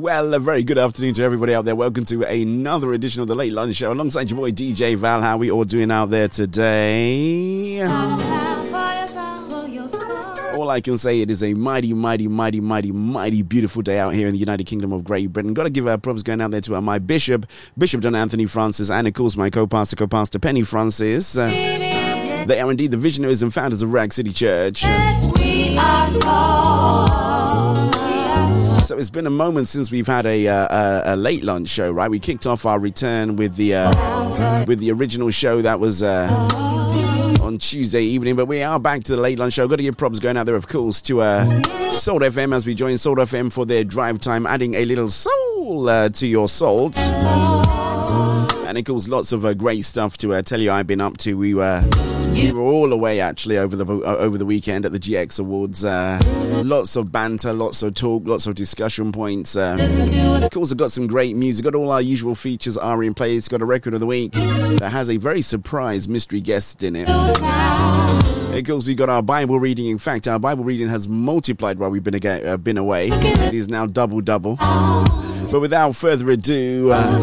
Well, a very good afternoon to everybody out there. Welcome to another edition of the Late Lunch Show alongside your boy DJ Val. How are we all doing out there today? All I can say it is a mighty, mighty, mighty, mighty, mighty beautiful day out here in the United Kingdom of Great Britain. Got to give our props going out there to my bishop, Bishop John Anthony Francis, and of course my co-pastor, co-pastor Penny Francis. Uh, they are indeed the visionaries and founders of Ruach City Church. So it's been a moment since we've had a, uh, a, a late lunch show, right? We kicked off our return with the uh, with the original show that was uh, on Tuesday evening, but we are back to the late lunch show. Got to give props going out there, of course, to uh, Salt FM as we join Salt FM for their drive time, adding a little soul uh, to your salt. And it calls lots of uh, great stuff to uh, tell you I've been up to. We were we were all away actually over the uh, over the weekend at the GX Awards. Uh, lots of banter, lots of talk, lots of discussion points. Uh, of course, I've got some great music. Got all our usual features are in place. Got a record of the week that has a very surprise mystery guest in it. Of course, we got our Bible reading. In fact, our Bible reading has multiplied while we've been, aga- uh, been away. It is now double double. But without further ado, uh,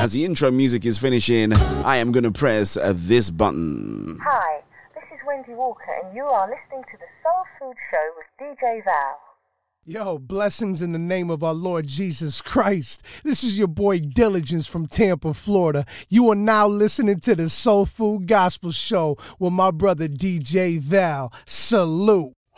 as the intro music is finishing, I am going to press uh, this button. Hi, this is Wendy Walker, and you are listening to the Soul Food Show with DJ Val. Yo, blessings in the name of our Lord Jesus Christ. This is your boy Diligence from Tampa, Florida. You are now listening to the Soul Food Gospel Show with my brother DJ Val. Salute.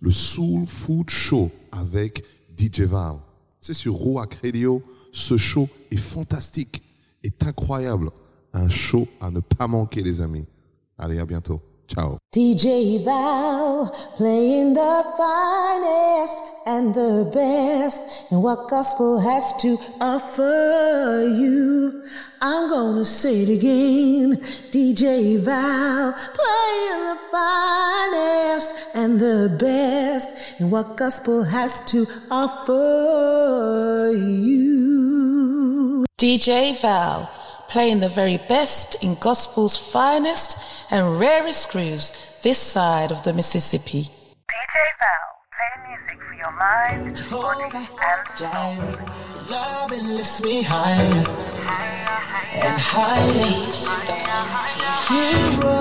le Soul Food Show avec DJ Val. C'est sur Roac Radio. Ce show est fantastique, est incroyable. Un show à ne pas manquer, les amis. Allez, à bientôt. Ciao. DJ Val playing the finest and the best and what gospel has to offer you. I'm gonna say it again. DJ Val playing the finest and the best and what gospel has to offer you. DJ Val, playing the very best in gospel's finest and rarest grooves this side of the Mississippi. DJ Val, playing music for your mind, body, and soul. Love and lifts me higher and higher.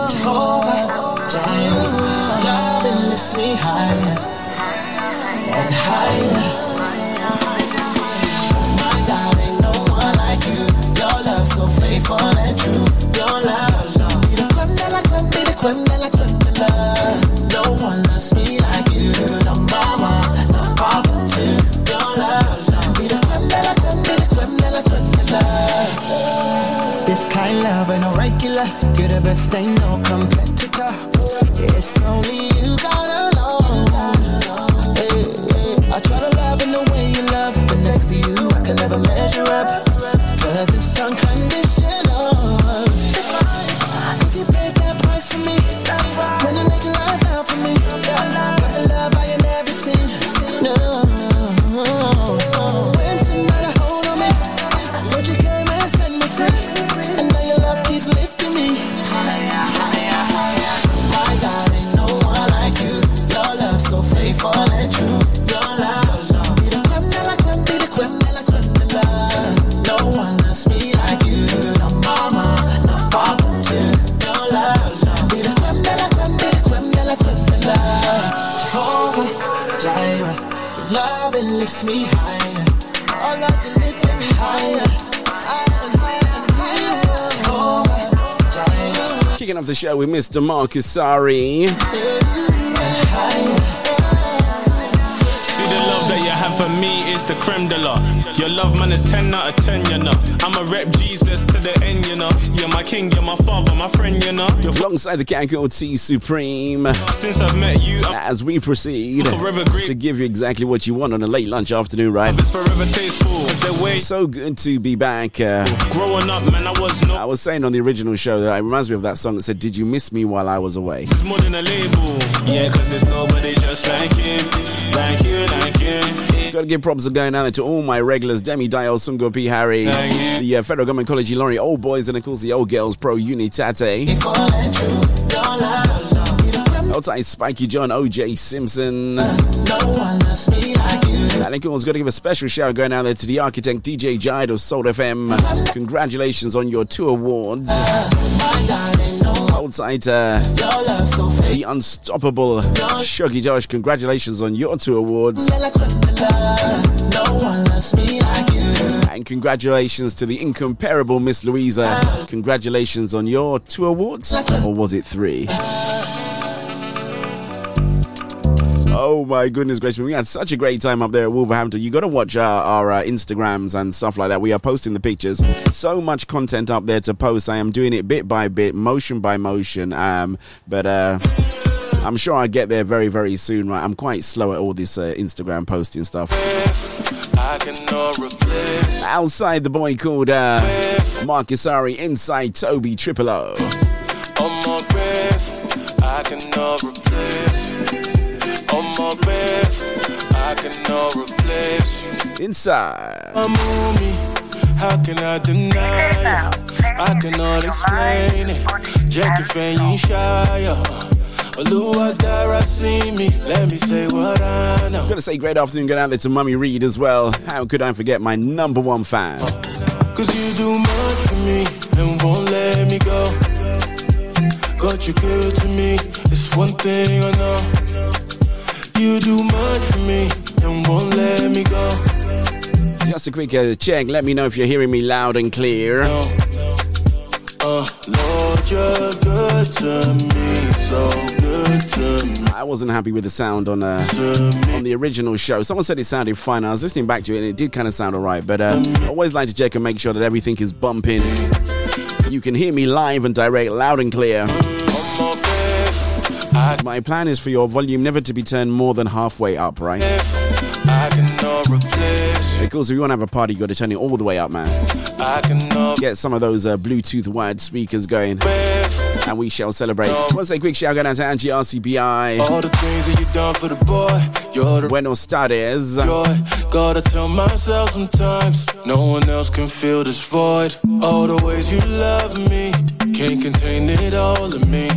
Jehovah Jireh, love and lifts me higher and higher. Your love. Be the be the love. No one loves me like you. Mama. Your love. Be the be the love. This kind love ain't no regular. You're the best, ain't no competitor. It's only you got. I try to love in the way you love, but next to you I can never measure up. Cause it's unconditional. Lifts me higher. Lord, you lifted me higher. Higher and higher and higher. Jehovah Kicking off the show with Mr. Marcus Sari. See the creme de la. Your love man is 10 out of 10, you know. I'ma rep Jesus to the end, you know. You're my king, you're my father, my friend, you know. You're Alongside the Kanko T Supreme. Since I've met you, I'm As we proceed Forever great. to give you exactly what you want on a late lunch afternoon, right? it's forever tasteful. Way So good to be back. Uh, growing up, man, I was no. I was saying on the original show that it reminds me of that song that said, Did you miss me while I was away? It's more than a label. Yeah, cause there's nobody just like him. Like you, like you. Gotta give props going out there to all my regulars Demi Dial, Sungo P. Harry, the uh, Federal Government College Laurie, old boys, and of course the old girls, Pro Unitate. Outside Spiky John, OJ Simpson. And of course, gotta give a special shout going out there to the architect DJ Jide of Soul FM. Congratulations on your two awards. Outside uh, the unstoppable Shuggy Josh, congratulations on your two awards. And congratulations to the incomparable Miss Louisa. Congratulations on your two awards, or was it three? Oh my goodness gracious! We had such a great time up there at Wolverhampton. You got to watch our, our uh, Instagrams and stuff like that. We are posting the pictures. So much content up there to post. I am doing it bit by bit, motion by motion. Um, but uh, I'm sure I get there very very soon. Right? I'm quite slow at all this uh, Instagram posting stuff. I cannot replace. Outside the boy called uh, Marcus Ari, inside Toby Triple O. On my breath, I cannot replace. On my breath, I cannot replace. Inside. A mommy, how can I deny it? I cannot explain it. Jackie Fan, you shy. Oluwa Dara see me. Let me say what I know. Gotta say, great afternoon, going out there to Mummy Reed as well. How could I forget my number one fan? Cause you do much for me and won't let me go. God, you good to me. It's one thing I know. You do much for me and won't let me go. Just a quick uh, check. Let me know if you're hearing me loud and clear. Lord, you're good to me, so good to me. I wasn't happy with the sound on uh, on the original show. Someone said it sounded fine. I was listening back to it and it did kind of sound alright. But uh, I always like to check and make sure that everything is bumping. You can hear me live and direct, loud and clear. My plan is for your volume never to be turned more than halfway up, right? I cannot replace. Because if you want to have a party, you got to turn it all the way up, man. I cannot Get some of those uh, Bluetooth wired speakers going, and we shall celebrate. Once a quick shout out to Angie RCBI. all the things that you done for the boy. You're the Buenos tardes. joy. Gotta tell myself sometimes no one else can fill this void. All the ways you love me can't contain it all in me.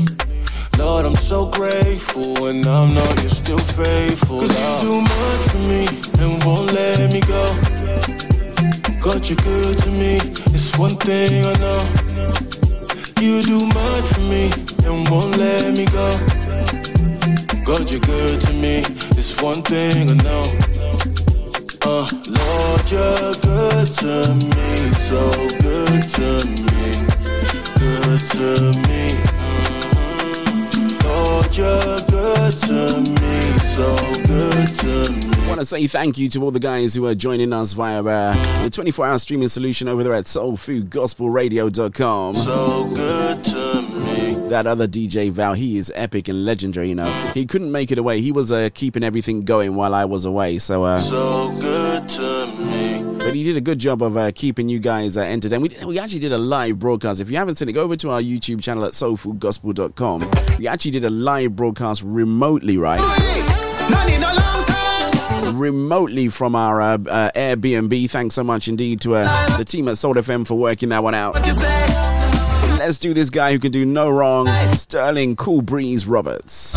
Lord, I'm so grateful, and I know you're still faithful. Cause you do much for me and won't let me go. God, you're good to me, it's one thing I know. You do much for me and won't let me go. God, you're good to me, it's one thing I know. Uh, Lord, you're good to me, so good to me, good to me. You're good to me, so good to me. I want to say thank you to all the guys who are joining us via uh, the 24 hour streaming solution over there at soulfoodgospelradio.com. So good to me. That other DJ Val, he is epic and legendary, you know. He couldn't make it away. He was uh, keeping everything going while I was away. So, uh, So good to me. But he did a good job of uh, keeping you guys uh, entertained. We, did, we actually did a live broadcast. If you haven't seen it, go over to our YouTube channel at soulfoodgospel.com. We actually did a live broadcast remotely, right? remotely from our uh, uh, Airbnb. Thanks so much indeed to uh, the team at Soul FM for working that one out. Let's do this guy who can do no wrong, Sterling Cool Breeze Roberts.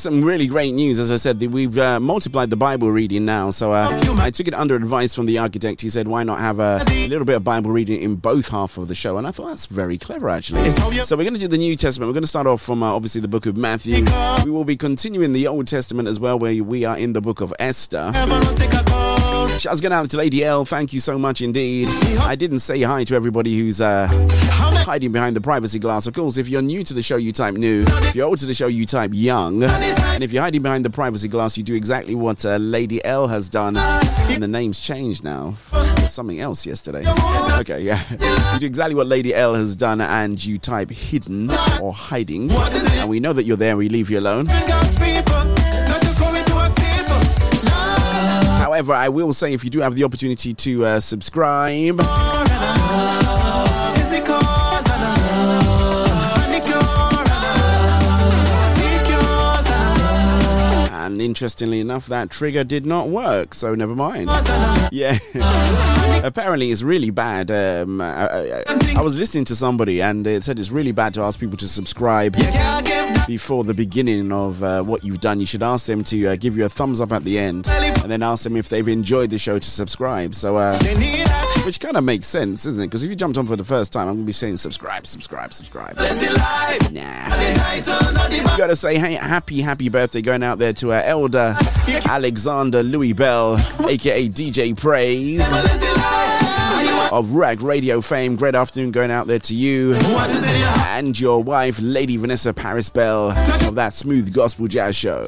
So some really great news. As I said, we've uh, multiplied the Bible reading now. So uh, I took it under advice from the architect. He said, "Why not have a, little bit of Bible reading in both half of the show?" And I thought that's very clever, actually. So we're going to do the New Testament. We're going to start off from uh, obviously the book of Matthew. We will be continuing the Old Testament as well, where we are in the book of Esther. Shouts going to out to Lady L. Thank you so much indeed. I didn't say hi to everybody who's uh, hiding behind the privacy glass. Of course, if you're new to the show, you type new. If you're old to the show, you type young. And if you're hiding behind the privacy glass, you do exactly what uh, Lady L has done. And the name's changed now. Something else yesterday. Okay, yeah. You do exactly what Lady L has done and you type hidden or hiding. And we know that you're there we leave you alone. However, I will say if you do have the opportunity to uh, subscribe, and interestingly enough, that trigger did not work, so never mind. Yeah. Apparently, it's really bad. Um, I, I, I was listening to somebody and they said it's really bad to ask people to subscribe before the beginning of uh, what you've done. You should ask them to uh, give you a thumbs up at the end and then ask them if they've enjoyed the show to subscribe. So, uh, which kind of makes sense, isn't it? Because if you jumped on for the first time, I'm going to be saying subscribe, subscribe, subscribe. Nah. You Gotta say, hey, happy, happy birthday going out there to our elder Alexander Louis Bell, aka DJ Praise of Ruach Radio fame. Great afternoon going out there to you and your wife, Lady Vanessa Paris Bell of that smooth gospel jazz show.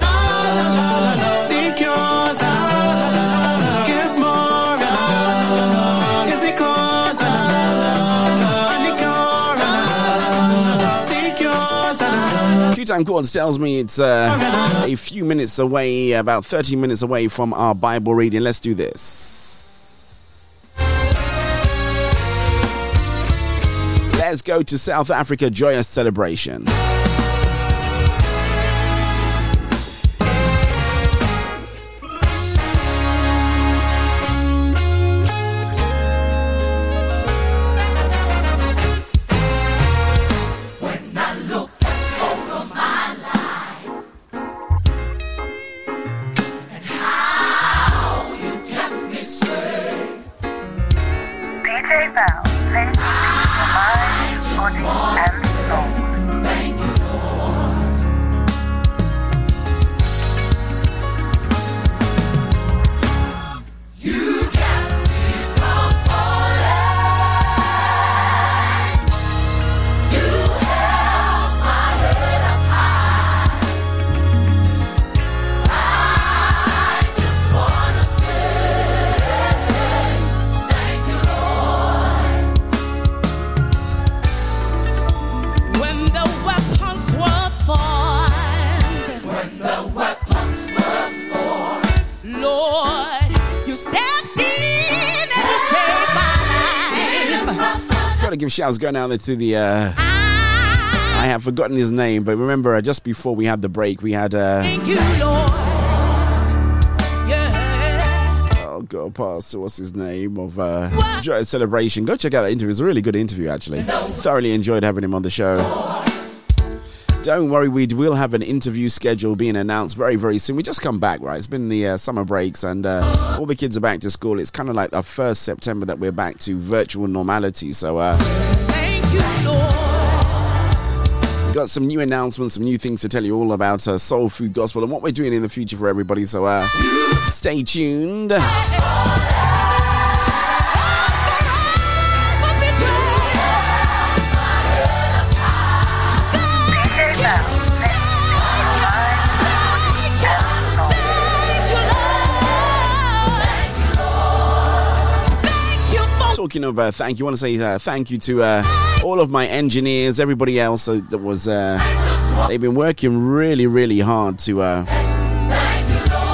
Seek yours and I. Give more and I. It's the cause and I. And the cure and I. Seek yours and I. Q Time Chords tells me it's uh, a few minutes away, about 30 minutes away from our Bible reading. Let's do this. Let's go to South Africa, joyous celebration. Shouts going out there to the. Uh, I have forgotten his name, but remember, uh, just before we had the break, we had. Uh, Thank you, Lord. Yeah. Oh God, Pastor, what's his name of uh, Joyous Celebration? Go check out that interview. It's a really good interview, actually. Thoroughly enjoyed having him on the show. Don't worry, we will have an interview schedule being announced very, very soon. We just come back, right? It's been the uh, summer breaks, and uh, all the kids are back to school. It's kind of like the first September that we're back to virtual normality. So, uh, got some new announcements, some new things to tell you all about uh, soul food gospel and what we're doing in the future for everybody. So, uh, stay tuned. Talking of uh, thank you, I want to say uh, thank you to uh, all of my engineers, everybody else that was. Uh, they've been working really, really hard to uh,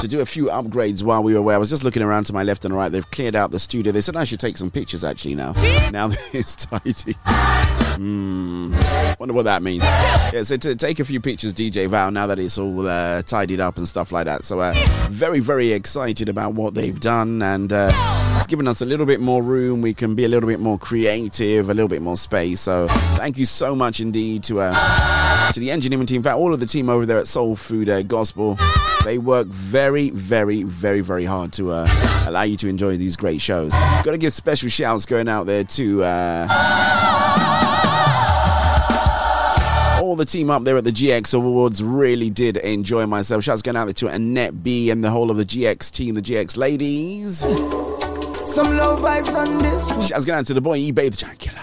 to do a few upgrades while we were away. I was just looking around to my left and right. They've cleared out the studio. They said I should take some pictures actually now. Now that it's tidy. Hmm. Wonder what that means. Yeah, so to take a few pictures, DJ Val, now that it's all uh, tidied up and stuff like that. So, uh, very, very excited about what they've done, and uh, it's given us a little bit more room. We can be a little bit more creative, a little bit more space. So, thank you so much indeed to uh, to the engineering team, in fact, all of the team over there at Soul Food uh, Gospel. They work very, very, very, very hard to uh, allow you to enjoy these great shows. Got to give special shouts going out there to. Uh, all the team up there at the GX Awards really did enjoy myself. Shouts going out there to Annette B and the whole of the GX team, the GX ladies. Some low vibes on this one. Shouts going out to the boy eBay the Giant Killer.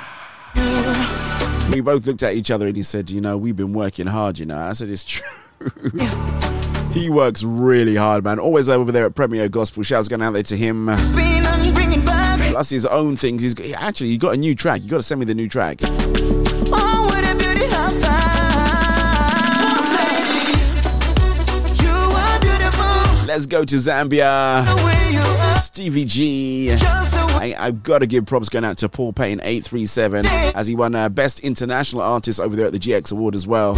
We both looked at each other and he said, You know, we've been working hard, you know. I said, It's true. he works really hard, man. Always over there at Premier Gospel. Shouts going out there to him. Spin and bring it back. Plus his own things. He's got, actually he got a new track. You got to send me the new track. Let's go to Zambia. Stevie G. I, I've got to give props going out to Paul Payne 837 as he won uh, Best International Artist over there at the GX Award as well.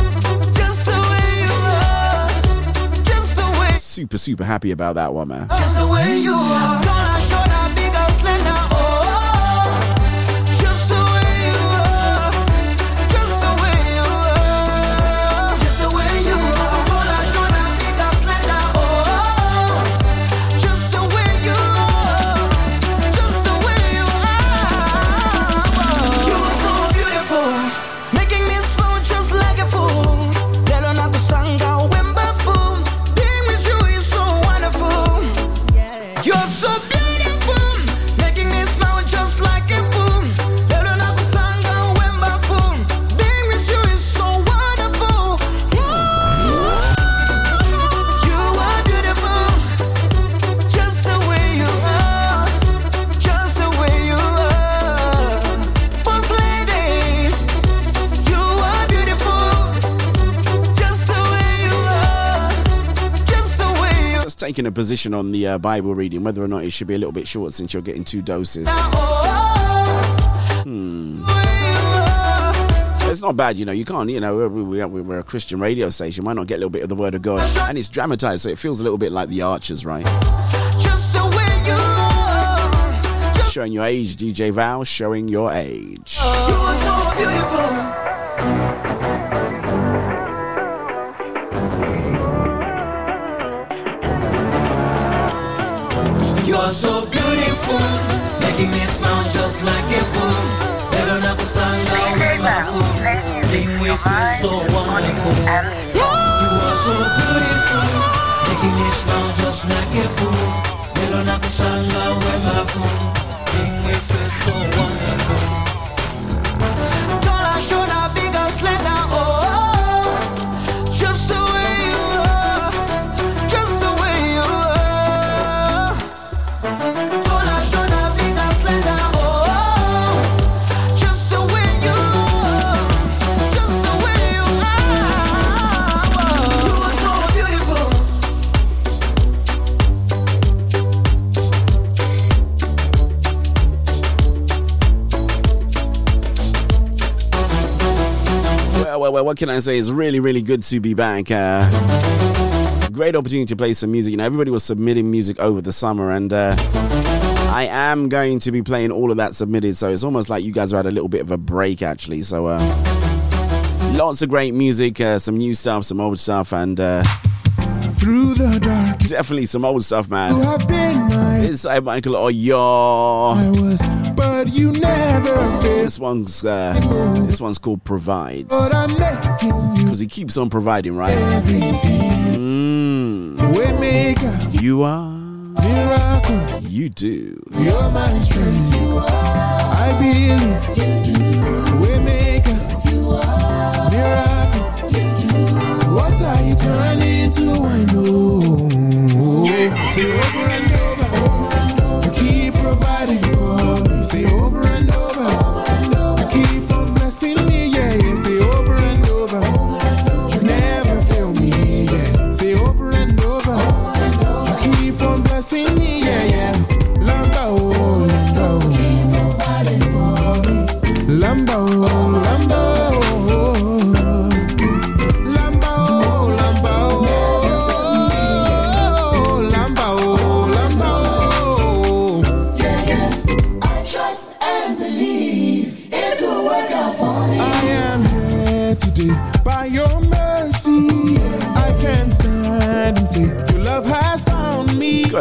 Super, super happy about that one, man. Taking a position on the uh, Bible reading, whether or not it should be a little bit short since you're getting two doses. Hmm. It's not bad, you know. You can't, you know, we're, we- we're a Christian radio station. Why not get a little bit of the Word of God? And it's dramatized, so it feels a little bit like The Archers, right? Just the way you are. Showing your age, DJ Val, showing your age. You You are so beautiful, making me smile just like a fool. Never not kusanga wema fool. Being with you so wonderful. You are so beautiful, making me smile just like a fool. Never not kusanga wema fool. Being with you so wonderful. Well, what can I say? It's really, really good to be back. Uh, great opportunity to play some music. You know, everybody was submitting music over the summer, and uh, I am going to be playing all of that submitted. So it's almost like you guys had a little bit of a break, actually. So uh, lots of great music, uh, some new stuff, some old stuff, and uh, Through the dark, definitely some old stuff, man. you have been my. Inside Michael Oyo. I was, but you never. This one's uh, this one's called Provides But I'm making you because he keeps on providing, right? everything. Mm, you are, miracles. you do. You're my strength. You are. I believe. You do. Waymaker. I know. Say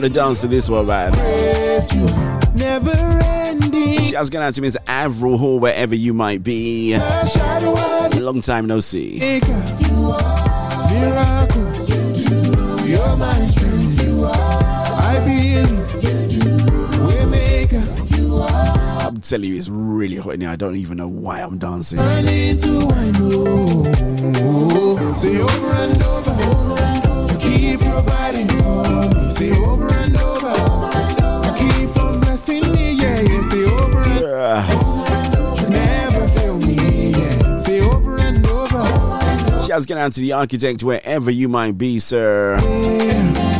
me. Gotta dance to this one, man. Never ending. Shouts going out to Miss Avril Hall, wherever you might be. Long time no see. maker. You are miracles. You're my strength. I believe. I'm telling you, it's really hot in here. I don't even know why I'm dancing. Shouts going out to the architect, wherever you might be, sir.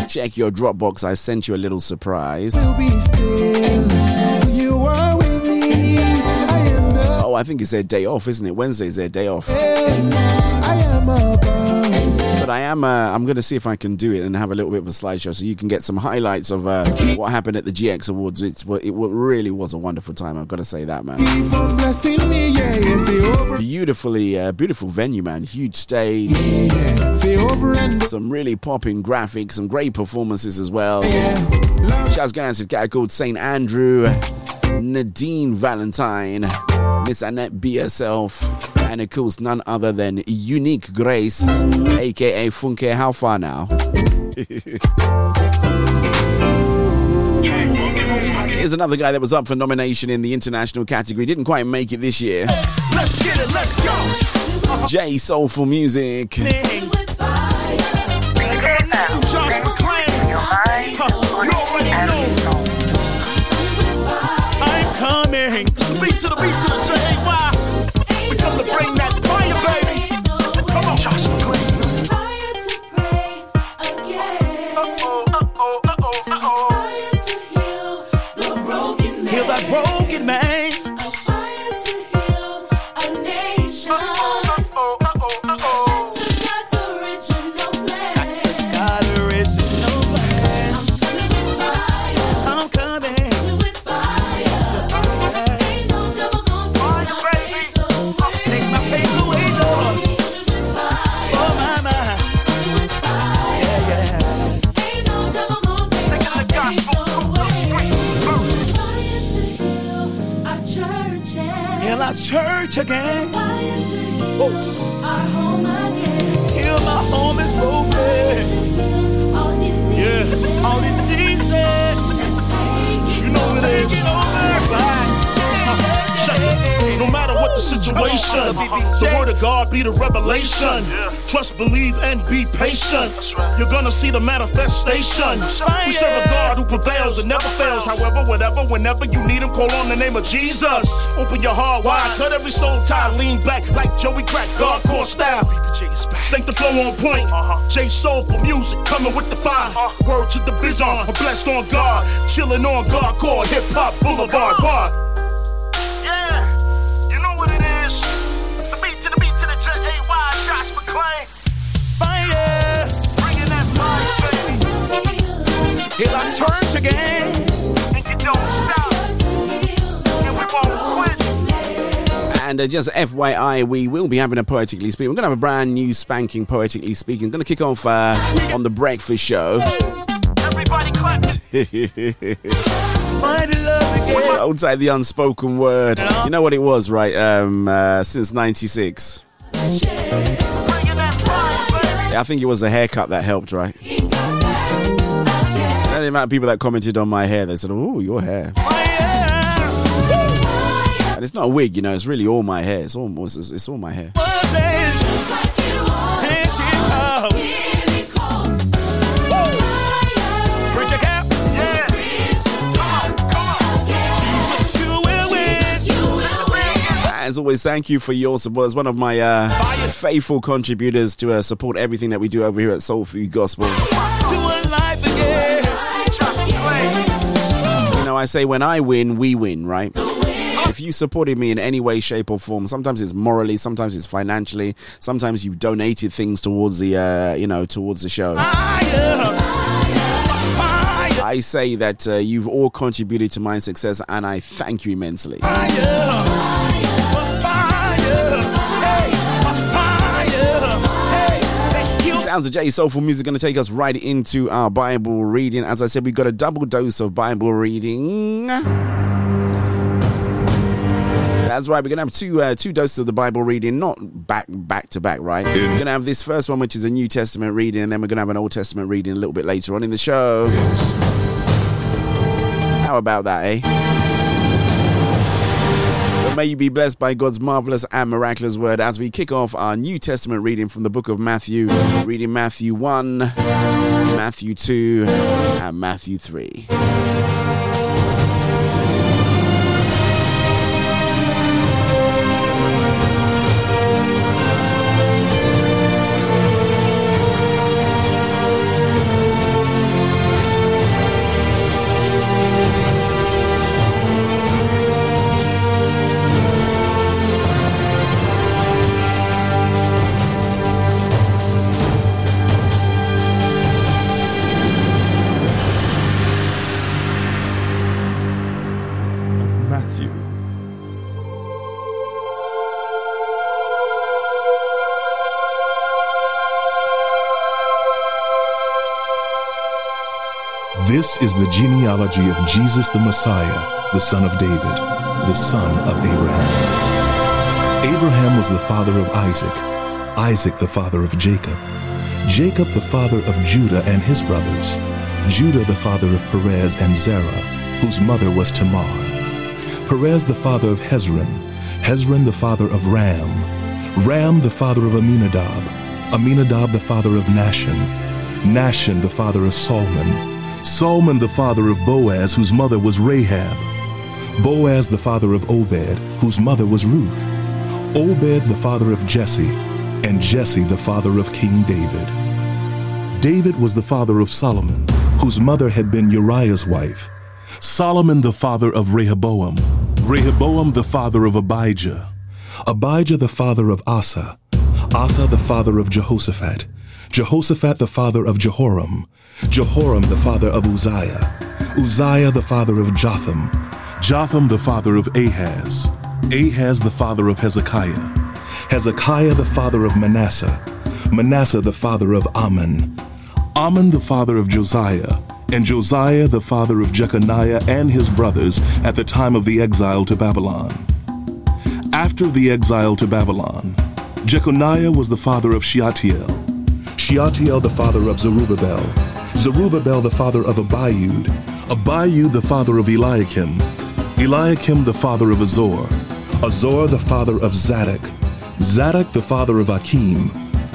Check your Dropbox. I sent you a little surprise. Will be still. You are with me. I am the. Oh, I think it's their day off, isn't it? Wednesday is their day off. But I am. Uh, I'm going to see if I can do it and have a little bit of a slideshow, so you can get some highlights of uh, what happened at the GX Awards. It's it really was a wonderful time. I've got to say that, man. Me. Yeah, yeah. Beautifully, uh, beautiful venue, man. Huge stage. Say over Some really popping graphics, some great performances as well. Shouts going out to guy called St. Andrew, Nadine Valentine, Miss Annette B herself, and it course none other than Unique Grace, aka Funke. How far now? Here's another guy that was up for nomination in the international category. Didn't quite make it this year. Let's get it, let's go. J Soulful Music. Be the revelation. Trust, believe, and be patient. You're gonna see the manifestation. We serve a God who prevails and never fails. However, whatever, whenever you need him, call on the name of Jesus. Open your heart wide, cut every soul tie, lean back like Joey Crack, God core style. Sync the flow on point. uh J Soulful music, coming with the fire. Word to the bizarre, I'm blessed on God. Chilling on God core, hip hop boulevard bar. And uh, just FYI, we will be having a Poetically Speaking. We're going to have a brand new spanking Poetically Speaking. Going to kick off uh, on the breakfast show. Everybody clap. Outside the unspoken word. You know what it was, right? Um, uh, since 96. Yeah, I think it was a haircut that helped, right? The amount of people that commented on my hair, they said, Oh, your hair. And it's not a wig, you know, it's really all my hair. It's all, it's, it's all my hair. As always, thank you for your support. As one of my uh, faithful contributors to uh, support everything that we do over here at Soul Food Gospel. I say when I win, we win, right? If you supported me in any way, shape, or form, sometimes it's morally, sometimes it's financially, sometimes you've donated things towards the, uh, you know, towards the show. I say that uh, you've all contributed to my success, and I thank you immensely. Sounds of J Soulful Music going to take us right into our Bible reading. As I said, we've got a double dose of Bible reading. That's right. We're gonna have two uh, two doses of the Bible reading, not back back to back, right? We're gonna have this first one, which is a New Testament reading, and then we're gonna have an Old Testament reading a little bit later on in the show. How about that, eh? May you be blessed by God's marvelous and miraculous word as we kick off our New Testament reading from the book of Matthew, reading Matthew 1, Matthew 2, and Matthew 3. This is the genealogy of Jesus the Messiah, the son of David, the son of Abraham. Abraham was the father of Isaac, Isaac the father of Jacob, Jacob the father of Judah and his brothers, Judah the father of Perez and Zerah, whose mother was Tamar. Perez the father of Hezron, Hezron the father of Ram, Ram the father of Amminadab, Amminadab the father of Nahshon, Nahshon the father of Salmon, Salmon the father of Boaz, whose mother was Rahab, Boaz the father of Obed, whose mother was Ruth, Obed the father of Jesse, and Jesse the father of King David. David was the father of Solomon, whose mother had been Uriah's wife. Solomon the father of Rehoboam, Rehoboam the father of Abijah, Abijah the father of Asa, Asa the father of Jehoshaphat, Jehoshaphat the father of Jehoram, Jehoram the father of Uzziah, Uzziah the father of Jotham, Jotham the father of Ahaz, Ahaz the father of Hezekiah, Hezekiah the father of Manasseh, Manasseh the father of Ammon, Ammon the father of Josiah, and Josiah the father of Jeconiah and his brothers at the time of the exile to Babylon. After the exile to Babylon, Jeconiah was the father of Shealtiel, Shealtiel the father of Zerubbabel, Zerubbabel the father of Abiud, Abiud the father of Eliakim, Eliakim the father of Azor, Azor the father of Zadok, Zadok the father of Akim,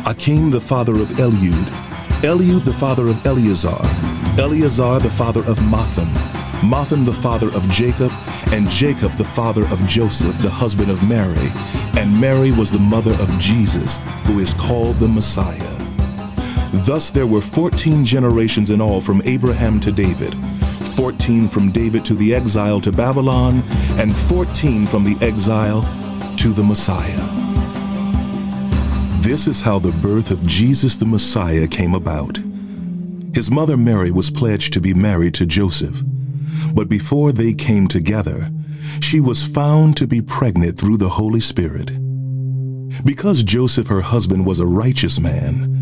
Akim the father of Eliud, Eliud the father of Eleazar, Eleazar the father of Matthan, Matthan the father of Jacob, and Jacob the father of Joseph, the husband of Mary, and Mary was the mother of Jesus, who is called the Messiah. Thus there were 14 generations in all from Abraham to David, 14 from David to the exile to Babylon, and 14 from the exile to the Messiah. This is how the birth of Jesus the Messiah came about. His mother Mary was pledged to be married to Joseph, but before they came together, she was found to be pregnant through the Holy Spirit. Because Joseph, her husband, was a righteous man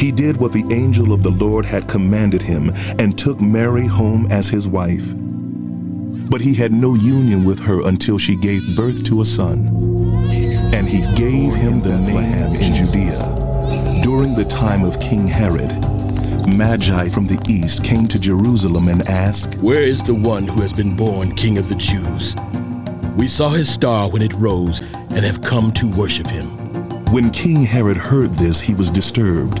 he did what the angel of the Lord had commanded him and took Mary home as his wife. But he had no union with her until she gave birth to a son. And he gave him the name in Judea during the time of King Herod, Magi from the east came to Jerusalem and asked, Where is the one who has been born King of the Jews? We saw his star when it rose and have come to worship him. When King Herod heard this, he was disturbed,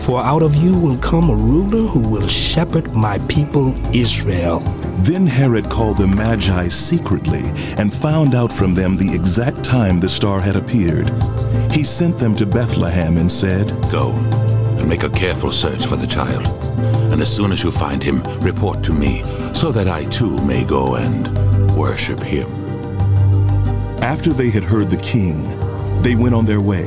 For out of you will come a ruler who will shepherd my people Israel. Then Herod called the Magi secretly and found out from them the exact time the star had appeared. He sent them to Bethlehem and said, Go and make a careful search for the child. And as soon as you find him, report to me, so that I too may go and worship him. After they had heard the king, they went on their way,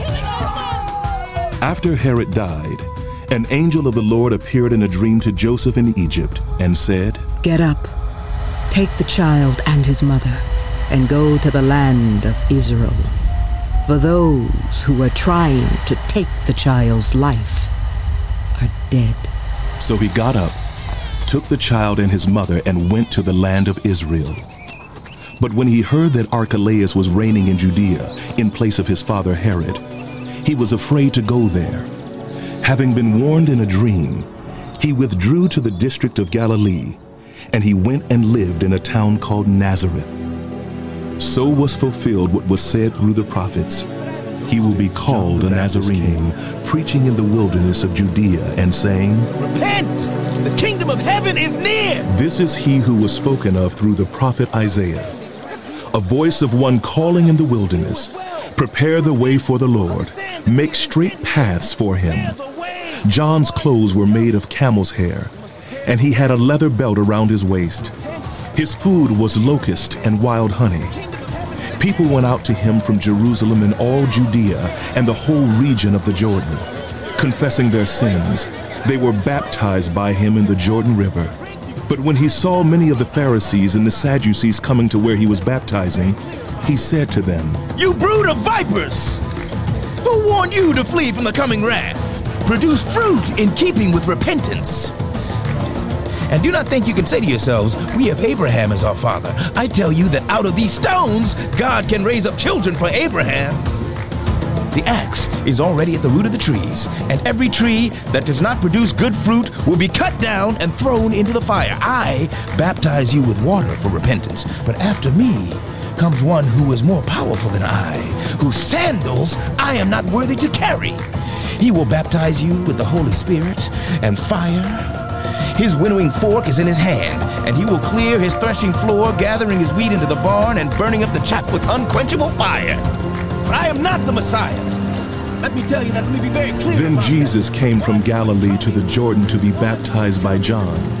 After Herod died, an angel of the Lord appeared in a dream to Joseph in Egypt and said, Get up, take the child and his mother, and go to the land of Israel. For those who are trying to take the child's life are dead. So he got up, took the child and his mother, and went to the land of Israel. But when he heard that Archelaus was reigning in Judea in place of his father Herod, he was afraid to go there. Having been warned in a dream, he withdrew to the district of Galilee, and he went and lived in a town called Nazareth. So was fulfilled what was said through the prophets. He will be called a Nazarene, preaching in the wilderness of Judea and saying, Repent! The kingdom of heaven is near! This is he who was spoken of through the prophet Isaiah. A voice of one calling in the wilderness, Prepare the way for the Lord, make straight paths for him. John's clothes were made of camel's hair, and he had a leather belt around his waist. His food was locust and wild honey. People went out to him from Jerusalem and all Judea and the whole region of the Jordan. Confessing their sins, they were baptized by him in the Jordan River. But when he saw many of the Pharisees and the Sadducees coming to where he was baptizing, he said to them, You brood of vipers! Who warned you to flee from the coming wrath? Produce fruit in keeping with repentance. And do not think you can say to yourselves, We have Abraham as our father. I tell you that out of these stones, God can raise up children for Abraham. The axe is already at the root of the trees, and every tree that does not produce good fruit will be cut down and thrown into the fire. I baptize you with water for repentance, but after me comes one who is more powerful than I, whose sandals I am not worthy to carry. He will baptize you with the Holy Spirit and fire. His winnowing fork is in his hand, and he will clear his threshing floor, gathering his wheat into the barn and burning up the chaff with unquenchable fire. But I am not the Messiah. Let me tell you that. Let me be very clear. Then Jesus came from Galilee to the Jordan to be baptized by John.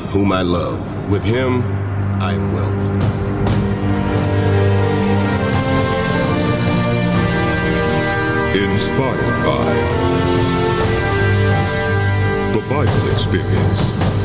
whom I love. With him I am well pleased. Inspired by the Bible Experience.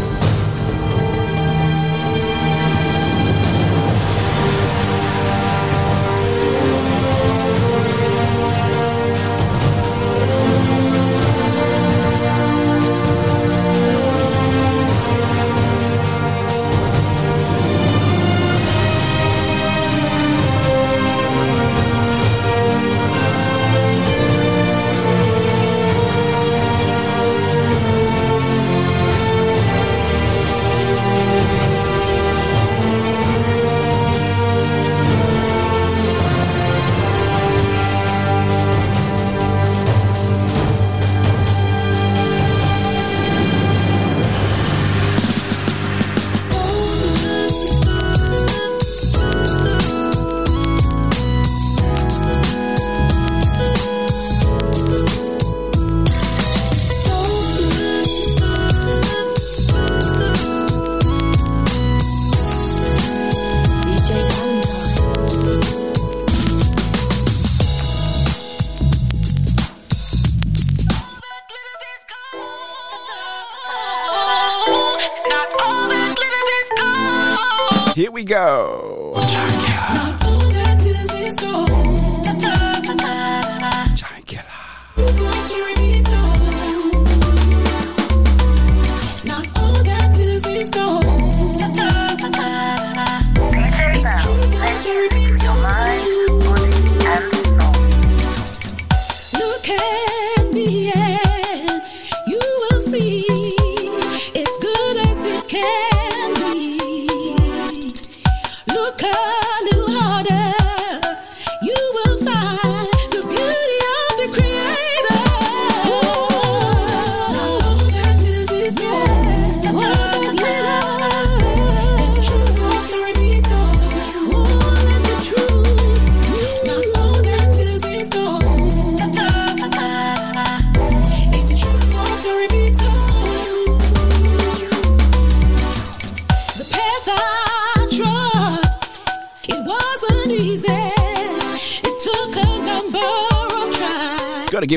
Look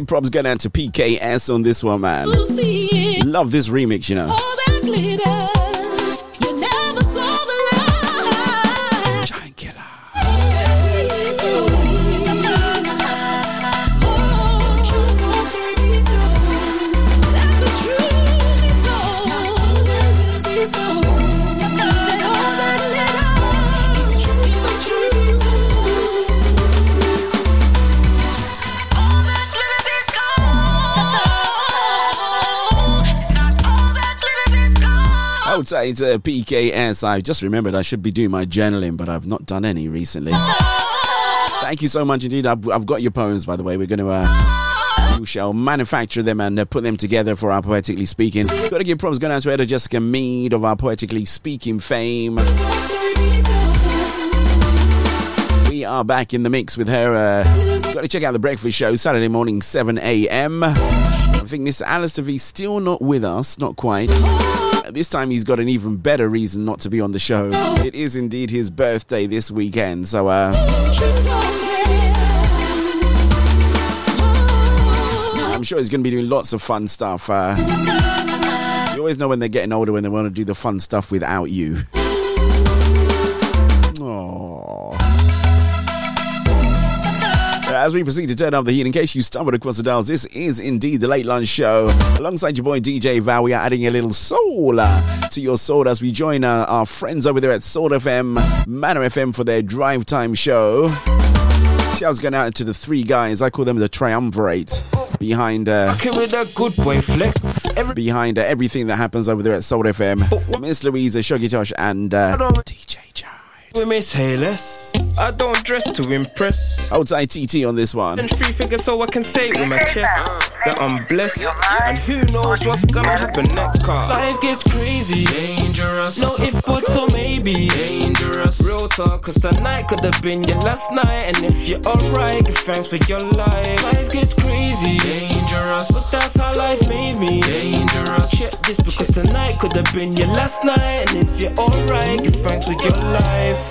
props going out to PKS on this one, man. Love this remix, you know. Outside uh, PKS, I just remembered I should be doing my journaling, but I've not done any recently. Thank you so much indeed. I've, I've got your poems, by the way. We're going to, uh, we shall manufacture them and uh, put them together for our Poetically Speaking. Got to give props going out to Eda Jessica Mead of our Poetically Speaking fame. We are back in the mix with her. Uh, got to check out the breakfast show Saturday morning, 7 a.m. I think Mr. Alistair V still not with us, not quite. This time he's got an even better reason not to be on the show. It is indeed his birthday this weekend, so uh, I'm sure he's going to be doing lots of fun stuff. Uh, you always know when they're getting older when they want to do the fun stuff without you. As we proceed to turn up the heat, in case you stumbled across the dials, this is indeed the Late Lunch Show. Alongside your boy DJ Val, we are adding a little soul uh, to your soul as we join uh, our friends over there at Soul FM, Manor FM for their drive time show. Shouts going out to the three guys. I call them the triumvirate. behind uh, Rocking with a good boy flex. Every behind uh, everything that happens over there at Soul FM. Miss Louisa, Shuggy Tosh, and uh, we may say less. I don't dress to impress. outside TT on this one. And three figures so I can say with my chest that I'm blessed. And who knows what's gonna happen next car. Life gets crazy. Dangerous. No if buts or maybe. Dangerous. Real talk, cause tonight could have been your last night. And if you're alright, give thanks for your life. Life gets crazy. Dangerous. But that's how life made me. Dangerous. Check this because tonight could have been your last night. And if you're alright, give thanks for your life.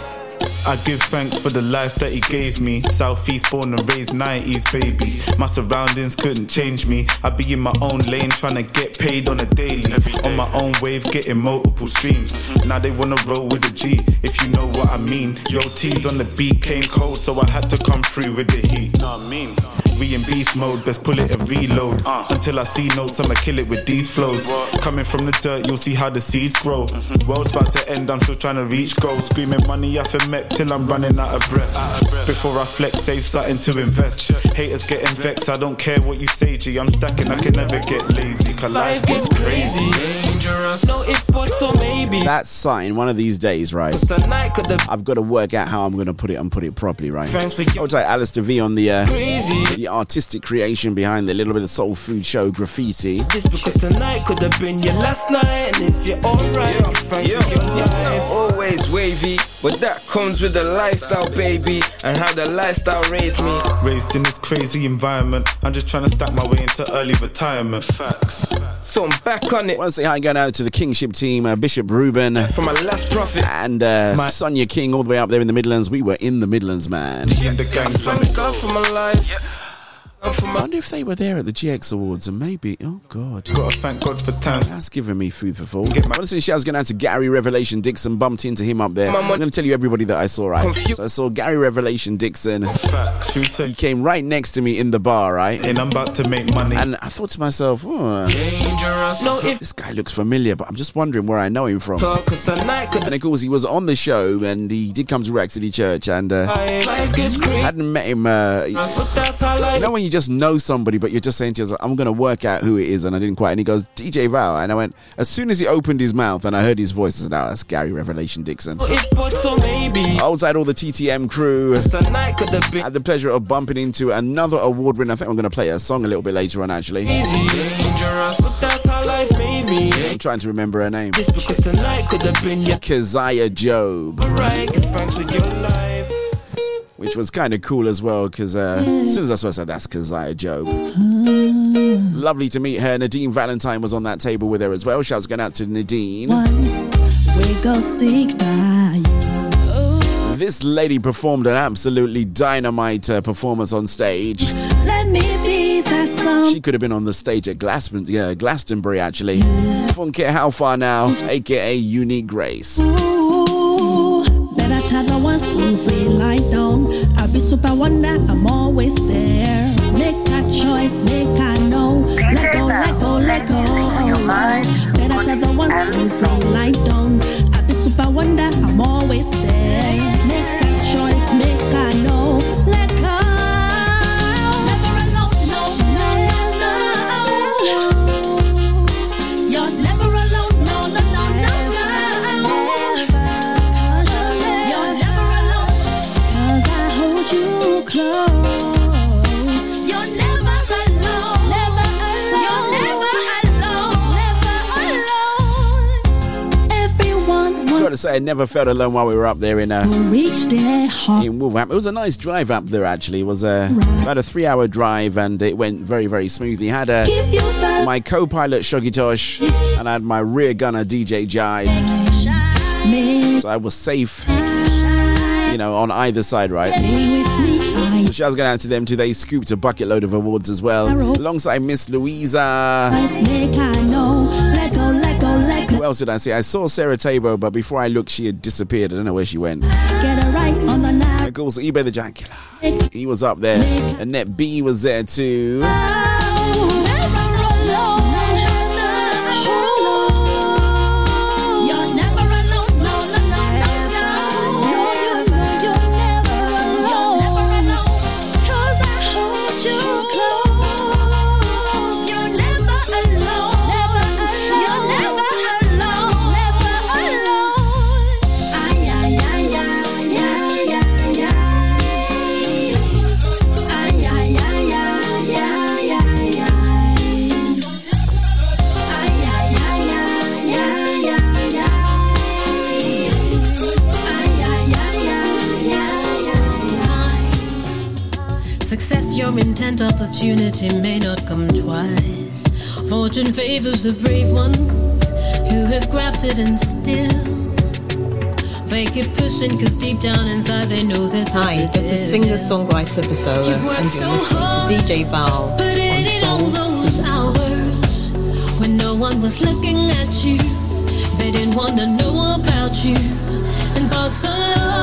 I give thanks for the life that he gave me. Southeast born and raised 90s, baby. My surroundings couldn't change me. I be in my own lane trying to get paid on a daily. On my own wave, getting multiple streams. Now they wanna roll with a G, if you know what I mean. Yo, T's on the beat came cold, so I had to come through with the heat. Know what I mean? We in beast mode, best pull it and reload. Uh. Until I see notes, I'ma kill it with these flows. Coming from the dirt, you'll see how the seeds grow. Mm-hmm. World's about to end, I'm still trying to reach goals. Screaming money off a met till I'm running out of breath. Before I flex, save something to invest. Haters getting vexed, I don't care what you say, G. I'm stacking, I can never get lazy. Cause life gets crazy. Dangerous. No if buts or maybe. That's sign one of these days, right? Tonight could have I've got to work out how I'm going to put it and put it properly, right? Thanks for Outside Alistair V on the uh, Crazy. the artistic creation behind the little bit of soul food show graffiti. this because tonight could have been your last night. And if you're alright, give thanks for your It's not always wavy, but that comes with the lifestyle, baby, and how the lifestyle raised me. Raised in this crazy environment, I'm just trying to stack my way into early retirement. Facts. So I'm back on it. Want to say hi going out to the Kingship team, uh, Bishop Ruben. For my last prophet. And uh, Sonia King, all the way up there in the Midlands. We were in the Midlands, man. In the gang Thank God for my life. I wonder if they were there at the GX Awards and maybe, oh God. Gotta thank God for time. That's giving me food for thought. I want to say shouts going out to Gary Revelation Dixon. Bumped into him up there. I'm going to tell you everybody that I saw, right? So I saw Gary Revelation Dixon. He came right next to me in the bar, right? And I'm about to make money. And I thought to myself, oh, Dangerous. No if this guy looks familiar, but I'm just wondering where I know him from. cause could And of course, he was on the show and he did come to Ruach City Church and uh, life hadn't met him. Uh, But you know when you just know somebody, but you're just saying to yourself, I'm going to work out who it is, and I didn't quite. And he goes, DJ Val. And I went, as soon as he opened his mouth and I heard his voice, I said, no, that's Gary Revelation Dixon. if buts or maybe. Outside all the TTM crew, Tonight could have been had the pleasure of bumping into another award winner. I think I'm going to play a song a little bit later on, actually. easy. Dangerous. But that's how life made me. I'm trying to remember her name. Because tonight could have been your Keziah Job, thanks for your life. Which was kind of cool as well, because uh, as soon as I saw I said, that's Keziah Job. Lovely to meet her. Nadine Valentine was on that table with her as well. Shouts going out to Nadine. We go stick by you. This lady performed an absolutely dynamite uh, performance on stage. Let me be that song. She could have been on the stage at Glaston- yeah, Glastonbury, actually. Funky How Far Now, aka Unique Grace. Ooh, super wonder, I'm always there. Make a choice, make a know. Let go, let go, let go. I tell the ones who say, I never felt alone while we were up there in uh, will reach their heart. in Wolverhampton. It was a nice drive up there, actually. It was uh, about a three hour drive and it went very, very smoothly. Had uh, my co pilot, Shoggy Tosh, and I had my rear gunner, DJ Jai. So I was safe, you know, on either side, right? So shouts going out to them too. They scooped a bucket load of awards as well, alongside Miss Louisa. Who else did I see? I saw Sarah Tabo, but before I looked, she had disappeared. I don't know where she went. Get it right on the night. Of course, eBay the Giant He was up there. Annette B was there too. Opportunity may not come twice. Fortune favors the brave ones who have grafted and still fake it pushing, cause deep down inside they know this Hi, this is singer-songwriter Basola, and you're so listening hard, to DJ Val But in all those hours when no one was looking at you, they didn't want to know about you. And for so long,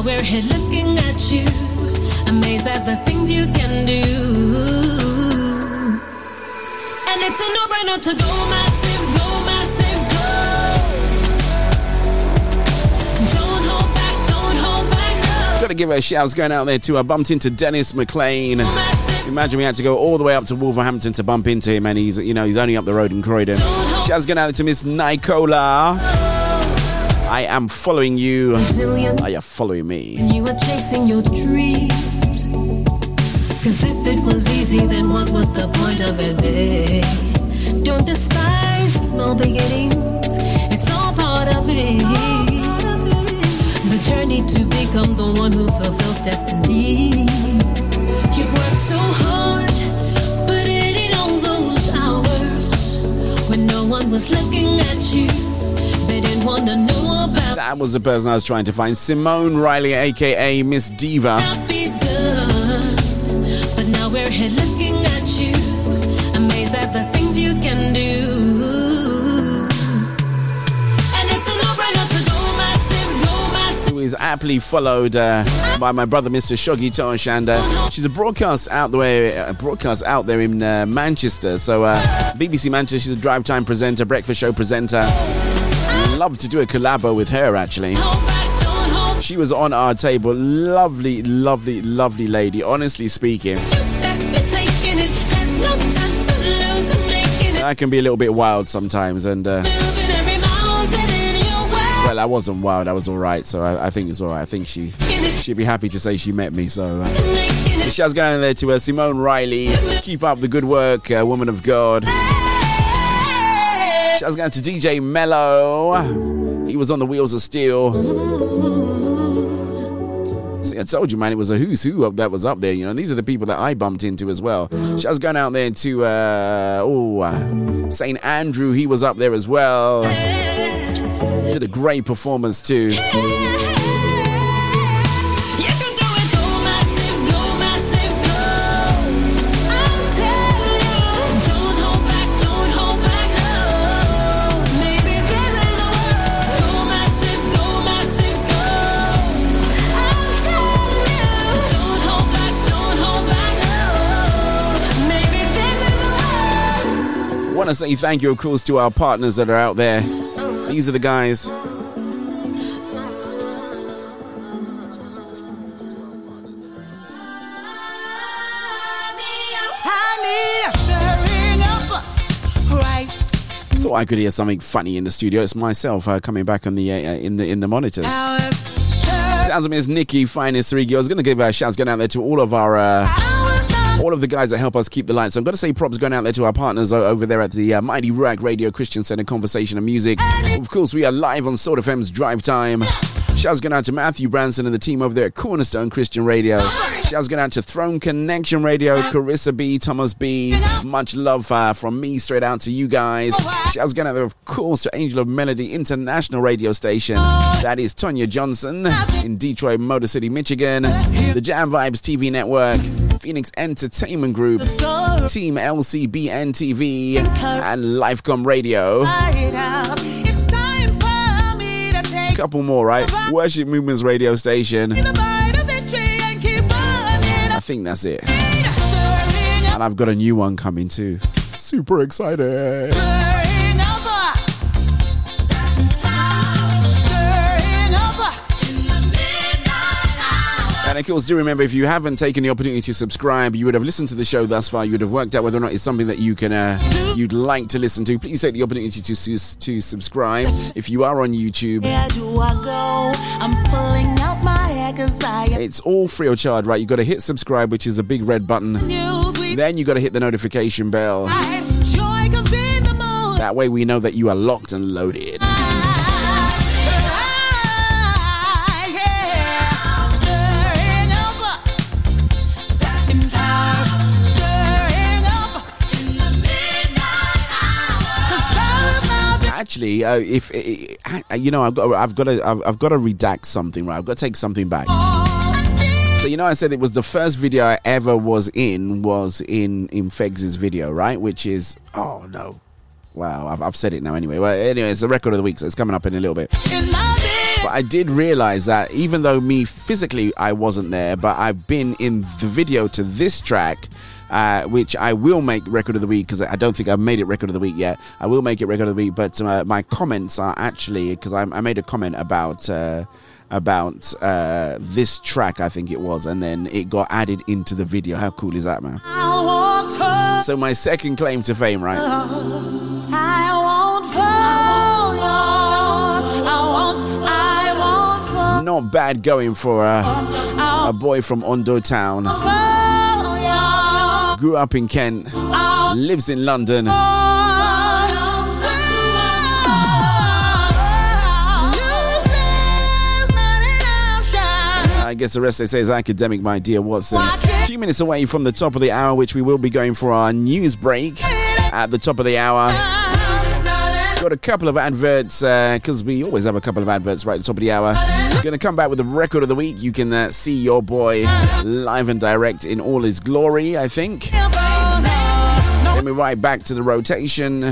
now we're here looking at you, amazed at the things you can do. And it's a no-brainer to go massive, go massive, go. Don't hold back, don't hold back, no. Gotta give a shout going out there too. I uh, bumped into Dennis McLean. Imagine we had to go all the way up to Wolverhampton to bump into him, and he's you know he's only up the road in Croydon. Shouts going out to Miss Nicola. I am following you. Are oh, you following me? And you were chasing your dreams. Cause if it was easy, then what would the point of it be? Don't despise small beginnings, it's all part of it. The journey to become the one who fulfills destiny. You've worked so hard, but it in all those hours when no one was looking at you. That was the person I was trying to find. Simone Riley, aka Miss Diva. be. But now we're here looking at you, amazed at the things you can do. And it's a no-brainer to go massive, go massive. Who is aptly followed uh, by my brother, Mr. Shoggy Tosh, and uh, she's a broadcast out there, uh, broadcast out there in uh, Manchester. So uh, BBC Manchester, she's a drive time presenter, breakfast show presenter. Love to do a collabo with her actually. She was on our table, lovely, lovely, lovely lady. Honestly speaking. I can be a little bit wild sometimes, and uh, well, I wasn't wild. I was all right, so I, I think it's all right. I think she she'd be happy to say she met me. So. Uh, Shouts going there to uh, Simone Riley. Keep up the good work, uh, woman of God. Shouts going to DJ Mello. He was on the wheels of steel. See, I told you, man, it was a who's who that was up there. You know, these are the people that I bumped into as well. Shouts going out there to uh, oh uh, Saint Andrew. He was up there as well. Did a great performance too. Want to say thank you, of course, to our partners that are out there. These are the guys. I need a stirring up, right? Thought I could hear something funny in the studio. It's myself uh, coming back on the uh, in the in the monitors. Sounds of Miss Nikki, finest three. I was going to give a shout going out there to all of our. Uh, all of the guys that help us keep the lights. So I'm going to say props going out there to our partners over there at the uh, Mighty Rag Radio Christian Center Conversation and Music. Of course, we are live on Soul FM's Drive Time. Shouts going out to Matthew Branson and the team over there at Cornerstone Christian Radio. Shouts going out to Throne Connection Radio, Carissa B, Thomas B. Much love uh, from me straight out to you guys. Shouts going out there, of course, to Angel of Melody International Radio Station. That is Tonya Johnson in Detroit, Motor City, Michigan. The Jam Vibes TV Network. Phoenix Entertainment Group, Team LCBN TV, and Lifecom Radio. Couple more, right? Worship Movements Radio Station. I think that's it. And I've got a new one coming too. Super excited. Of course, do remember if you haven't taken the opportunity to subscribe, you would have listened to the show thus far. You would have worked out whether or not it's something that you can, uh, you'd like to listen to. Please take the opportunity to to subscribe. If you are on YouTube, Where do I go? I'm pulling out my hair 'cause I am it's all free of charge, right? You got to hit subscribe, which is a big red button. Then you got to hit the notification bell. Joy comes in the moon. That way we know that you are locked and loaded. Actually, uh, if uh, you know, I've got, I've got to, I've, I've got to redact something, right? I've got to take something back. So you know, I said it was the first video I ever was in was in in Fegs' video, right? Which is oh no, wow, I've, I've said it now anyway. Well, anyway, it's the record of the week, so it's coming up in a little bit. But I did realize that even though me physically I wasn't there, but I've been in the video to this track. Uh, which I will make record of the week because I don't think I've made it record of the week yet. I will make it record of the week, but uh, my comments are actually because I, I, made a comment about uh, about uh, this track, I think it was, and then it got added into the video. How cool is that, man? So my second claim to fame, right? Not bad going for a, a boy from Ondo Town. Grew up in Kent, lives in London. I guess the rest they say is academic, my dear Watson. A few minutes away from the top of the hour, which we will be going for our news break at the top of the hour. Got a couple of adverts because uh, we always have a couple of adverts right at the top of the hour. Going to come back with the record of the week. You can uh, see your boy live and direct in all his glory, I think. Then we're right back to the rotation.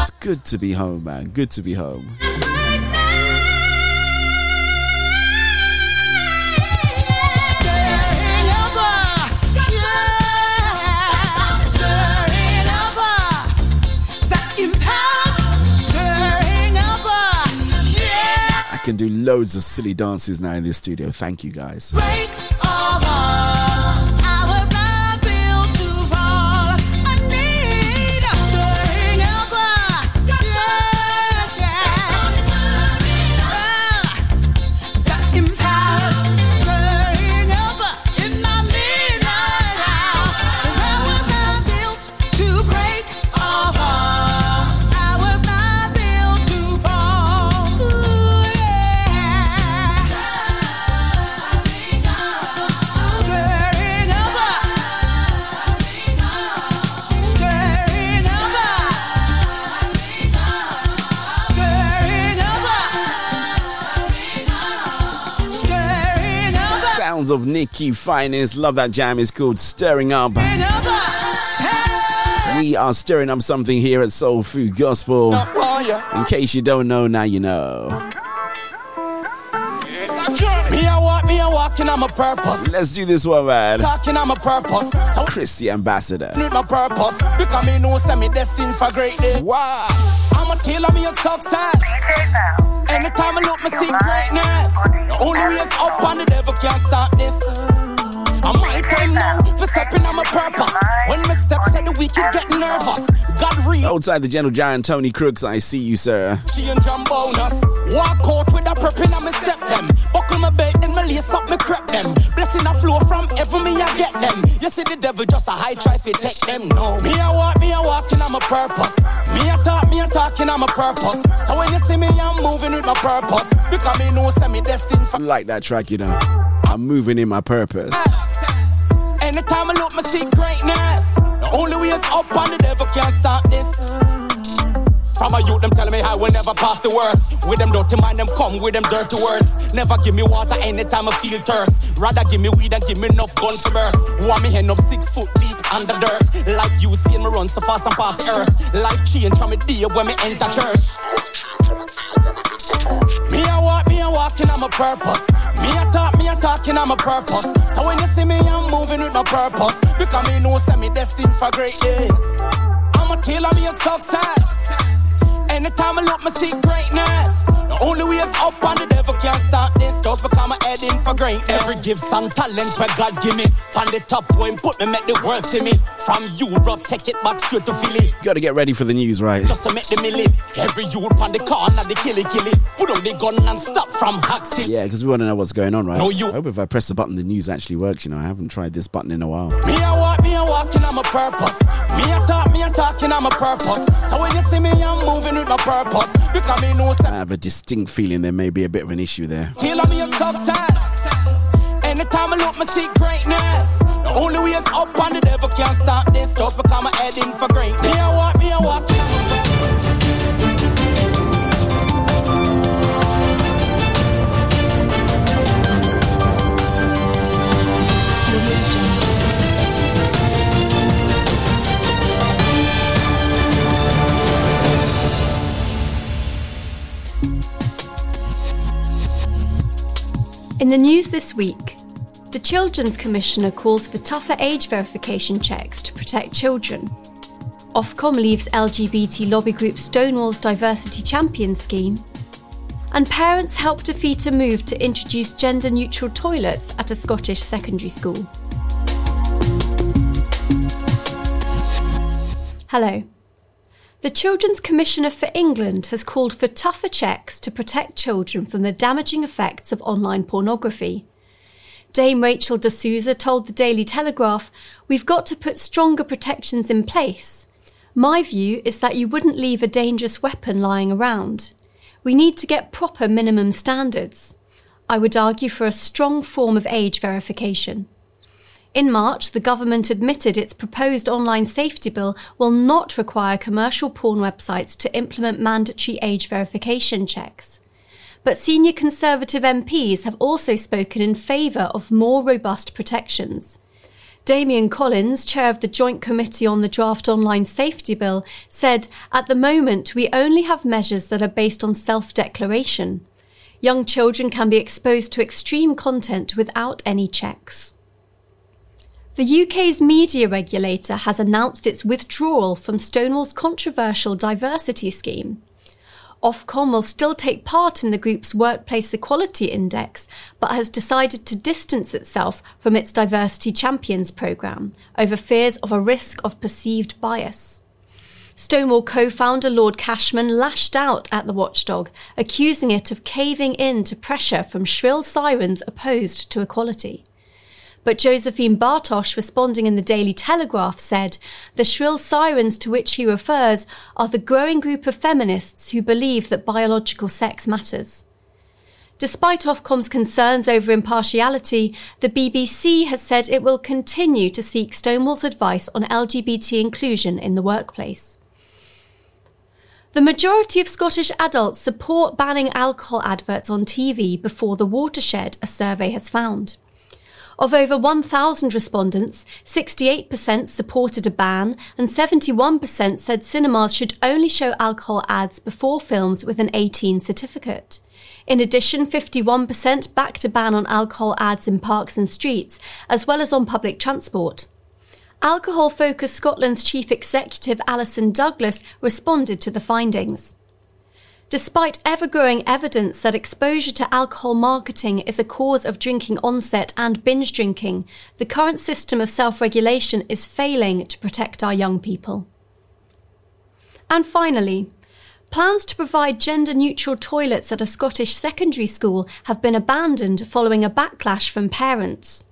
It's good to be home, man. Good to be home. Can do loads of silly dances now in this studio. Thank you guys. Of Nikki Finest. Love that jam. It's called Stirring Up. We are stirring up something here at Soul Food Gospel. In case you don't know, now you know. Me a walking on my purpose. Let's do this one, man. Talking on my purpose. So Christy Ambassador. need my purpose. Because me know send me destined for greatness. Wow. I'm a tailor me a success. Anytime I look, me see greatness. The only way is up and the devil can't stop this. I'm my time now for stepping on my purpose. When my steps say the wicked get nervous. God real. Outside the gentle giant Tony Crooks, I see you, sir. Change and bonus. Walk out with a prepping on me step them. Buckle my belt and my lace up me crep them. Blessing a flow from heaven me I get them. You see the devil just a high try fi take them. No. Me a walk, me a walking on my purpose. Me a talk, me a talking on my purpose. So when you see me, I'm moving with my purpose. Because me know send me destined for Like that track, you know. I'm moving in my purpose. Anytime I look, me see greatness. The only way is up and the devil can't stop this. From a youth, them telling me I will never pass the worst. With them dirty mind, them come with them dirty words. Never give me water anytime I feel thirst. Rather give me weed and give me enough gun to burst. Want me end up six foot deep under dirt. Like you seeing me run so fast and past earth. Life change from me day when me enter church. A walk, me a purpose. Me a talk, me a talking on my purpose. So when you see me, I'm moving with my purpose. Because me know send me destined for great days. I'm a tailor me a success. Anytime I look, me see greatness. The only way is up and the devil can't stop this. Just become a heading for greatness. Every gift and talent where God give me. On the top point, put me, make the world see me. From Europe, take it back straight to Philly. Gotta get ready for the news, right? Just to make the milli. Every youth on the corner, the killy killy. Put on the gun and stop from Haxi. Yeah, because we want to know what's going on, right? No, you- I hope if I press the button, the news actually works. You know, I haven't tried this button in a while. Me a walk, me a walking on my purpose. Me a talk, a talking my purpose. So when you see me, I'm moving with my purpose. Because me know I have a distinct feeling there may be a bit of an issue there. Me a success. Anytime I look, me see greatness. The only way is up and the devil can't stop this. Just become a heading for greatness. Me a walk, me a walk. In the news this week, the Children's Commissioner calls for tougher age verification checks to protect children. Ofcom leaves LGBT lobby group Stonewall's Diversity Champion scheme. And parents help defeat a move to introduce gender neutral toilets at a Scottish secondary school. Hello. The Children's Commissioner for England has called for tougher checks to protect children from the damaging effects of online pornography. Dame Rachel de Souza told the Daily Telegraph, We've got to put stronger protections in place. My view is that you wouldn't leave a dangerous weapon lying around. We need to get proper minimum standards. I would argue for a strong form of age verification. In March, the government admitted its proposed online safety bill will not require commercial porn websites to implement mandatory age verification checks. But senior Conservative MPs have also spoken in favour of more robust protections. Damian Collins, chair of the Joint Committee on the Draft Online Safety Bill, said, At the moment, we only have measures that are based on self declaration. Young children can be exposed to extreme content without any checks. The UK's media regulator has announced its withdrawal from Stonewall's controversial diversity scheme. Ofcom will still take part in the group's Workplace Equality Index, but has decided to distance itself from its Diversity Champions programme over fears of a risk of perceived bias. Stonewall co founder Lord Cashman lashed out at the watchdog, accusing it of caving in to pressure from shrill sirens opposed to equality. But Josephine Bartosch, responding in the Daily Telegraph, said the shrill sirens to which he refers are the growing group of feminists who believe that biological sex matters. Despite Ofcom's concerns over impartiality, the BBC has said it will continue to seek Stonewall's advice on LGBT inclusion in the workplace. The majority of Scottish adults support banning alcohol adverts on TV before the watershed, a survey has found. Of over 1,000 respondents, 68% supported a ban and 71% said cinemas should only show alcohol ads before films with an 18 certificate. In addition, 51% backed a ban on alcohol ads in parks and streets, as well as on public transport. Alcohol Focus Scotland's chief executive Alison Douglas responded to the findings. Despite ever growing evidence that exposure to alcohol marketing is a cause of drinking onset and binge drinking, the current system of self regulation is failing to protect our young people. And finally, plans to provide gender neutral toilets at a Scottish secondary school have been abandoned following a backlash from parents.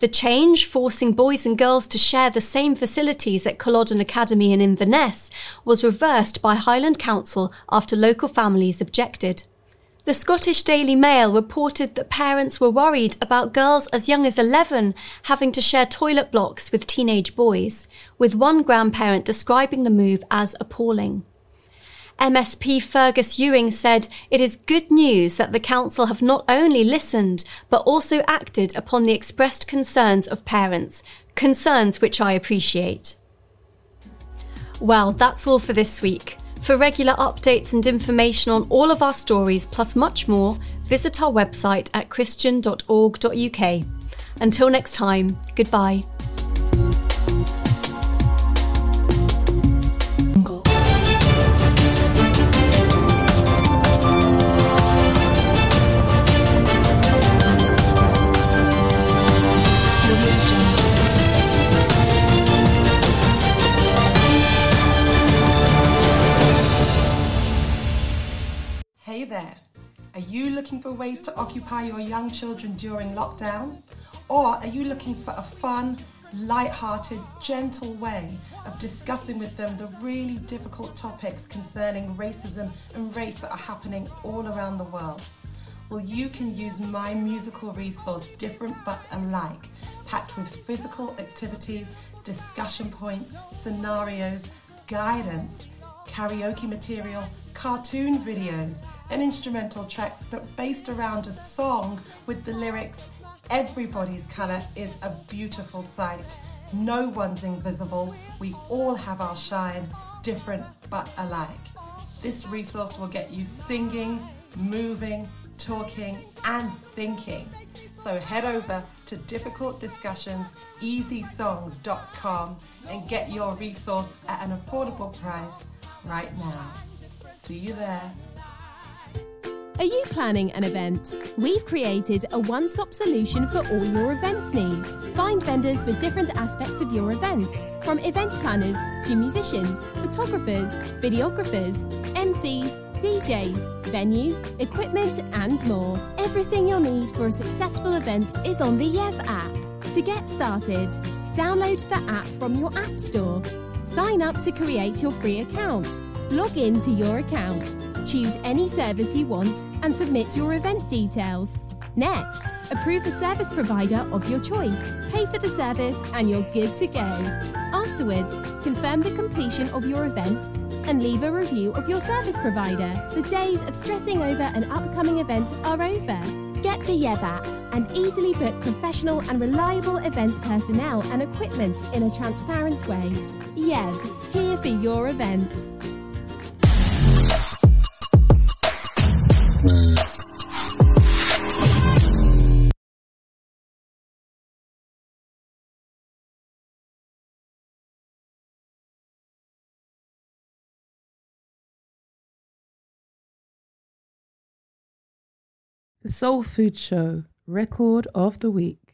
The change, forcing boys and girls to share the same facilities at Culloden Academy in Inverness, was reversed by Highland Council after local families objected. The Scottish Daily Mail reported that parents were worried about girls as young as 11 having to share toilet blocks with teenage boys, with one grandparent describing the move as appalling. MSP Fergus Ewing said it is good news that the council have not only listened but also acted upon the expressed concerns of parents, concerns which I appreciate. Well, that's all for this week. For regular updates and information on all of our stories, plus much more, visit our website at christian.org.uk. Until next time, goodbye. Hey there! Are you looking for ways to occupy your young children during lockdown? Or are you looking for a fun, light-hearted, gentle way of discussing with them the really difficult topics concerning racism and race that are happening all around the world? Well, you can use my musical resource, Different But Alike, packed with physical activities, discussion points, scenarios, guidance, karaoke material, cartoon videos, and instrumental tracks, but based around a song with the lyrics Everybody's colour is a beautiful sight. No one's invisible. We all have our shine, different but alike. This resource will get you singing, moving, talking, and thinking. So head over to difficultdiscussionseasysongs.com and get your resource at an affordable price right now. See you there. Are you planning an event? We've created a one stop solution for all your events needs. Find vendors for different aspects of your event, from event planners to musicians, photographers, videographers, MCs, DJs, venues, equipment, and more. Everything you'll need for a successful event is on the Yev app. To get started, download the app from your App Store. Sign up to create your free account. Log in to your account, choose any service you want, and submit your event details. Next, approve a service provider of your choice, pay for the service, and you're good to go. Afterwards, confirm the completion of your event and leave a review of your service provider. The days of stressing over an upcoming event are over. Get the Yev app and easily book professional and reliable event personnel and equipment in a transparent way. Yev, here for your events. The Soul Food Show Record of the Week.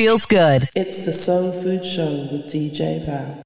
Feels good. It's the Soul Food Show with DJ Val.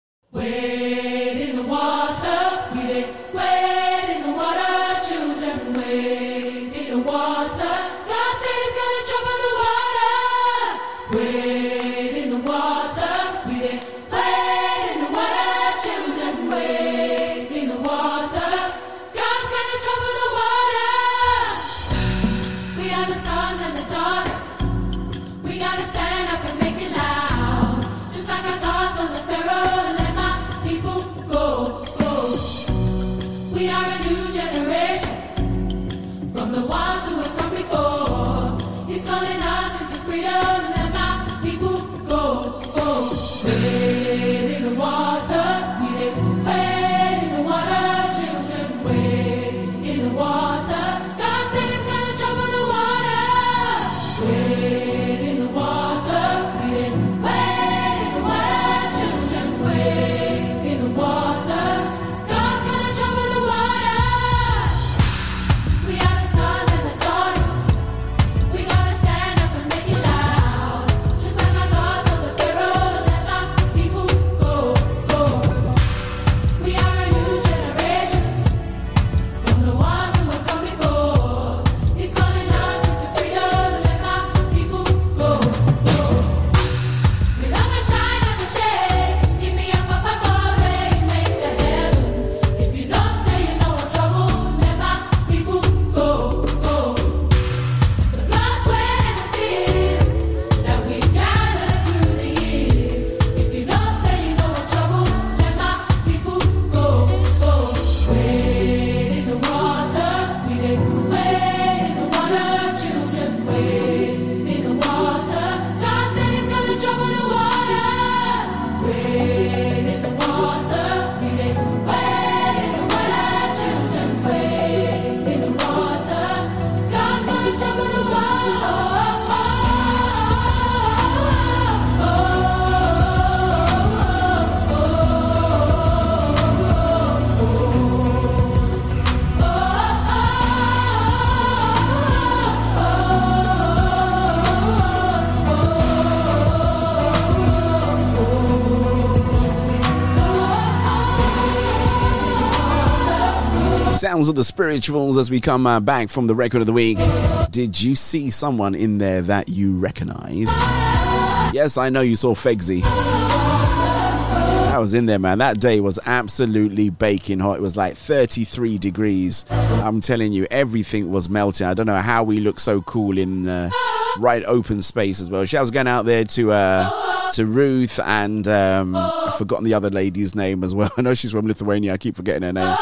Sounds of the spirituals as we come uh, back from the record of the week. Did you see someone in there that you recognized? Yes, I know you saw Fegsy. I was in there, man. That day was absolutely baking hot. It was like 33 degrees. I'm telling you, everything was melting. I don't know how we look so cool in uh, right open space as well. She was going out there to uh, to Ruth and um, I've forgotten the other lady's name as well. I know she's from Lithuania. I keep forgetting her name.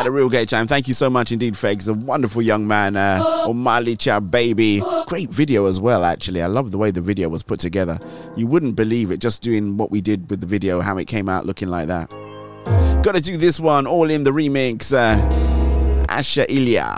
Had a real great time. Thank you so much indeed, Fegs. A wonderful young man. Uh, Omalicha baby. Great video as well, actually. I love the way the video was put together. You wouldn't believe it just doing what we did with the video, how it came out looking like that. Gotta do this one all in the remix. Uh, Asha Ilya.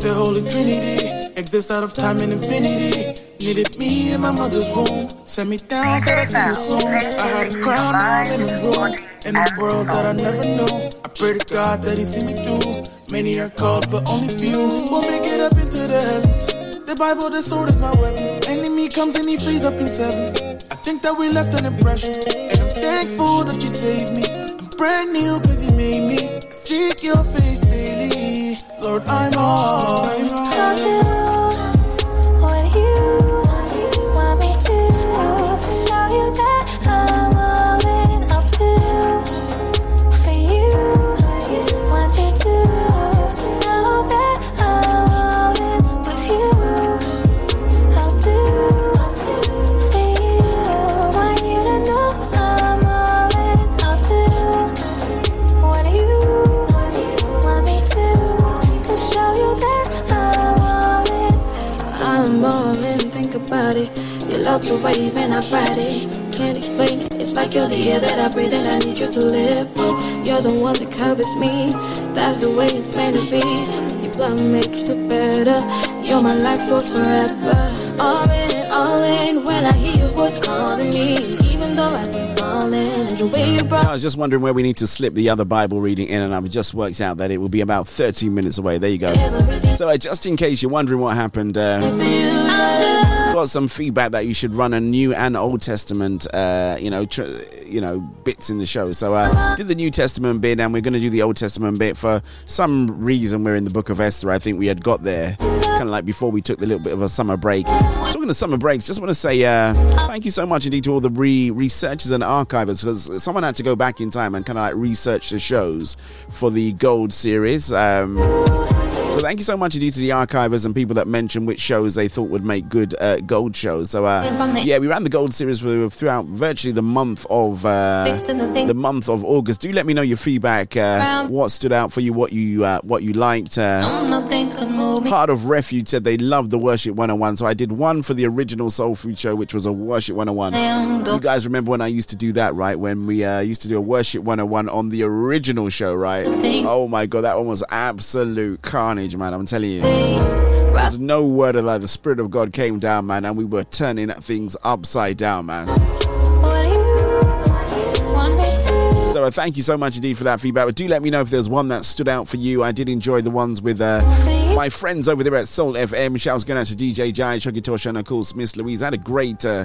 The Holy Trinity exists out of time and infinity. Needed me in my mother's womb. Set me down, said I see you soon. I had a crown now I'm in a room. In a world that I never knew. I pray to God that He see me through. Many are called, but only few will make it up into the heavens. The Bible, the sword is my weapon. Enemy comes and he flees up in seven. I think that we left an impression. And I'm thankful that you saved me. I'm brand new cause you made me. Seek your face daily. Lord, I'm all. I'm I'll Love's a wave and I ride it. Can't explain it. It's like you're the air that I breathe and I need you to live. You're the one that covers me. That's the way it's meant to be. Your blood makes it better. You're my life source forever. All in, all in. When I hear your voice calling me, even though I keep falling, there's way you brought. I was just wondering where we need to slip the other Bible reading in, and I've just worked out that it will be about 13 minutes away. There you go. So, uh, just in case you're wondering what happened, uh, got some feedback that you should run a New and Old Testament, uh, you know, tr- you know, bits in the show. So, uh, did the New Testament bit, and we're going to do the Old Testament bit for some reason. We're in the Book of Esther. I think we had got there kind of like before we took the little bit of a summer break. Talking to summer breaks, just want to say uh, thank you so much indeed to all the re- researchers and archivers because someone had to go back in time and kind of like research the shows for the Gold series. Um, so thank you so much indeed to the archivers and people that mentioned which shows they thought would make good uh, gold shows. So uh, yeah, we ran the gold series throughout virtually the month of uh, the month of August. Do let me know your feedback. Uh, what stood out for you? What you uh, what you liked? Uh, Nothing could move me. Part of Refuge said they loved the Worship 101, so I did one for the original Soul Food Show, which was a Worship 101. You guys remember when I used to do that, right? When we uh, used to do a Worship 101 on the original show, right? Oh my god, that one was absolute carnage, man. I'm telling you. There's no word of that. The Spirit of God came down, man, and we were turning things upside down, man. Uh, thank you so much indeed for that feedback. But do let me know if there's one that stood out for you. I did enjoy the ones with uh, my friends over there at Soul FM. Shouts going out to DJ Jai, Chucky Tosha, and of course Miss Louise. I had a great. Uh,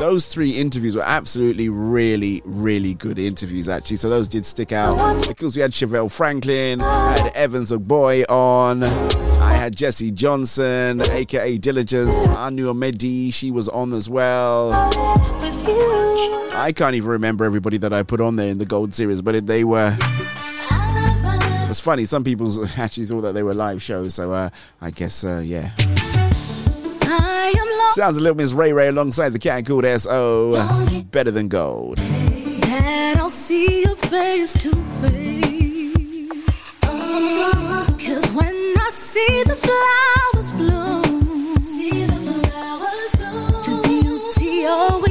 those three interviews were absolutely, really, really good interviews actually. So those did stick out because we had Chevelle Franklin, I had Evans Boy on. I had Jesse Johnson, aka Diligence. Anu Medi, she was on as well. I can't even remember everybody that I put on there in the gold series, but they were. It's funny. Some people actually thought that they were live shows, so uh, I guess uh, yeah. Sounds a little Miss Ray Ray alongside the cat called S.O. Better than gold. And I'll see your face to face. Cause when I see the flowers bloom,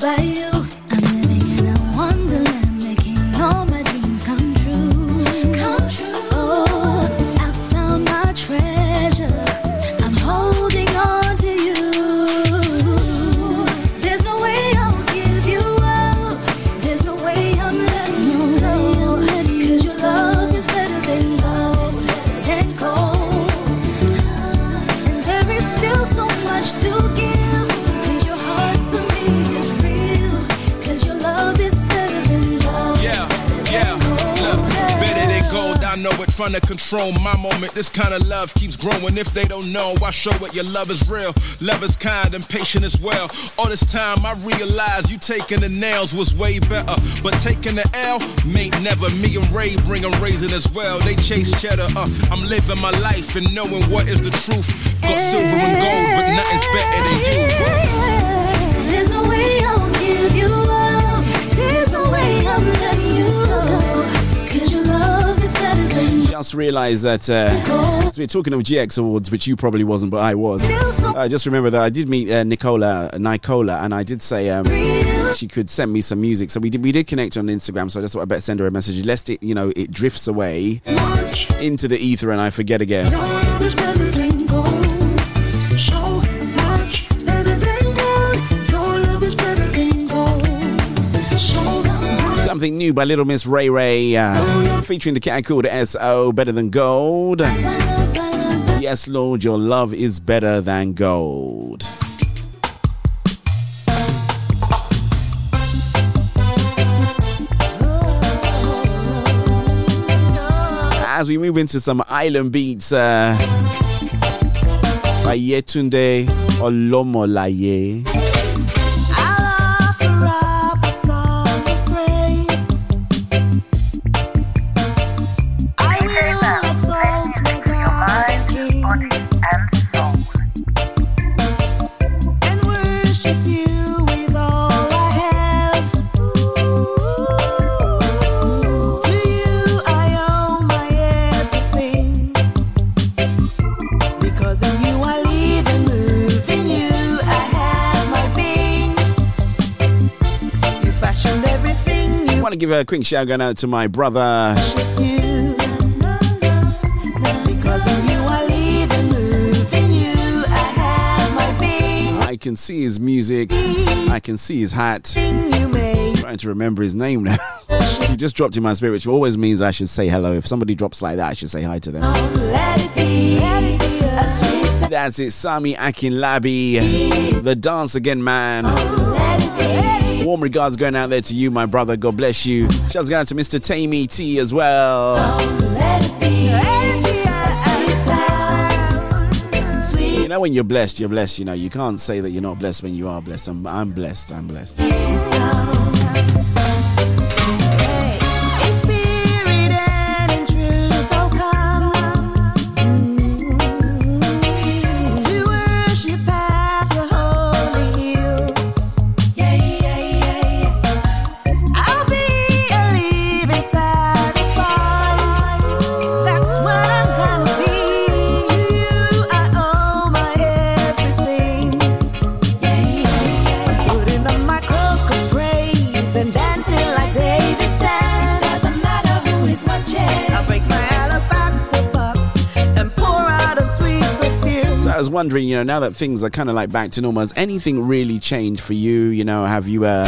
by you. This kind of love keeps growing. If they don't know, I show it. Your love is real, love is kind and patient as well. All this time, I realized you taking the nails was way better, but taking the L made never. Me and Ray bring bring 'em raising as well. They chase cheddar. Uh, I'm living my life and knowing what is the truth. Got silver and gold, but nothing's better than you. Just realized that uh, so we're talking of GX Awards, which you probably wasn't, but I was. I just remember that I did meet uh, Nicola, Nicola, and I did say um, she could send me some music. So we did we did connect on Instagram. So I just thought I better send her a message, lest it you know it drifts away into the ether and I forget again. Something new by Little Miss Ray Ray, uh, featuring the cat called S.O. Better Than Gold. Yes, Lord, your love is better than gold. As we move into some island beats uh, by Yetunde Olomolaye. Give a quick shout out to my brother I can see his music. I can see his hat. trying to remember his name now. he just dropped in my spirit, which always means I should say hello. If somebody drops like that, I should say hi to them. Let it it That's it, Sami Akinlabi, the dance again man. Warm regards going out there to you, my brother. God bless you. Shouts going out to Mr. Tammy T as well. You know, when you're blessed, you're blessed. You know, you can't say that you're not blessed when you are blessed. I'm, I'm blessed. I'm blessed. Wondering, you know, now that things are kind of like back to normal, has anything really changed for you? You know, have you, uh,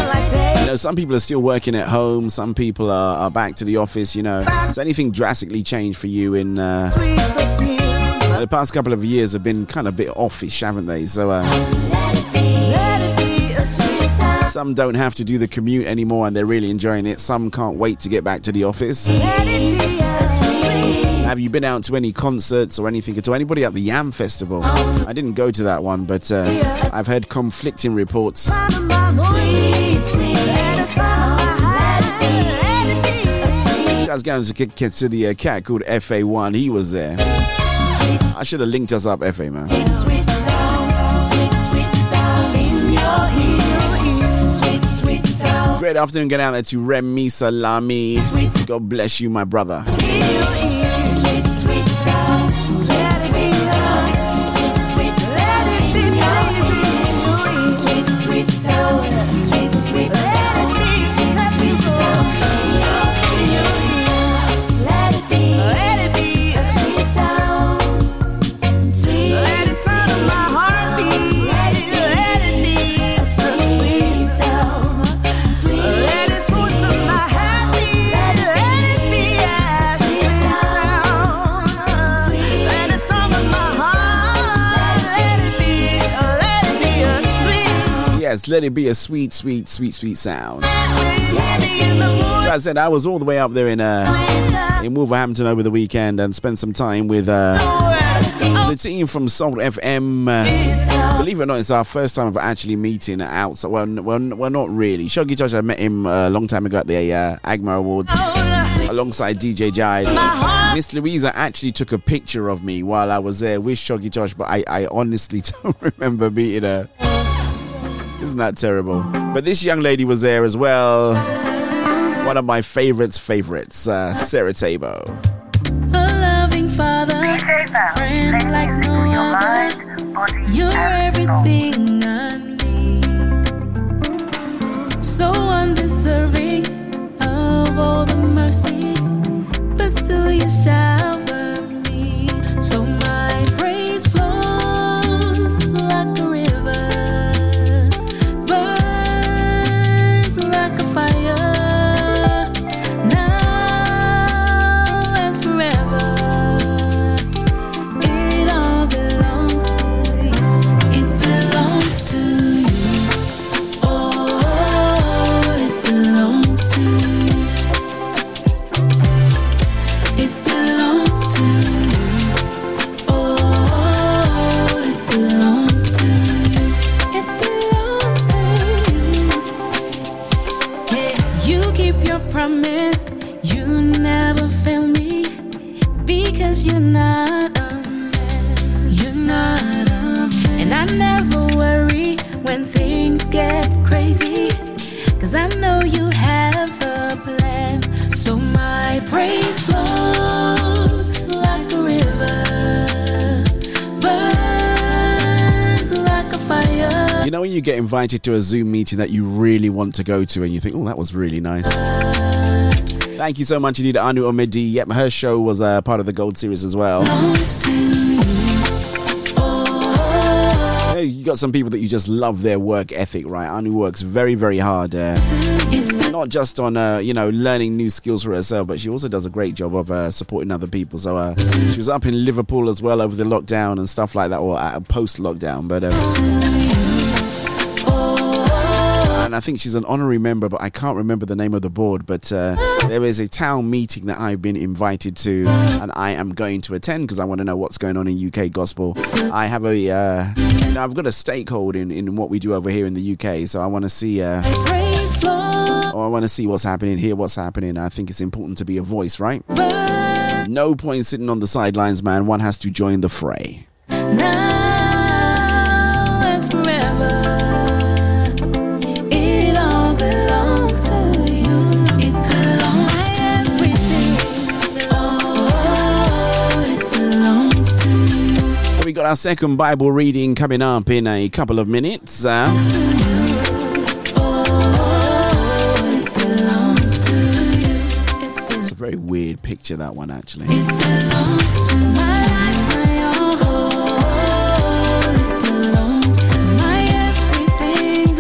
you know, some people are still working at home, some people are, are back to the office, you know. Has anything drastically changed for you in, uh, the past couple of years have been kind of a bit offish, haven't they? So, uh, some don't have to do the commute anymore and they're really enjoying it. Some can't wait to get back to the office. You been out to any concerts or anything at all? Anybody at the Yam Festival? I didn't go to that one, but uh, I've heard conflicting reports. Shouts going to, get to the uh, cat called FA1. He was there. I should have linked us up, FA man. Great afternoon, get out there to Remy Salami. God bless you, my brother. Yes, let it be a sweet, sweet, sweet, sweet sound. So I said I was all the way up there in uh, in Wolverhampton over the weekend and spent some time with uh, the team from Soul FM. Uh, believe it or not, it's our first time of actually meeting outside. Well, well, well, not really. Shoggy Josh, I met him uh, a long time ago at the uh, AGMA Awards alongside DJ Jive. Miss Louisa actually took a picture of me while I was there with Shoggy Josh, but I, I honestly don't remember meeting her. Isn't that terrible? But this young lady was there as well. One of my favorites, favorites, uh, Sarah Tabo. A Friend like no other. You're everything I need. So undeserving of all the mercy, but still you shower me. So my know when you get invited to a Zoom meeting that you really want to go to and you think, oh, that was really nice. Thank you so much indeed, Anu Omedi. Yep, her show was uh, part of the Gold Series as well. Hey, you got some people that you just love their work ethic, right? Anu works very, very hard. Uh, not just on, uh, you know, learning new skills for herself, but she also does a great job of uh, supporting other people. So uh, she was up in Liverpool as well over the lockdown and stuff like that, or post lockdown. But uh, and I think she's an honorary member, but I can't remember the name of the board. But uh, there is a town meeting that I've been invited to, and I am going to attend because I want to know what's going on in UK gospel. I have a, uh, you know, I've got a stakehold in, in what we do over here in the UK, so I want to see, uh, or I want to see what's happening, hear what's happening. I think it's important to be a voice, right? No point sitting on the sidelines, man. One has to join the fray. Now we got our second Bible reading coming up in a couple of minutes. Uh, it's a very weird picture, that one, actually.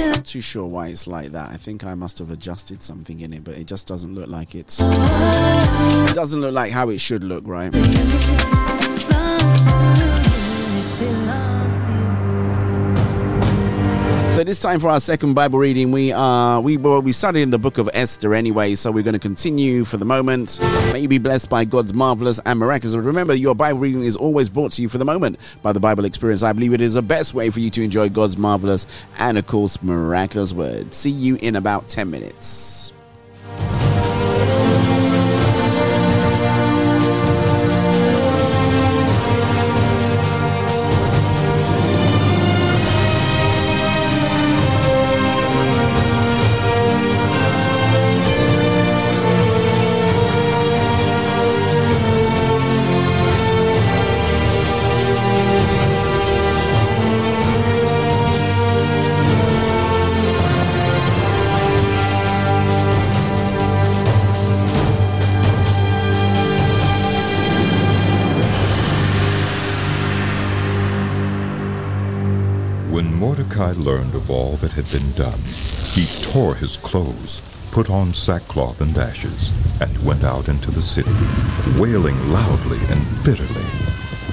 Not too sure why it's like that. I think I must have adjusted something in it, but it just doesn't look like it's. It doesn't look like how it should look, right? So this time for our second Bible reading, we are we well, we started in the book of Esther anyway, so we're going to continue for the moment. May you be blessed by God's marvelous and miraculous. But remember, your Bible reading is always brought to you for the moment by the Bible Experience. I believe it is the best way for you to enjoy God's marvelous and, of course, miraculous word. See you in about ten minutes. Mordecai learned of all that had been done, he tore his clothes, put on sackcloth and ashes, and went out into the city, wailing loudly and bitterly.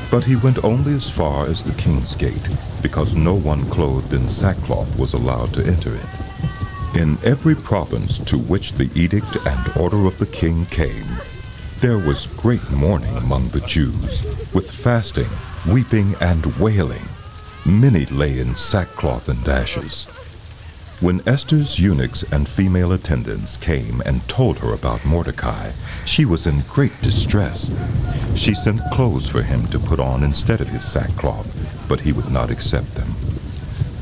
But he went only as far as the king's gate, because no one clothed in sackcloth was allowed to enter it. In every province to which the edict and order of the king came, there was great mourning among the Jews, with fasting, weeping, and wailing. Many lay in sackcloth and ashes. When Esther's eunuchs and female attendants came and told her about Mordecai, she was in great distress. She sent clothes for him to put on instead of his sackcloth, but he would not accept them.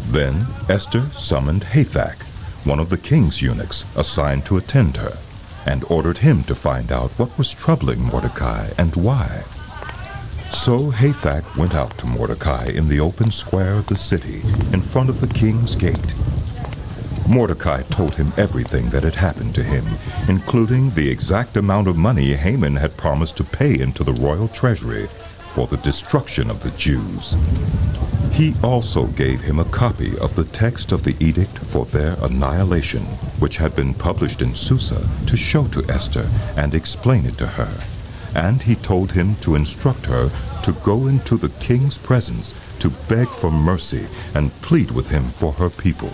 Then Esther summoned Hathach, one of the king's eunuchs assigned to attend her, and ordered him to find out what was troubling Mordecai and why. So Hathach went out to Mordecai in the open square of the city, in front of the king's gate. Mordecai told him everything that had happened to him, including the exact amount of money Haman had promised to pay into the royal treasury for the destruction of the Jews. He also gave him a copy of the text of the edict for their annihilation, which had been published in Susa, to show to Esther and explain it to her. And he told him to instruct her to go into the king's presence to beg for mercy and plead with him for her people.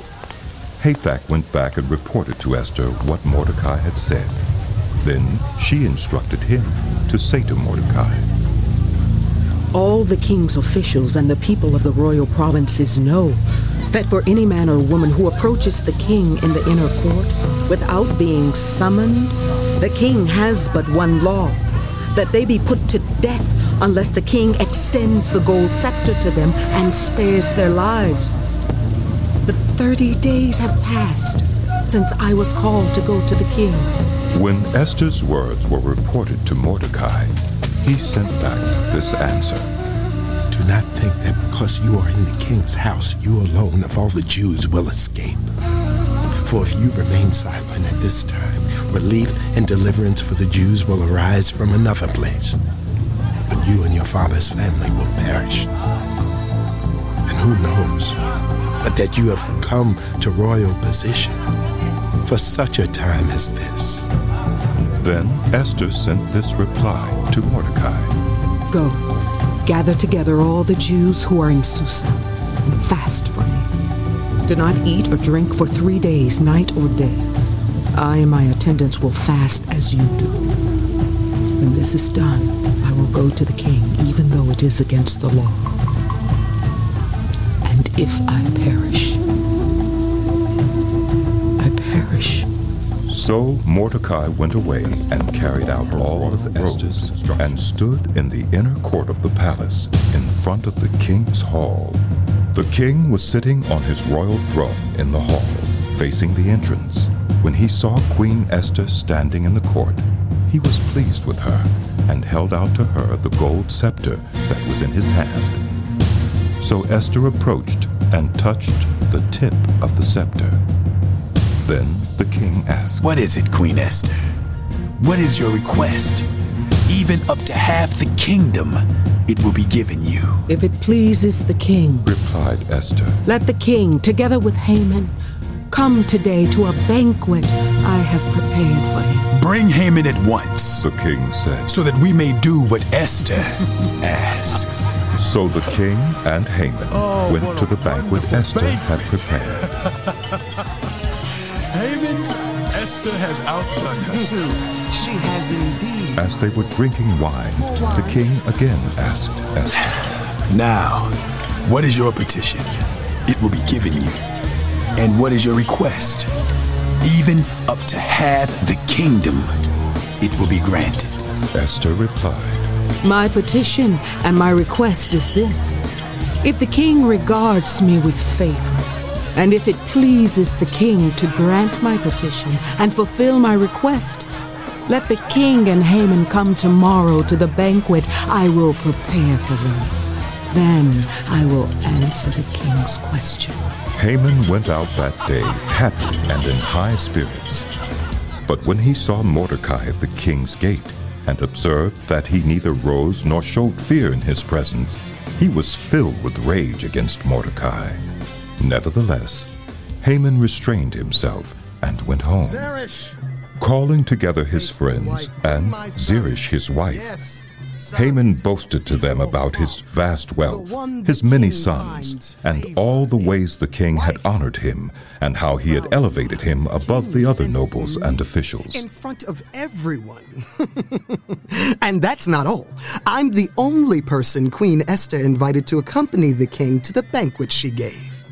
Hathach went back and reported to Esther what Mordecai had said. Then she instructed him to say to Mordecai, All the king's officials and the people of the royal provinces know that for any man or woman who approaches the king in the inner court without being summoned, the king has but one law that they be put to death unless the king extends the gold scepter to them and spares their lives. The 30 days have passed since I was called to go to the king. When Esther's words were reported to Mordecai, he sent back this answer. Do not think that because you are in the king's house, you alone of all the Jews will escape. For if you remain silent at this time, relief and deliverance for the Jews will arise from another place. But you and your father's family will perish. And who knows but that you have come to royal position for such a time as this. Then Esther sent this reply to Mordecai. Go, gather together all the Jews who are in Susa, and fast for me. Do not eat or drink for three days, night or day. I and my attendants will fast as you do. When this is done, I will go to the king, even though it is against the law. And if I perish, I perish. So Mordecai went away and carried out all of Esther's and stood in the inner court of the palace in front of the king's hall. The king was sitting on his royal throne in the hall, facing the entrance. When he saw Queen Esther standing in the court, he was pleased with her and held out to her the gold scepter that was in his hand. So Esther approached and touched the tip of the scepter. Then the king asked, What is it, Queen Esther? What is your request? Even up to half the kingdom, it will be given you. If it pleases the king, replied Esther, let the king, together with Haman, come today to a banquet I have prepared for him. Bring Haman at once, the king said, so that we may do what Esther asks. So the king and Haman Oh, went to the banquet wonderful Esther had prepared. Haman, Esther has outdone herself. She has indeed. As they were drinking wine, the king again asked Esther, Now, what is your petition? It will be given you. And what is your request? Even up to half the kingdom, it will be granted. Esther replied, My petition and my request is this If the king regards me with favor, and if it pleases the king to grant my petition and fulfill my request, let the king and Haman come tomorrow to the banquet I will prepare for them. Then I will answer the king's question. Haman went out that day happy and in high spirits. But when he saw Mordecai at the king's gate and observed that he neither rose nor showed fear in his presence, he was filled with rage against Mordecai. Nevertheless, Haman restrained himself and went home. Calling together his friends and Zeresh his wife, Haman boasted to them about his vast wealth, his many sons, and all the ways the king had honored him, and how he had elevated him above the other nobles and officials. in front of everyone. and that's not all. I'm the only person Queen Esther invited to accompany the king to the banquet she gave.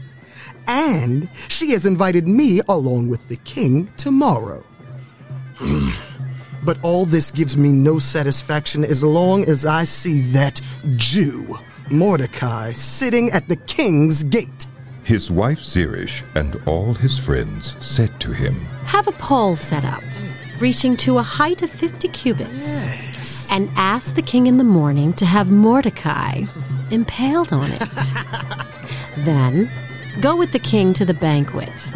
And she has invited me along with the king tomorrow. but all this gives me no satisfaction as long as I see that Jew, Mordecai, sitting at the king's gate. His wife Zeresh and all his friends said to him, Have a pole set up, reaching to a height of 50 cubits. and ask the king in the morning to have Mordecai impaled on it. then go with the king to the banquet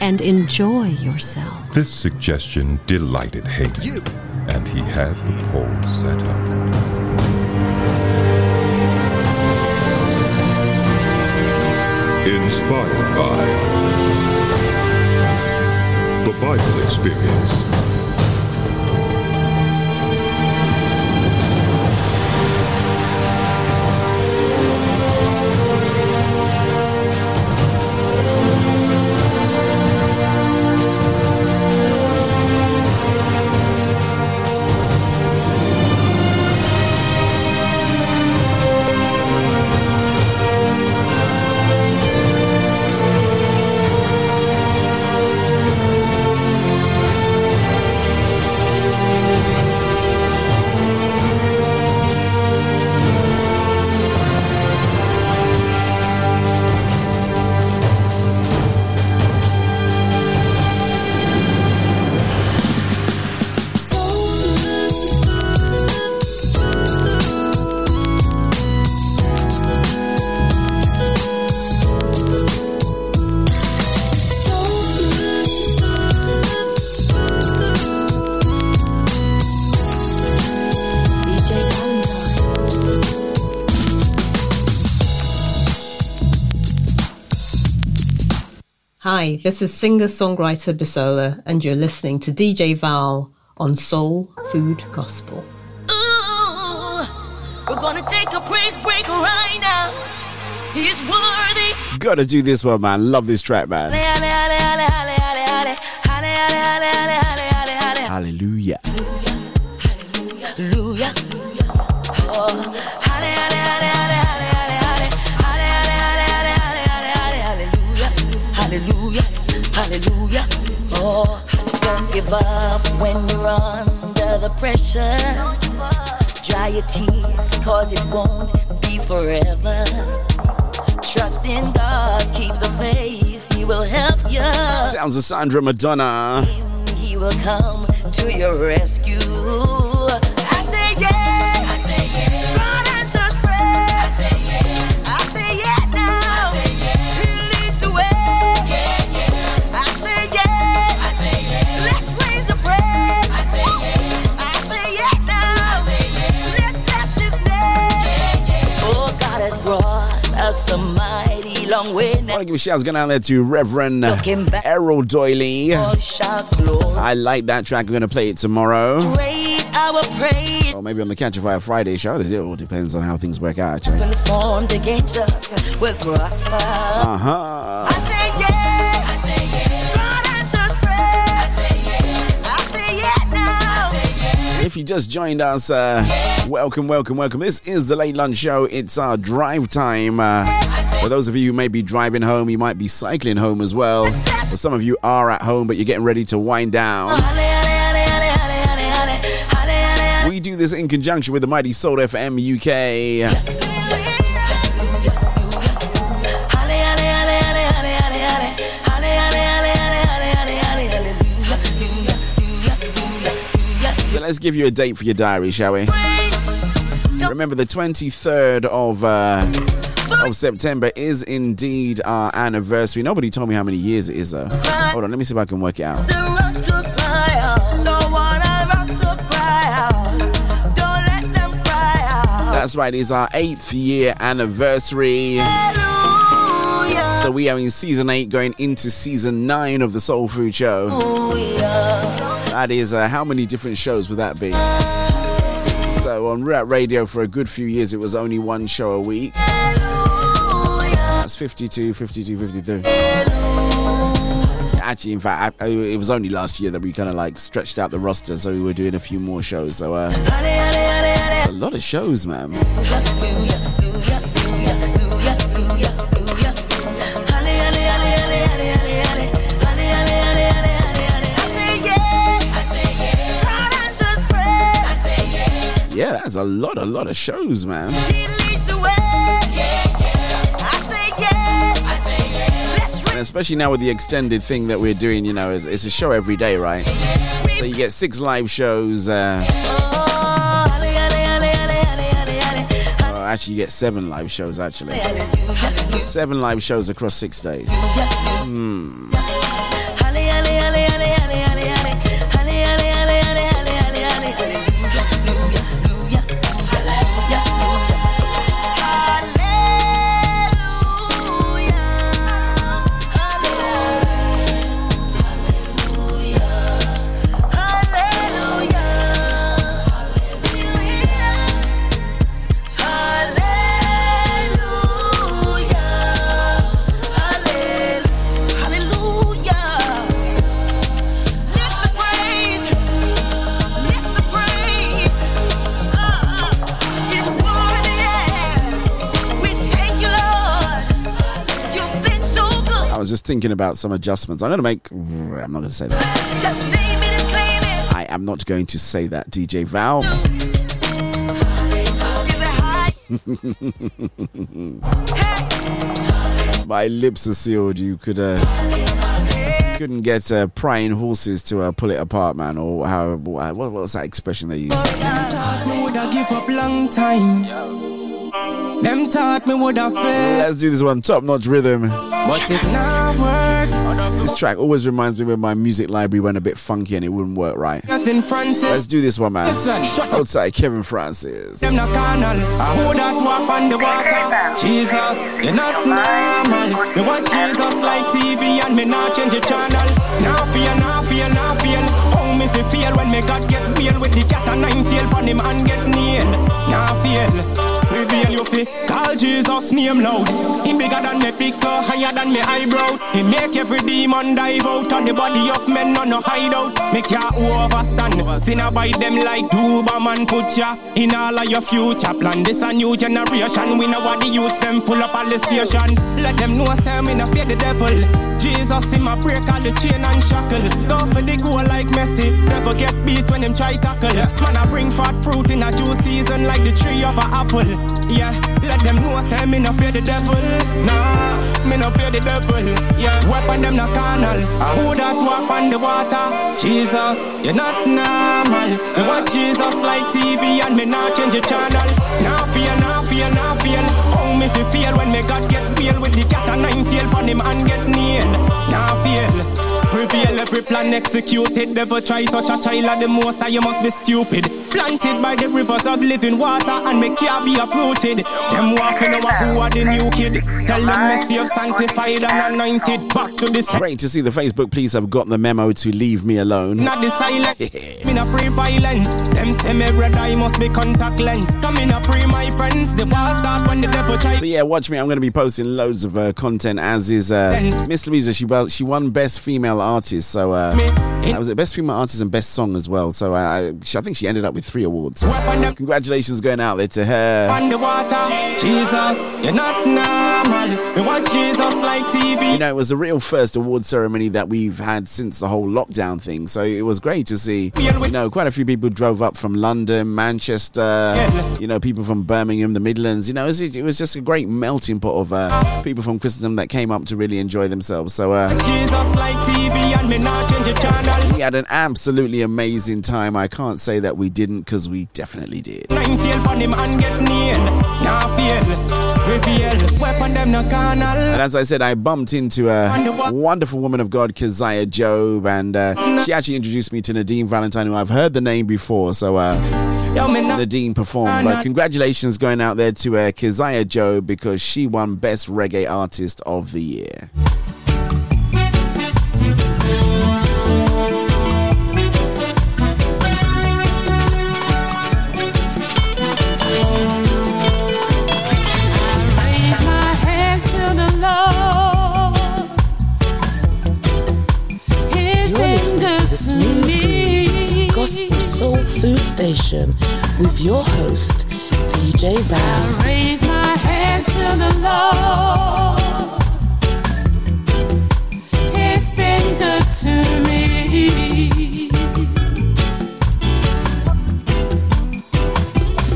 and enjoy yourself. This suggestion delighted Haman, and he had the pole set up. Inspired by the Bible Experience. This is singer songwriter Bisola, and you're listening to DJ Val on Soul Food Gospel. We're gonna take a praise break right now. He's worthy. Gotta do this one, man. Love this track, man. Ale, give up when you're under the pressure. Dry your tears, cause it won't be forever. Trust in God, keep the faith, He will help you. Sounds of Sandra Madonna. He will come to your rescue. Long way I want to give a shout going out there to Reverend Errol Doyley. I like that track. We're going to play it tomorrow. Raise our praise. Or maybe on the Catch a Fire Friday show. It all depends on how things work out, actually. Formed against us will. Uh huh. I say yeah. I say yeah. God answers prayer. I say yeah. I say yeah now. I say yeah. If you just joined us, uh, welcome, welcome, welcome. This is the Late Lunch Show. It's our drive time. Uh, for those of you who may be driving home, you might be cycling home as well. For some of you are at home, but you're getting ready to wind down. We do this in conjunction with the mighty Soul FM UK. So let's give you a date for your diary, shall we? Remember, the 23rd of uh, of September is indeed our anniversary. Nobody told me how many years it is, though. Hold on, let me see if I can work it out. The rocks will cry out. Don't wanna rocks to cry out. Don't let them cry out. That's right, it's our eighth year anniversary. So we are in season eight, going into season nine of the Soul Food Show. That is, uh, how many different shows would that be? So on Ruach Radio for a good few years, it was only one show a week. That's 52, 52, 53. Actually, in fact, I, it was only last year that we kind of like stretched out the roster, so we were doing a few more shows. So uh, it's a lot of shows, man. Yeah, that's a lot, a lot of shows, man. and especially now with the extended thing that we're doing, you know, it's, it's a show every day, right? So you get six live shows. Uh, well, actually, you get seven live shows, actually. Seven live shows across six days. Hmm. About some adjustments. I'm going to make. I'm not going to say that. I am not going to say that, DJ Val. My lips are sealed. You could. Uh, couldn't get uh, prying horses to uh, pull it apart, man. Or how? What, what was that expression they used? Thought me woulda give up long time. Them thought me woulda fail, Let's do this one. Top notch rhythm. But it not work. This track always reminds me when my music library went a bit funky and it wouldn't work right. Nothing Let's do this one, man. Listen. Outside Kevin Francis. Them not carnal. Who that walk on the water? Jesus, you're not normal. Me watch Jesus like TV and me not change the channel. Now fear, now fear, now fear. How me fi feel when me God get real with the cat and nine tail pon him and get nailed. Now feel. Reveal you fi call Jesus name loud. He bigger than me picture, higher than me eyebrow. He make every demon dive out of the body of men, no no hideout. Make ya overstand. Sin by them like Doberman put ya in all of your future plan. This a new generation. We know what the youths them pull up all the station. Let them know say me not fear the devil. Jesus in my break all the chain and shackle. Go for the goal like Messi. Never get beat when them try tackle. Man I bring fat fruit in a juice season like the tree of a apple. Yeah, let them know say me no fear the devil. Nah, me no fear the devil. Yeah, weapon them not carnal. And who that walk on the water? Jesus, you're not normal. Me watch Jesus like TV and me not change the channel. Now fear, now fear, now fear. How me feel when me God get real with the cat and nine tail pon him and get nailed. Now feel. Prevail every plan executed. Never try touch a child at the most, that you must be stupid. Planted by the rivers of living water and me can't be uprooted. Them walking over who are the new kid. Tell them me saved, sanctified and anointed. Back to the Great to see the Facebook police have got the memo to leave me alone. not the silent. me not free violence. Them say me brother, I must be contact lens. Come in a free my friends. The war start when the devil try. So yeah, watch me. I'm going to be posting loads of uh, content. As is uh, Miss Louisa. She well, she won Best Female Artist. So uh, that was the Best Female Artist and Best Song as well. So uh, I, she- I think she ended up with three awards. So congratulations going out there to her. On the water, Jesus, you're not normal. We watch Jesus TV. You know, it was the real first award ceremony that we've had since the whole lockdown thing. So it was great to see. You know, quite a few people drove up from London, Manchester. You know, people from Birmingham, the Midlands. You know, it was, it was just a great melting pot of uh, people from Christendom that came up to really enjoy themselves. So uh, Jesus like TV and me not change channel. we had an absolutely amazing time. I can't say that we didn't because we definitely did. Nine tail pon him and get nailed. Now feel, reveal. Weapon them no carnal. And as I said, I bumped into a wonderful woman of God, Keziah Job, and uh, she actually introduced me to Nadine Valentine, who I've heard the name before. So uh, Nadine performed. But congratulations going out there to uh, Keziah Job because she won Best Reggae Artist of the Year. Food Station with your host, DJ Val. Raise my hands to the Lord. He's been good to me.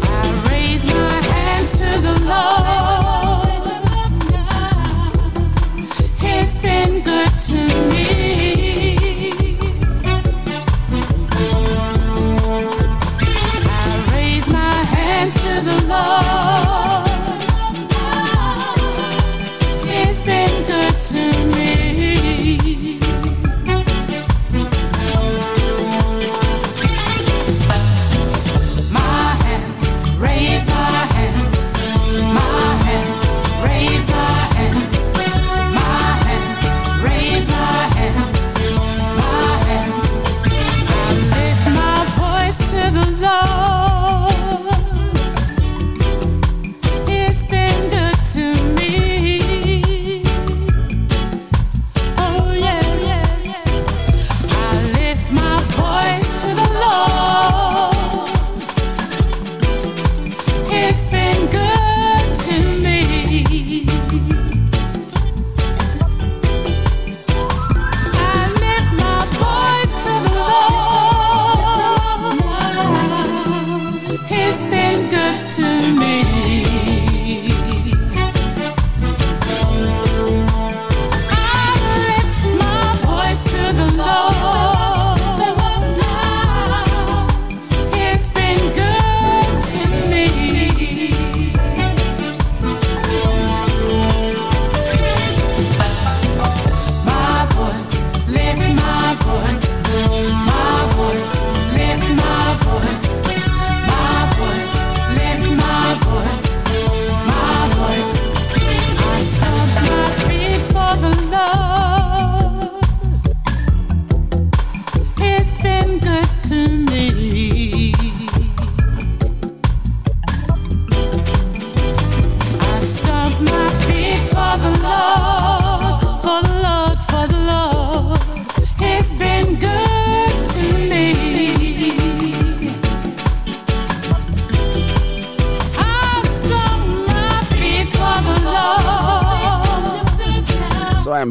I raise my hands to the Lord. He's been good to me. To the Lord.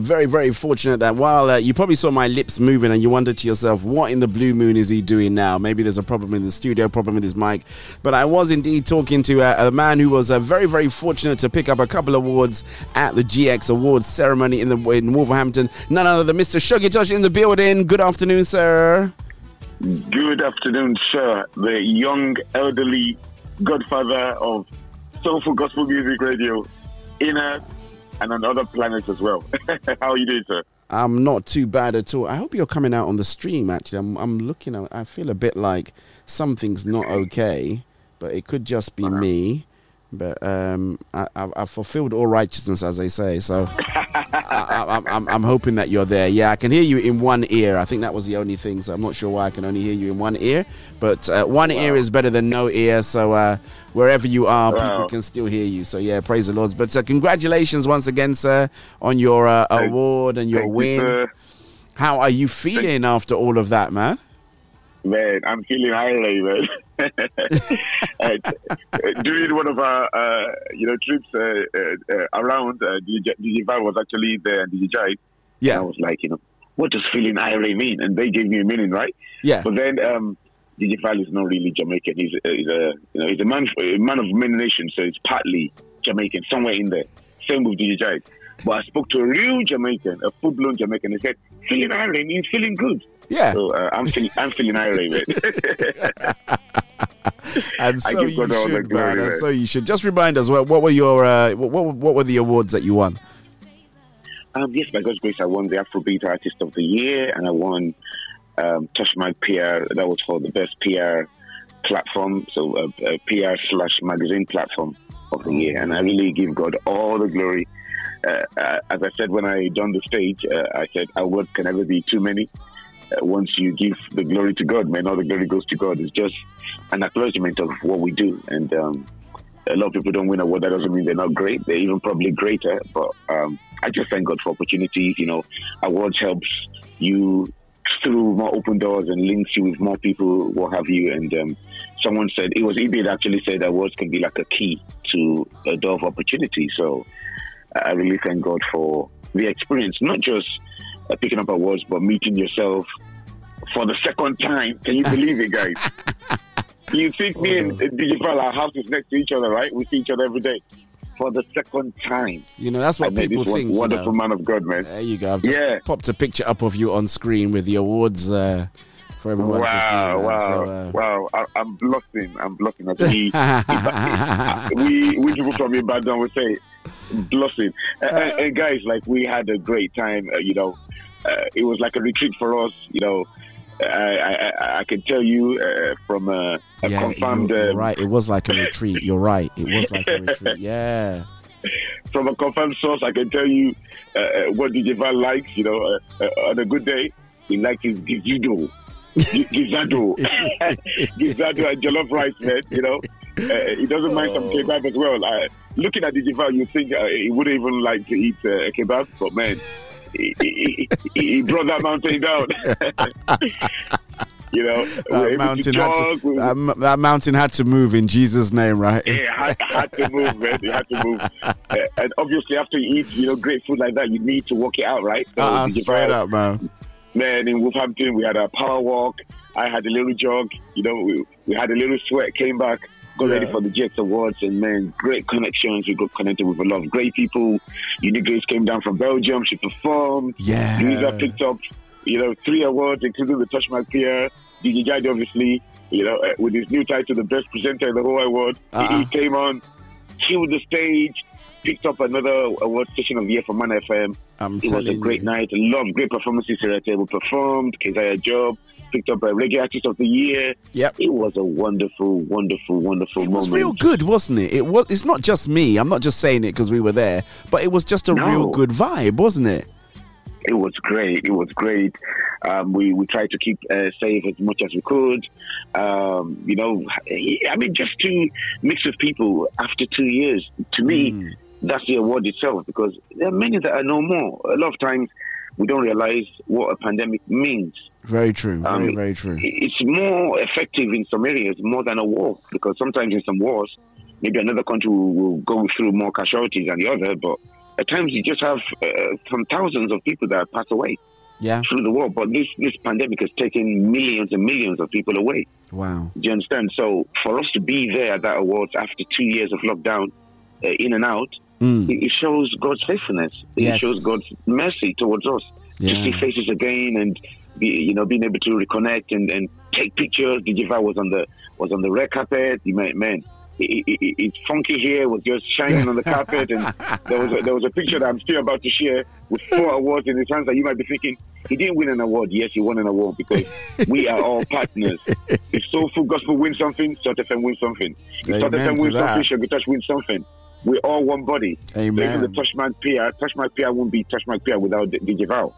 Very, very fortunate that while uh, you probably saw my lips moving and you wondered to yourself, what in the blue moon is he doing now? Maybe there's a problem in the studio, problem with his mic. But I was indeed talking to uh, a man who was uh, very, very fortunate to pick up a couple awards at the GX Awards ceremony in the in Wolverhampton. None other than Mr. Shogitosh in the building. Good afternoon, sir. Good afternoon, sir. The young, elderly godfather of soulful gospel music radio, inner and on other planets as well. How are you doing, sir? I'm not too bad at all. I hope you're coming out on the stream. Actually, I'm, I'm looking. I feel a bit like something's not okay, but it could just be me. But um, I, I, I've fulfilled all righteousness, as they say. So I, I, I'm, I'm hoping that you're there. Yeah, I can hear you in one ear. I think that was the only thing. So I'm not sure why I can only hear you in one ear. But uh, one ear is better than no ear. So uh, wherever you are, people can still hear you. So yeah, praise the Lord. But uh, congratulations once again, sir, on your uh, award and your thank win. sir. How are you feeling after all of that, man? Man, I'm feeling highly, man. uh, during one of our, uh, you know, trips uh, uh, uh, around, uh, DJ, DJ Val was actually there and DJ Jai. Yeah. I was like, you know, what does feeling irate mean? And they gave me a meaning, right? Yeah. But then um, DJ Val is not really Jamaican. He's, a- he's a, you know, he's a man, a man of many nations, so it's partly Jamaican, somewhere in there. Same with DJ Jai. But I spoke to a real Jamaican, a full-blown Jamaican. He said, "Feeling irate means feeling good." Yeah. So uh, I'm feeling, I'm feeling man. And so give you God all the should, glory, man. And so you should. Just remind us, what, what were your uh, what, what were the awards that you won? Um, yes, by God's grace, I won the Afrobeat Artist of the Year, and I won um, Touch My PR. That was for the best PR platform, so uh, uh, PR slash magazine platform of the year. And I really give God all the glory. Uh, uh, as I said when I done the stage, uh, I said awards can never be too many. Once you give the glory to God, man, all the glory goes to God. It's just an acknowledgement of what we do, and um, a lot of people don't win award. That doesn't mean they're not great. They're even probably greater. But um, I just thank God for opportunities. You know, awards helps you through more open doors and links you with more people, what have you. And um, someone said it was Ibi that actually said awards can be like a key to a door of opportunity. So I really thank God for the experience, not just uh, picking up awards, but meeting yourself for the second time. Can you believe it, guys? you think me and Digital, our house is next to each other, right? We see each other every day. For the second time. You know, that's what met people think. you Wonderful know. man of God, man. There you go. I've just Yeah. popped a picture up of you on screen with the awards uh, for everyone to see. Wow, man. wow, So, uh, wow! I, I'm blushing. I'm blushing. As we, we, we people from Ibadan would say, blushing. And, and- and guys, like we had a great time. Uh, you know, uh, it was like a retreat for us. You know, I, I, I- can tell you uh, from a, a yeah, confirmed you're, you're uh, right. It was like a retreat. You're right. It was like a retreat. Yeah. from a confirmed source, I can tell you uh, uh, what DJ Val likes. You know, uh, uh, on a good day, he likes his gizido, Gi- gizado, gizado and jollof rice, man. You know, uh, he doesn't mind some kebab as well. Uh, looking at the Val, you think uh, he wouldn't even like to eat uh, a kebab, but man, he, he, he, brought that mountain down. you know, That mountain, to had to, we- that, that mountain had to move in Jesus' name, right? it had, had to move, man. It had to move. Uh, and obviously, after you eat, you know, great food like that, you need to walk it out, right? So Uh-uh, did straight up, man. Man, in Wolverhampton, we had a power walk. I had a little jog. You know, we, we had a little sweat. Came back, got ready for the GX Awards, and man, great connections. We got connected with a lot of great people. Unique Grace came down from Belgium. She performed. Yeah. Louisa picked up, you know, three awards, including the Touch My Peer. DJ Jide, obviously, you know, uh, with his new title, the best presenter in the whole award. He- Uh-uh. He came on, killed the stage, picked up another award station of the year for Mana FM. I'm it was a great you. night. A lot of great performances here at table performed. Keziah Job picked up a reggae artist of the year. Yep. It was a wonderful, wonderful, wonderful It moment. It was real good, wasn't it? It was. It's not just me. I'm not just saying it because we were there, but it was just a No. real good vibe, wasn't it? It was great. It was great. Um, we we tried to keep uh, safe as much as we could. Um, you know, I mean, just to mix with people after two years. To me, that's the award itself because there are many that are no more. A lot of times, we don't realize what a pandemic means. Very true. Very, Um, very true. It's more effective in some areas more than a war because sometimes in some wars, maybe another country will, will go through more casualties than the other, but at times you just have uh, some thousands of people that pass away Yeah. through the war. But this this pandemic has taken millions and millions of people away. Wow. Do you understand? So for us to be there at that awards after two years of lockdown, uh, in and out, Mm. it, shows God's faithfulness. It shows God's mercy towards us. To see faces again and you know being able to reconnect and, and take pictures. DJ was on the was on the red carpet. You man, man. It, it, it, it's funky here was just shining on the carpet, and there was a, there was a picture that I'm still about to share with four awards in his hands. That you might be thinking he didn't win an award. Yes, he won an award because we are all partners. If Soulful Gospel wins something, Soul FM wins something. If Amen FM wins that. something, Sugar Touch wins something. We're all one body. So even Amen. the Touchman PR, Touchman PR won't be Touchman PR without DJ Val.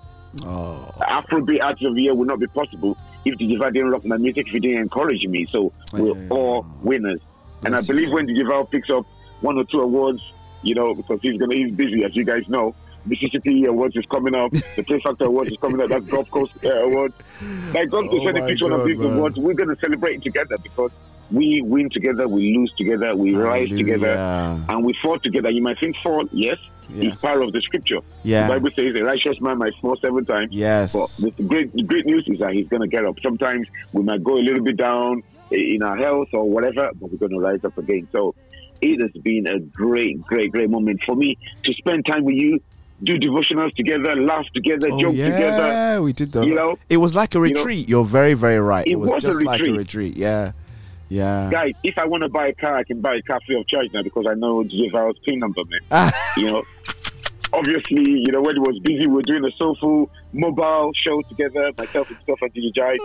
Oh. Afrobeat Artist of the Year would not be possible if DJ Val didn't rock my music, if he didn't encourage me. So we're all winners. And I believe when Val picks up one or two awards, you know, because he's gonna he's busy, as you guys know. Mississippi Awards is coming up. The Play Factor Awards is coming up. That's Gulf Coast uh, Awards. Like God to Oh picture one of these man. awards. We're gonna celebrate it together because we win together, we lose together, we rise together, and we fall together. You might think fall, yes, Yes. it's part of the scripture. Yeah. The Bible says a righteous man might fall seven times. Yes. But the great, the great news is that he's going to get up. Sometimes we might go a little bit down in our health or whatever, but we're going to rise up again. So it has been a great, great, great moment for me to spend time with you, do devotionals together, laugh together, Oh, joke yeah, together. Yeah, we did that. You know, it was like a you know, retreat. You're very, very right. It, It was, was a just like a retreat. Yeah. Yeah. Guys, if I want to buy a car, I can buy a car free of charge now because I know DJ Val's PIN number, man. Ah. you know, obviously, you know, when he was busy, we were doing a soulful mobile show together, myself and stuff and DJ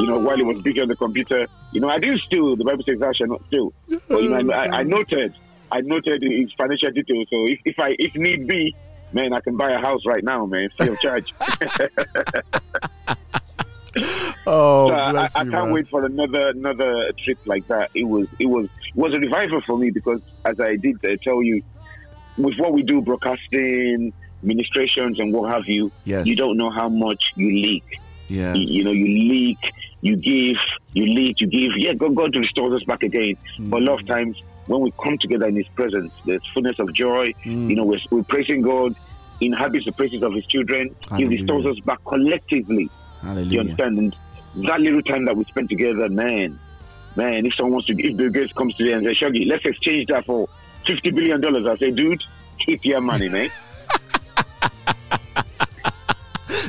you know, while he was busy on the computer. You know, I didn't steal. The Bible says, I shalt not steal. But, you know, I, I noted, I noted his financial details. So if, if I, if need be, man, I can buy a house right now, man, free of charge. Oh, So I, bless I you, can't man. wait for another another trip like that. It was it was it was a revival for me because as I did uh, tell you, with what we do, broadcasting, ministrations, and what have you, Yes. you don't know how much you leak. Yes. You, you know, you leak, you give, you leak, you give. Yeah, God, God restores us back again. But a lot of times when we come together in His presence, there's fullness of joy. Mm. You know, we're, we're praising God, inhabits the praises of His children. He restores us back collectively. You Hallelujah. understand? And that little time that we spent together, man, man, if someone wants to, if Bill Gates comes to today and says, Shaggy, let's exchange that for $50 billion, I say, dude, keep your money, man.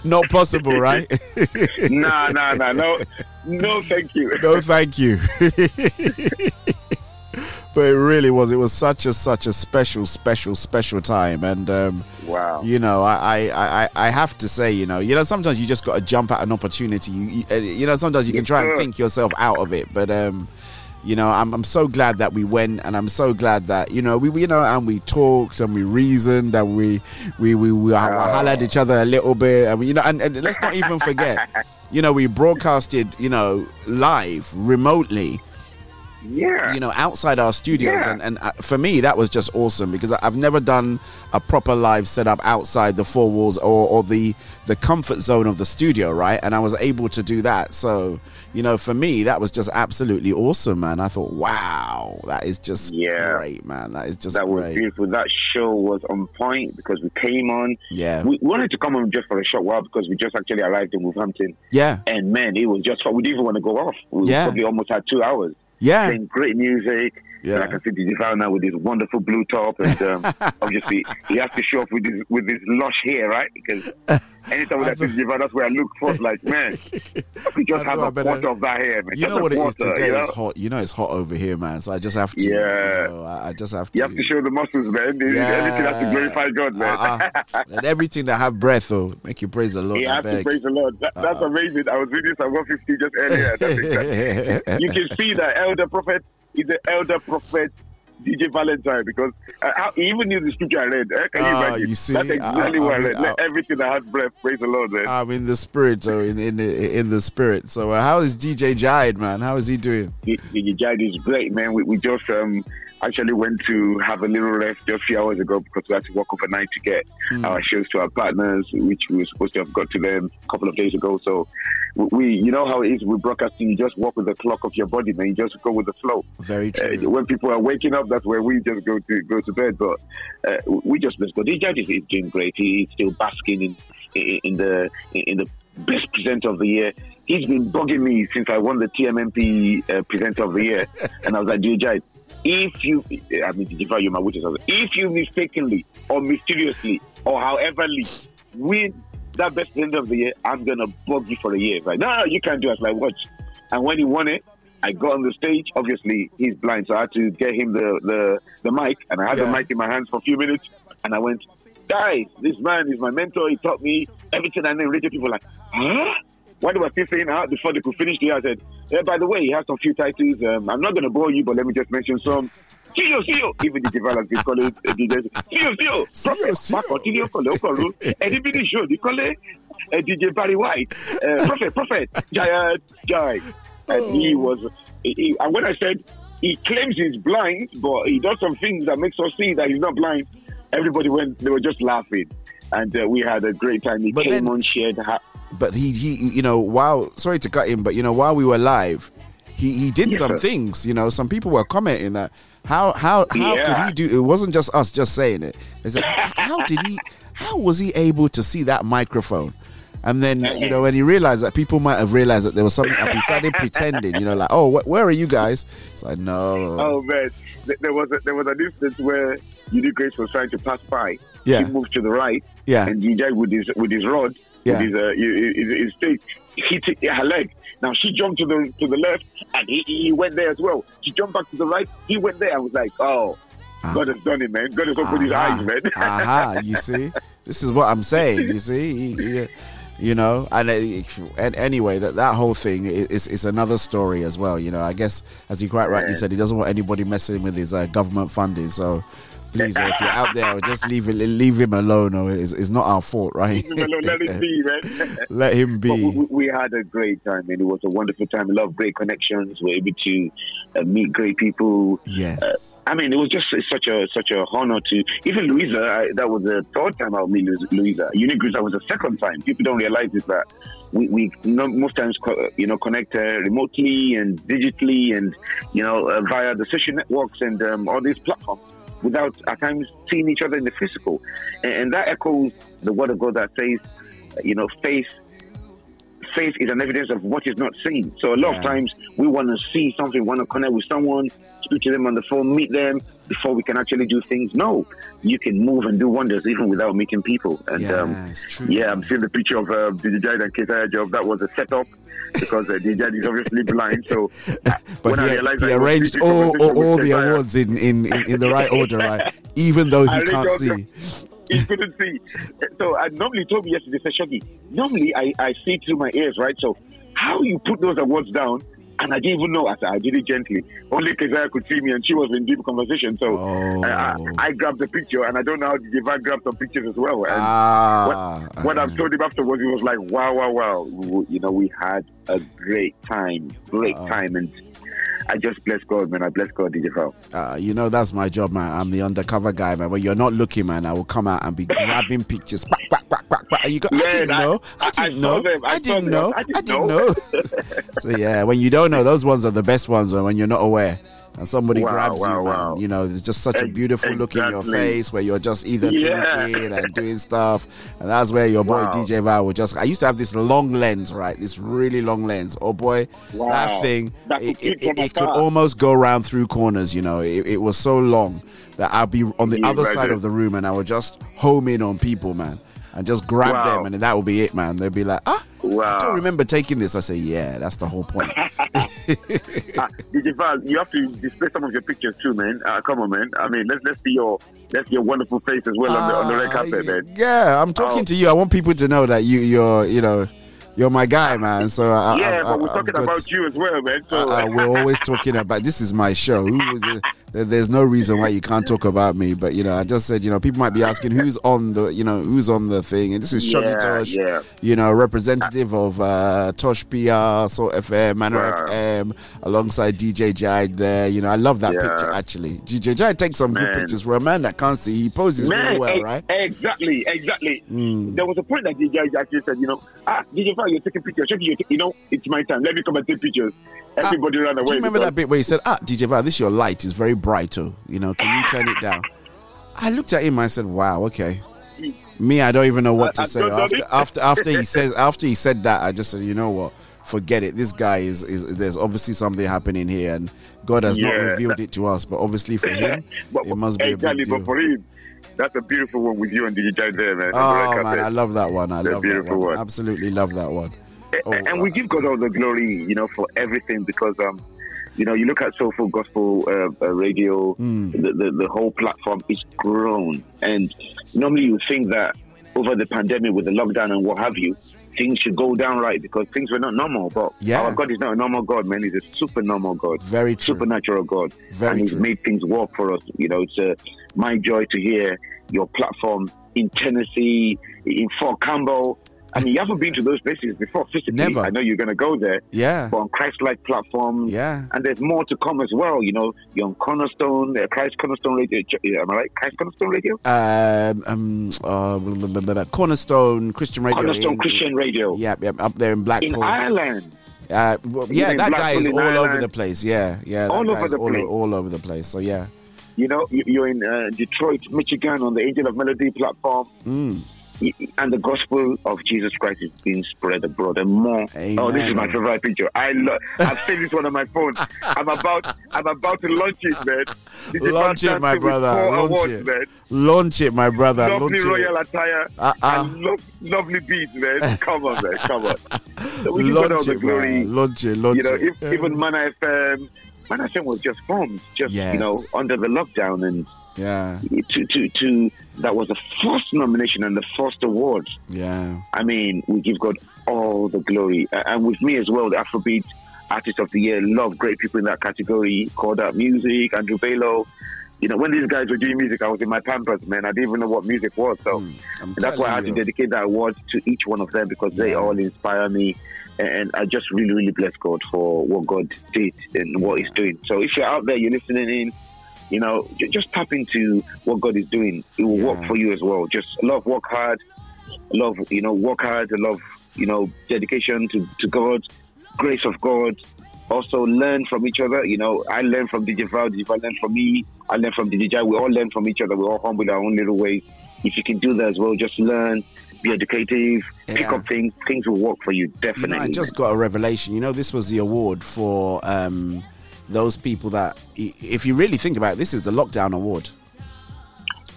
Not possible, right? nah, nah, nah, no, no, thank you. no, thank you. but it really was. It was such a such a special, special, special time, and um, Wow. you know, I, I, I, I have to say, you know, you know, sometimes you just got to jump at an opportunity. You, you, uh, you know, sometimes you can try and think yourself out of it, but um, you know, I'm, I'm so glad that we went, and I'm so glad that you know we, we you know, and we talked and we reasoned and we we we, we hollered each other a little bit, and we, you know, and, and let's not even forget, you know, we broadcasted, you know, live remotely Yeah. you know outside our studios Yeah. and, and uh, for me that was just awesome because i've never done a proper live setup outside the four walls or, or the the comfort zone of the studio right and i was able to do that so you know for me that was just absolutely awesome man i thought wow that is just Yeah. great man that is just that was beautiful. That show was on point because we came on. yeah We wanted to come on just for a short while because we just actually arrived in Wolverhampton. yeah And man, it was just. We didn't even want to go off. We Yeah. probably almost had two hours. Yeah. Great music. Yeah. And I can see DJ Val now with his wonderful blue top. And um, obviously, he has to show up with his, with his lush hair, right? Because anytime with that DJ Val, that's where I look first. Like, man, I could just I have know, a quarter uh, of that hair, man. you Just know what it is today you know? it's hot you know it's hot over here man so i just have to Yeah. you know, I, just have to You have to show the muscles, man. Yeah. Anything has to glorify God, man. Uh-uh. and everything that have breath oh make you praise the lord I has to praise the Lord. That, that's Uh-uh. amazing. I was reading Psalm 150 just earlier. That's exactly- you can see that elder prophet is the elder prophet DJ Valentine because uh, how, he even knew the scripture I read. Eh? Can you Ah, imagine? you see, That's exactly I- I what I mean, read. I- everything that has breath praise the Lord, man. I'm in the spirit, or in in the, in the spirit. So, uh, how is DJ Jide, man? How is he doing? DJ Jide is great, man. We, we just um actually went to have a little rest just a few hours ago because we had to work overnight to get Hmm. our shows to our partners, which we were supposed to have got to them a couple of days ago. So we, you know how it is with broadcasting, you just walk with the clock of your body, man. You just go with the flow. Very true. Uh, when people are waking up, that's where we just go to go to bed. But uh, we just bless God. The judge is, is doing great. He's still basking in in, in the in the best presenter of the year. He's been bugging me since I won the TMMP uh, presenter of the year, and I was like, DJ, if you, I mean, Diva, you're my witness. I was like, If you mistakenly or mysteriously or howeverly win that best presenter of the year, I'm gonna bug you for a year. Like, no, no, you can't do it. Like, watch. And when he won it, I got on the stage. Obviously, he's blind, so I had to get him the the, the mic, and I had the mic in my hands for a few minutes, and I went, guys, this man is my mentor. He taught me everything I know. Radio people were like, huh? Why do I still saying that before they could finish the year? I said, yeah, by the way, he has some few titles. Um, I'm not going to bore you, but let me just mention some. CEO, CEO, even the developers they call it uh, DJ. CEO, CEO, Prophet, Mark continue call it, call it. Anybody show, they call it uh, DJ Barry White, uh, Prophet, Prophet, Giant, Jai. And he was, he, he- and when I said he claims he's blind, but he does some things that makes us see that he's not blind, everybody went, they were just laughing. And uh, we had a great time. He But came then- on, shared. Ha- but he he you know while sorry to cut him but you know while we were live he he did Yes, some sir. things you know some people were commenting that how how how Yeah. could he do it wasn't just us just saying it they said how did he how was he able to see that microphone and then you know when he realized that people might have realized that there was something up he started pretending you know like oh wh- where are you guys it's like no Oh man, there was a, there was an instance where Unique Grace was trying to pass by. Yeah. He moved to the right. Yeah. And DJ with his with his rod, Yeah. with his uh, his, his, stick, hit her leg. Now she jumped to the to the left, and he, he went there as well. She jumped back to the right. He went there. I was like, oh, God has done it, man. God has opened his eyes, man. Aha, you see, this is what I'm saying. You see, He- he- you know, and, uh, and anyway, that that whole thing is, is is another story as well. You know, I guess as you quite rightly Yeah. said, he doesn't want anybody messing with his uh, government funding. So. Please, uh, if you're out there, just leave it, leave him alone. Or it's, it's not our fault, right? Leave him alone, Let it be, man. Let him be. we- we had a great time, and it was a wonderful time. A lot of great connections. We were able to uh, meet great people. Yes. I mean, it was just such a such a honor to even Louisa. I, that was the third time I Lu- Louisa. Unique that was the second time. People don't realize is that we, we most times you know connect uh, remotely and digitally and you know uh, via the social networks and um, all these platforms without at times seeing each other in the physical, and, and that echoes the word of God that says, you know, faith faith is an evidence of what is not seen. So a lot of times we want to see something, want to connect with someone, speak to them on the phone, meet them before we can actually do things. No, you can move and do wonders even without meeting people. And um, yeah, I'm seeing the picture of uh, DJ and Keita job. That was a setup because uh, DJ is obviously blind. So uh, But when I he, realized he I arranged all, all, all the Keita, awards in, in, in, in the right order, right? Even though he I can't see. he couldn't see. So I normally told me yesterday, Shaggy, normally I, I see through my ears, right? So how you put those awards down, and I didn't even know. I said, I did it gently. Only Keziah could see me, and she was in deep conversation. So Oh. I, I, I grabbed the picture, and I don't know how Divine grabbed some pictures as well. And Ah, what, what I've told him afterwards, he was like, wow, wow, wow. We- You know, we had a great time, great Uh-uh. time. And I just bless God, man. I bless God, DJ. Uh, you know that's my job, man. I'm the undercover guy, man. When you're not looking, man, I will come out and be grabbing pictures. Quack, quack, quack, quack, quack. You go, I didn't I- know. I, I- I didn't know. I I didn't know. I I didn't didn't know. know. so yeah, when you don't know, those ones are the best ones. When you're not aware. And somebody Wow, grabs wow, you, man. wow. You know, it's just such a beautiful look in your face where you're just either Yeah. thinking and doing stuff. And that's where your boy. DJ Val would just. I used to have this long lens, right? This really long lens. Oh boy, that thing. That it, could it, it, it could almost go around through corners. You know, it, it was so long that I'd be on the Yeah, other right side there. of the room and I would just home in on people, man, and just grab Wow. them, and that would be it, man. They'd be like, ah, I Wow. don't remember taking this. I say, yeah, that's the whole point. Val, you have to display some of your pictures too, man. Uh, come on, man. I mean, let's let's see your let's see your wonderful face as well on the on the red Ah, carpet, man. yeah, I'm talking Oh. to you. I want people to know that you, you're, you know, you're my guy, man. So I, yeah, I, I, but we're talking got- about you as well, man. So uh, uh, we're always talking about this is my show. Who was there's no reason why you can't talk about me. But you know, I just said, you know, people might be asking who's on the, you know, who's on the thing, and this is Shoggy Yeah, Tosh, yeah. you know, representative of uh, Tosh PR, Soul FM, Mana Wow. FM, alongside DJ Jide there. You know, I love that Yeah. picture actually. DJ Jide takes some good pictures for a man that can't see. He poses Man, really well, right? Exactly, exactly. Mm. There was a point that DJ actually said, you know, ah, DJ Fire, you're taking pictures. Ta- You know, it's my time. Let me come and take pictures. Everybody ran away. Ah, Do you remember because- that bit where he said, "Ah, DJ Val, this your light is very bright, oh. You know, can you turn it down?" I looked at him. I said, "Wow, okay." Me, I don't even know what to I say after after after he says after he said that. I just said, "You know what? Forget it. This guy is is there's obviously something happening here, and God has not revealed it to us, but obviously for him, But- it must be a big but deal." for him, that's a beautiful one with you and DJ there, man. Oh Like I man, said. I love that one. I love that one. one. Absolutely love that one. Oh, and we give God all the glory, you know, for everything because, um, you know, you look at Soulful Gospel uh, uh, Radio, Hmm. the, the the whole platform is grown, and normally you think that over the pandemic with the lockdown and what have you, things should go down right because things were not normal. But Yeah. our God is not a normal God, man. He's a super normal God, very supernatural God, Very and He's true. made things work for us. You know, it's uh, my joy to hear your platform in Tennessee, in Fort Campbell. I mean, you haven't been to those places before physically. Never. I know you're going to go there. Yeah. But on Christ-like platforms. Yeah. And there's more to come as well. You know, you're on Cornerstone, uh, Christ Cornerstone Radio. Am I right? Christ Cornerstone Radio? um, um, uh, Cornerstone Christian Radio. Cornerstone in- Christian Radio. Yep, yep, up there in Blackpool. In Ireland. Uh, well, yeah, in that guy is all in over the place. Yeah, yeah, All over the all, place. all over the place. So yeah, You know, you- you're in uh, Detroit, Michigan on the Angel of Melody platform. Mm. And the gospel of Jesus Christ is being spread abroad and more. Oh, this is my favorite picture. I love. I've saved this one on my phone. I'm about. I'm about to launch it, man. This launch it, my brother. Launch awards, it. man. Launch it, my brother. Lovely Launch royal it. attire Uh-uh. and lo- lovely beats, man. Come on, man. Come on. So we give all Launch the it, glory. man. Launch it. Launch you know, it. if, even um, Mana FM, Mana FM was just formed, just Yes. you know, under the lockdown, and yeah, to to to that was the first nomination and the first award. Yeah. I mean, we give God all the glory, and with me as well, the Afrobeat Artist of the Year. Love great people in that category. Called Out Music, Andrew Balo. You know, when these guys were doing music, I was in my pampers, man. I didn't even know what music was, so hmm, that's why I had to you. dedicate that award to each one of them because they all inspire me, and I just really, really bless God for what God did and what He's doing. So if you're out there, you're listening in, you know, ju- just tap into what God is doing. It will work for you as well. Just love, work hard, love, you know, work hard, love, you know, dedication to, to God, grace of God. Also learn from each other. You know, I learn from DJ Val, DJ Val learn from me, I learn from DJ Jai. We all learn from each other. We're all humble our own little ways. If you can do that as well, just learn, be educative, pick up things. Things will work for you, You definitely. know, I just got a revelation. You know, this was the award for um, those people that, if you really think about it, this is the lockdown award.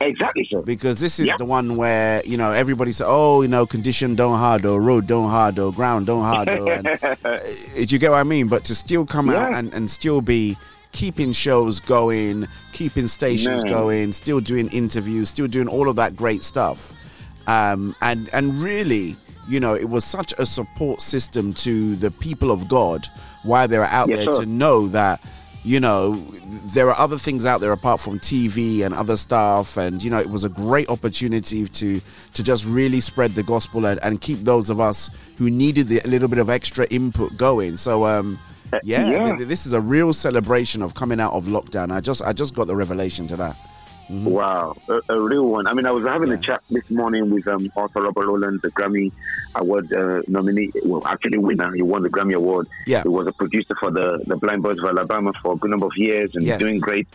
Exactly, sir. Because this is the one where you know everybody said, "Oh, you know, condition don't hard or road don't hard or ground don't hard." Or, and, uh, do you get what I mean? But to still come out and, and still be keeping shows going, keeping stations Man. going, still doing interviews, still doing all of that great stuff, um, and and really, you know, it was such a support system to the people of God while they were out Yes, there sir. to know that you know there are other things out there apart from TV and other stuff and you know it was a great opportunity to to just really spread the gospel and, and keep those of us who needed the, a little bit of extra input going so um yeah, yeah. th- this is a real celebration of coming out of lockdown i just i just got the revelation to that Wow, a, a real one. I mean, I was having a chat this morning with um, author Robert Rowland, the Grammy Award uh, nominee. Well, actually, winner. He won the Grammy Award. Yeah. He was a producer for the, the Blind Boys of Alabama for a good number of years and Yes. doing great.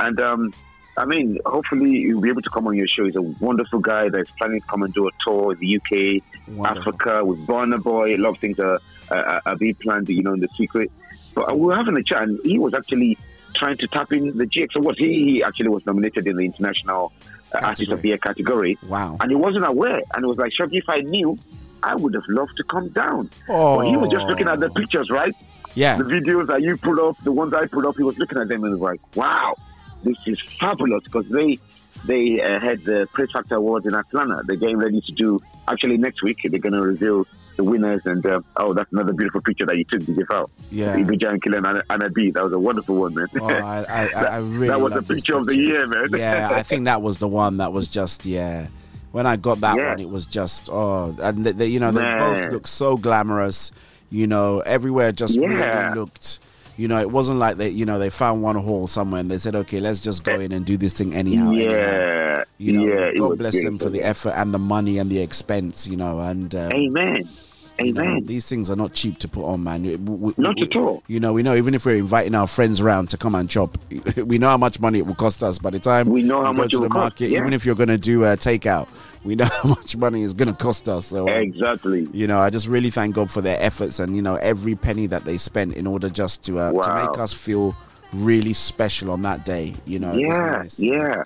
And um, I mean, hopefully, you'll be able to come on your show. He's a wonderful guy that's planning to come and do a tour in the UK, Wonderful. Africa with Burna Boy. A lot of things are, are, are being planned, you know, in the secret. But we were having a chat, and he was actually trying to tap in the GX Awards. He, he actually was nominated in the International uh, Artist of the Year category. Wow. And he wasn't aware. And it was like, Shoggy, if I knew, I would have loved to come down. Oh. But he was just looking at the pictures, right? Yeah. The videos that you put up, the ones I put up, he was looking at them and was like, wow, this is fabulous because they they uh, had the Praise Factor Awards in Atlanta. They're getting ready to do. Actually, next week they're going to reveal the winners. And uh, oh, that's another beautiful picture that you took, DJ Val. Yeah. Ibija and Killen and Anna B. That was a wonderful one, man. Oh, I, I, I, I really that was the this picture of the year, man. yeah, I think that was the one that was just yeah. When I got that Yeah. one, it was just oh, and they, they- you know they both Man. look so glamorous. You know, everywhere just Yeah. really looked. You know, it wasn't like they you know they found one hole somewhere and they said, okay, let's just go in and do this thing anyhow. anyhow." yeah, You know, yeah. God bless them for the effort and the money and the expense. You know, and um, Amen. You know, Amen. these things are not cheap to put on, man. We- we- Not we- at all. You know, we know even if we're inviting our friends around to come and chop, we know how much money it will cost us. By the time We know how much to it the market, yeah. even if you're going to do a takeout, we know how much money it's going to cost us. So, um, Exactly. you know, I just really thank God for their efforts and you know every penny that they spent in order just to uh, to make us feel really special on that day. You know, yeah, nice. yeah.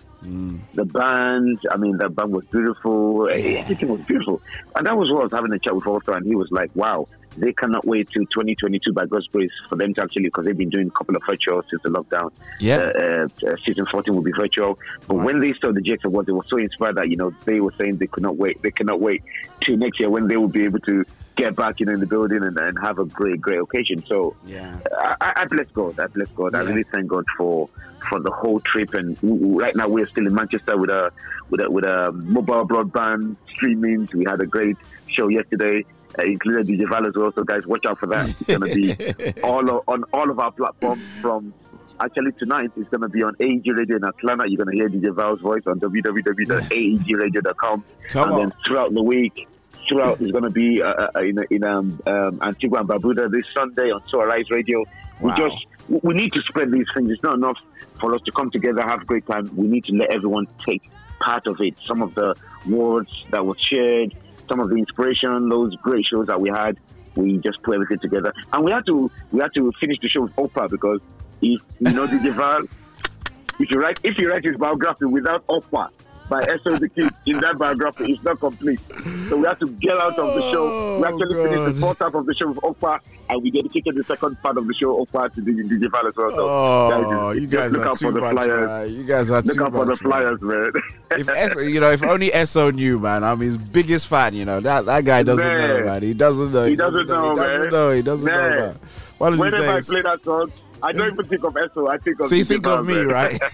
The band, I mean, the band was beautiful. Everything was beautiful. And that was what I was having a chat with Arthur, and he was like, wow, they cannot wait till 2022 by God's grace for them to actually, because they've been doing a couple of virtual since the lockdown. Yeah. Uh, uh, season 14 will be virtual. But when they saw the GX Awards, they were so inspired that, you know, they were saying they could not wait. They cannot wait till next year when they will be able to get back you know, in the building and, and have a great, great occasion. So, yeah. I, I- I bless God. I bless God. I really thank God for for the whole trip. And right now we're still in Manchester with a with a with a mobile broadband streaming. We had a great show yesterday. Uh, included DJ Val as well. So guys, watch out for that. It's going to be all o- on all of our platforms from. Actually, tonight it's going to be on AEG Radio in Atlanta. You're going to hear DJ Val's voice on www.aegradio.com. Come and on. then throughout the week, throughout is going to be uh, uh, in, in um, um, Antigua and Barbuda this Sunday on So Arise Radio. Wow. We just we- need to spread these things. It's not enough for us to come together, have great time. We need to let everyone take part of it. Some of the words that was shared, some of the inspiration, those great shows that we had. We just put everything together, and we had to we had to finish the show with Oprah because if you know the if you write if you write his biography without Oprah by S.O. the Kid in that biography, it's not complete. So we had to get out of the show. We oh, actually finished the first half of the show with Oprah, and we dedicated the second part of the show Oprah to DJ DJ Val as well. So Oh, guys, you guys look are out too for the much, flyers. man. You guys are look too out for the much, man. flyers, man. if S, you know, if only SO knew, man, I'm his biggest fan. You know that that guy doesn't know, Man. man. He doesn't know. He doesn't know, He doesn't man. know. He doesn't know, Man. man. What does he Whenever I play that song, I don't even think of Esso. I think of So you think of me, right?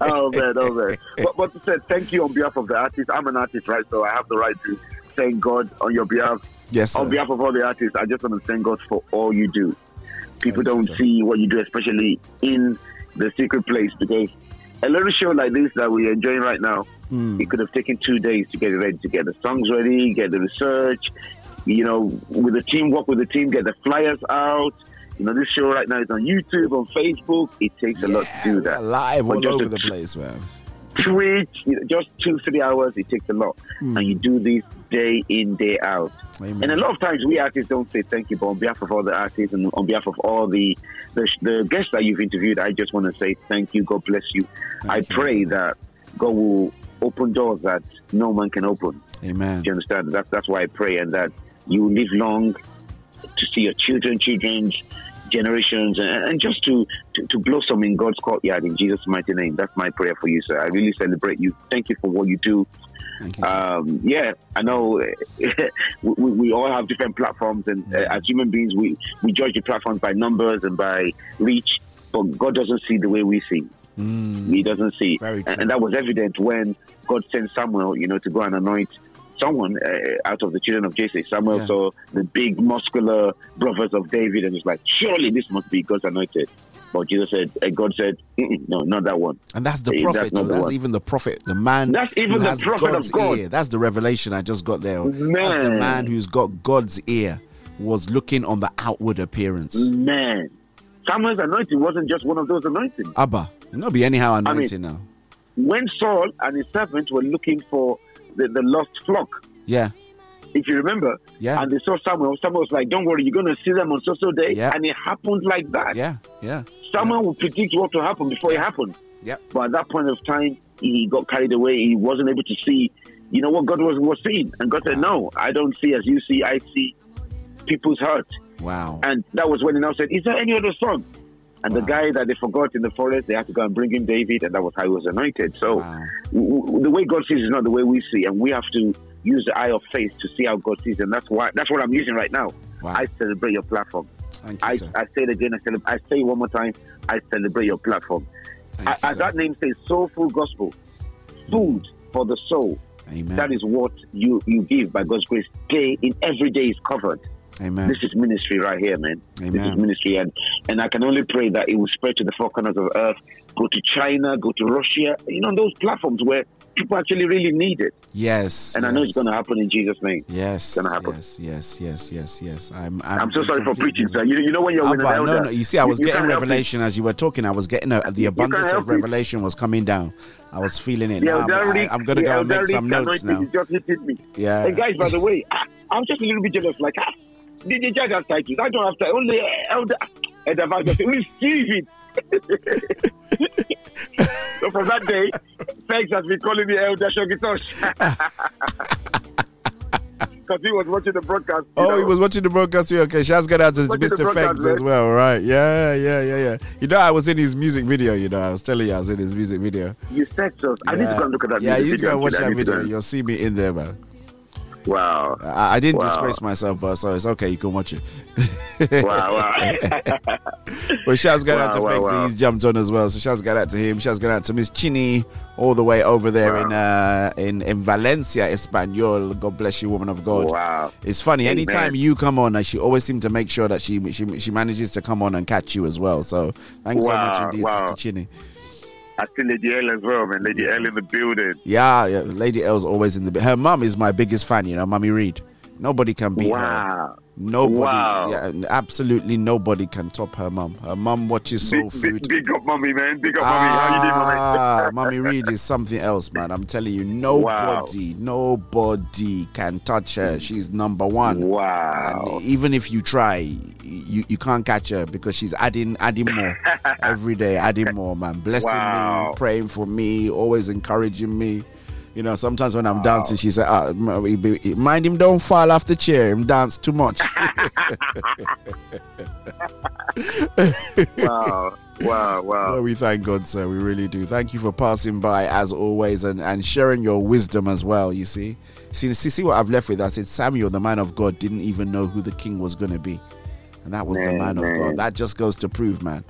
oh man, oh man. But, but to say thank you on behalf of the artist. I'm an artist, right? So I have the right to thank God on your behalf. Yes, sir. On behalf of all the artists, I just want to thank God for all you do. People don't see what you do, especially in the secret place, because a little show like this that we're enjoying right now, Hmm. it could have taken two days to get it ready, to get the songs ready, get the research, you know, with the team, work with the team, get the flyers out. You know, this show right now is on YouTube, on Facebook. It takes a lot to do that. Live all over the place, man. Twitch, you know, just two, three hours, it takes a lot. Hmm. And you do this day in, day out. And a lot of times we artists don't say thank you, but on behalf of all the artists and on behalf of all the the, the guests that you've interviewed, I just want to say thank you. God bless you. I pray that God will open doors that no man can open. Amen. Do you understand? That's that's why I pray, and that you live long to see your children, children's generations, and, just to, to to blossom in God's courtyard in Jesus' mighty name. That's my prayer for you, sir. I really celebrate you. Thank you for what you do. Um, yeah, I know we, we all have different platforms, and uh, as human beings, we, we judge the platforms by numbers and by reach, but God doesn't see the way we see. He doesn't see. And, and that was evident when God sent Samuel, you know, to go and anoint someone uh, out of the children of Jesse. Samuel Yeah. saw the big, muscular brothers of David and was like, surely this must be God's anointed. But Jesus said, uh, God said, no, not that one. And that's the prophet. That's That's even the prophet, the man. That's even the prophet of God. Ear. That's the revelation I just got there. That's the Man. man who's got God's ear. Was looking on the outward appearance. Man. Samuel's anointing wasn't just one of those anointings. Abba, not be anyhow I mean- anointing now. When Saul and his servants were looking for the, the lost flock, Yeah, if you remember, Yeah. and they saw Samuel, Samuel was like, don't worry, you're going to see them on so-so day. Yeah. And it happened like that. yeah, yeah. Someone will predict what will happen before it happened. Yeah. But at that point of time, he got carried away. He wasn't able to see, you know, what God was, was seeing. And God said, no, I don't see as you see. I see people's hurt. Wow. And that was when he now said, is there any other son? And the guy that they forgot in the forest, they had to go and bring him David, and that was how he was anointed. So w- w- the way God sees is not the way we see, and we have to use the eye of faith to see how God sees, and that's why that's what I'm using right now. I celebrate your platform. Thank I, sir. I say it again. I, I say it one more time. I celebrate your platform. Thank I- you, as that name says, soulful gospel, food for the soul. Amen. That is what you you give by God's grace. Day in every day is covered. Amen. This is ministry right here, man. This is ministry, and and I can only pray that it will spread to the four corners of earth. Go to China, go to Russia. You know those platforms where people actually really need it. Yes. And I know it's going to happen in Jesus' name. Yes, It's gonna happen. yes, yes, yes, yes, yes. I'm. I'm, I'm so sorry for preaching, sir. You, you know when you're an elder. no, no. You see, I was you getting it. revelation as you were talking. I was getting a, the abundance of it. revelation was coming down. I was feeling it. The Now, I'm, I, am going to go and make some notes now. Just hit me. Yeah. Hey guys, by the way, I, I'm just a little bit jealous. Like, ah, did the judge have titles? I don't have titles. Only elder. And the just receive it. so from that day, thanks has been calling me Elder Shogitosh. Because he was watching the broadcast. Oh, know. he was watching the broadcast. too. Okay, shouts got out to Mr. Fegs as well, right? Yeah, yeah, yeah, yeah. You know, I was in his music video. You know, I was telling you, I was in his music video. You said so. I need to go and look at that Yeah, you need to go and watch that need to go video. You'll see me in there, man. Wow. I, I didn't Wow. disgrace myself, but so it's okay. You can watch it. Wow, wow. Well, shouts go out to Wow, wow, wow. He's jumped on as well. So shouts go out to him. Shouts go out to Miss Chini all the way over there in uh, in in Valencia, Espanol. God bless you, woman of God. Wow. It's funny. Amen. Anytime you come on, uh, she always seems to make sure that she she she manages to come on and catch you as well. So thanks so much Wow, indeed, wow. Sister Chini. I see Lady L as well, man. Lady L in the building. Yeah, yeah. Lady L's always in the. Her mum is my biggest fan. You know, Mummy Reed. Nobody can beat her. Wow. Nobody, Wow. yeah, absolutely nobody can top her mum. Her mum watches soul Big, food. big, big up, mommy, man. Big up, mommy. How you doing, Ah, mommy? Mommy Reed is something else, man. I'm telling you, nobody, nobody can touch her. She's number one. Wow. And even if you try, you, you can't catch her because she's adding adding more every day, adding more, man. Blessing Wow. me, praying for me, always encouraging me. You know, sometimes when I'm dancing, she said, ah, m- he be- he- "Mind him, don't fall off the chair. Him dance too much." wow. Wow, wow. Well, we thank God, sir. We really do. Thank you for passing by as always and, and sharing your wisdom as well. You see, see, see, see what I've left with. I said Samuel, the man of God, didn't even know who the king was going to be, and that was the Man, man of. God. That just goes to prove, man.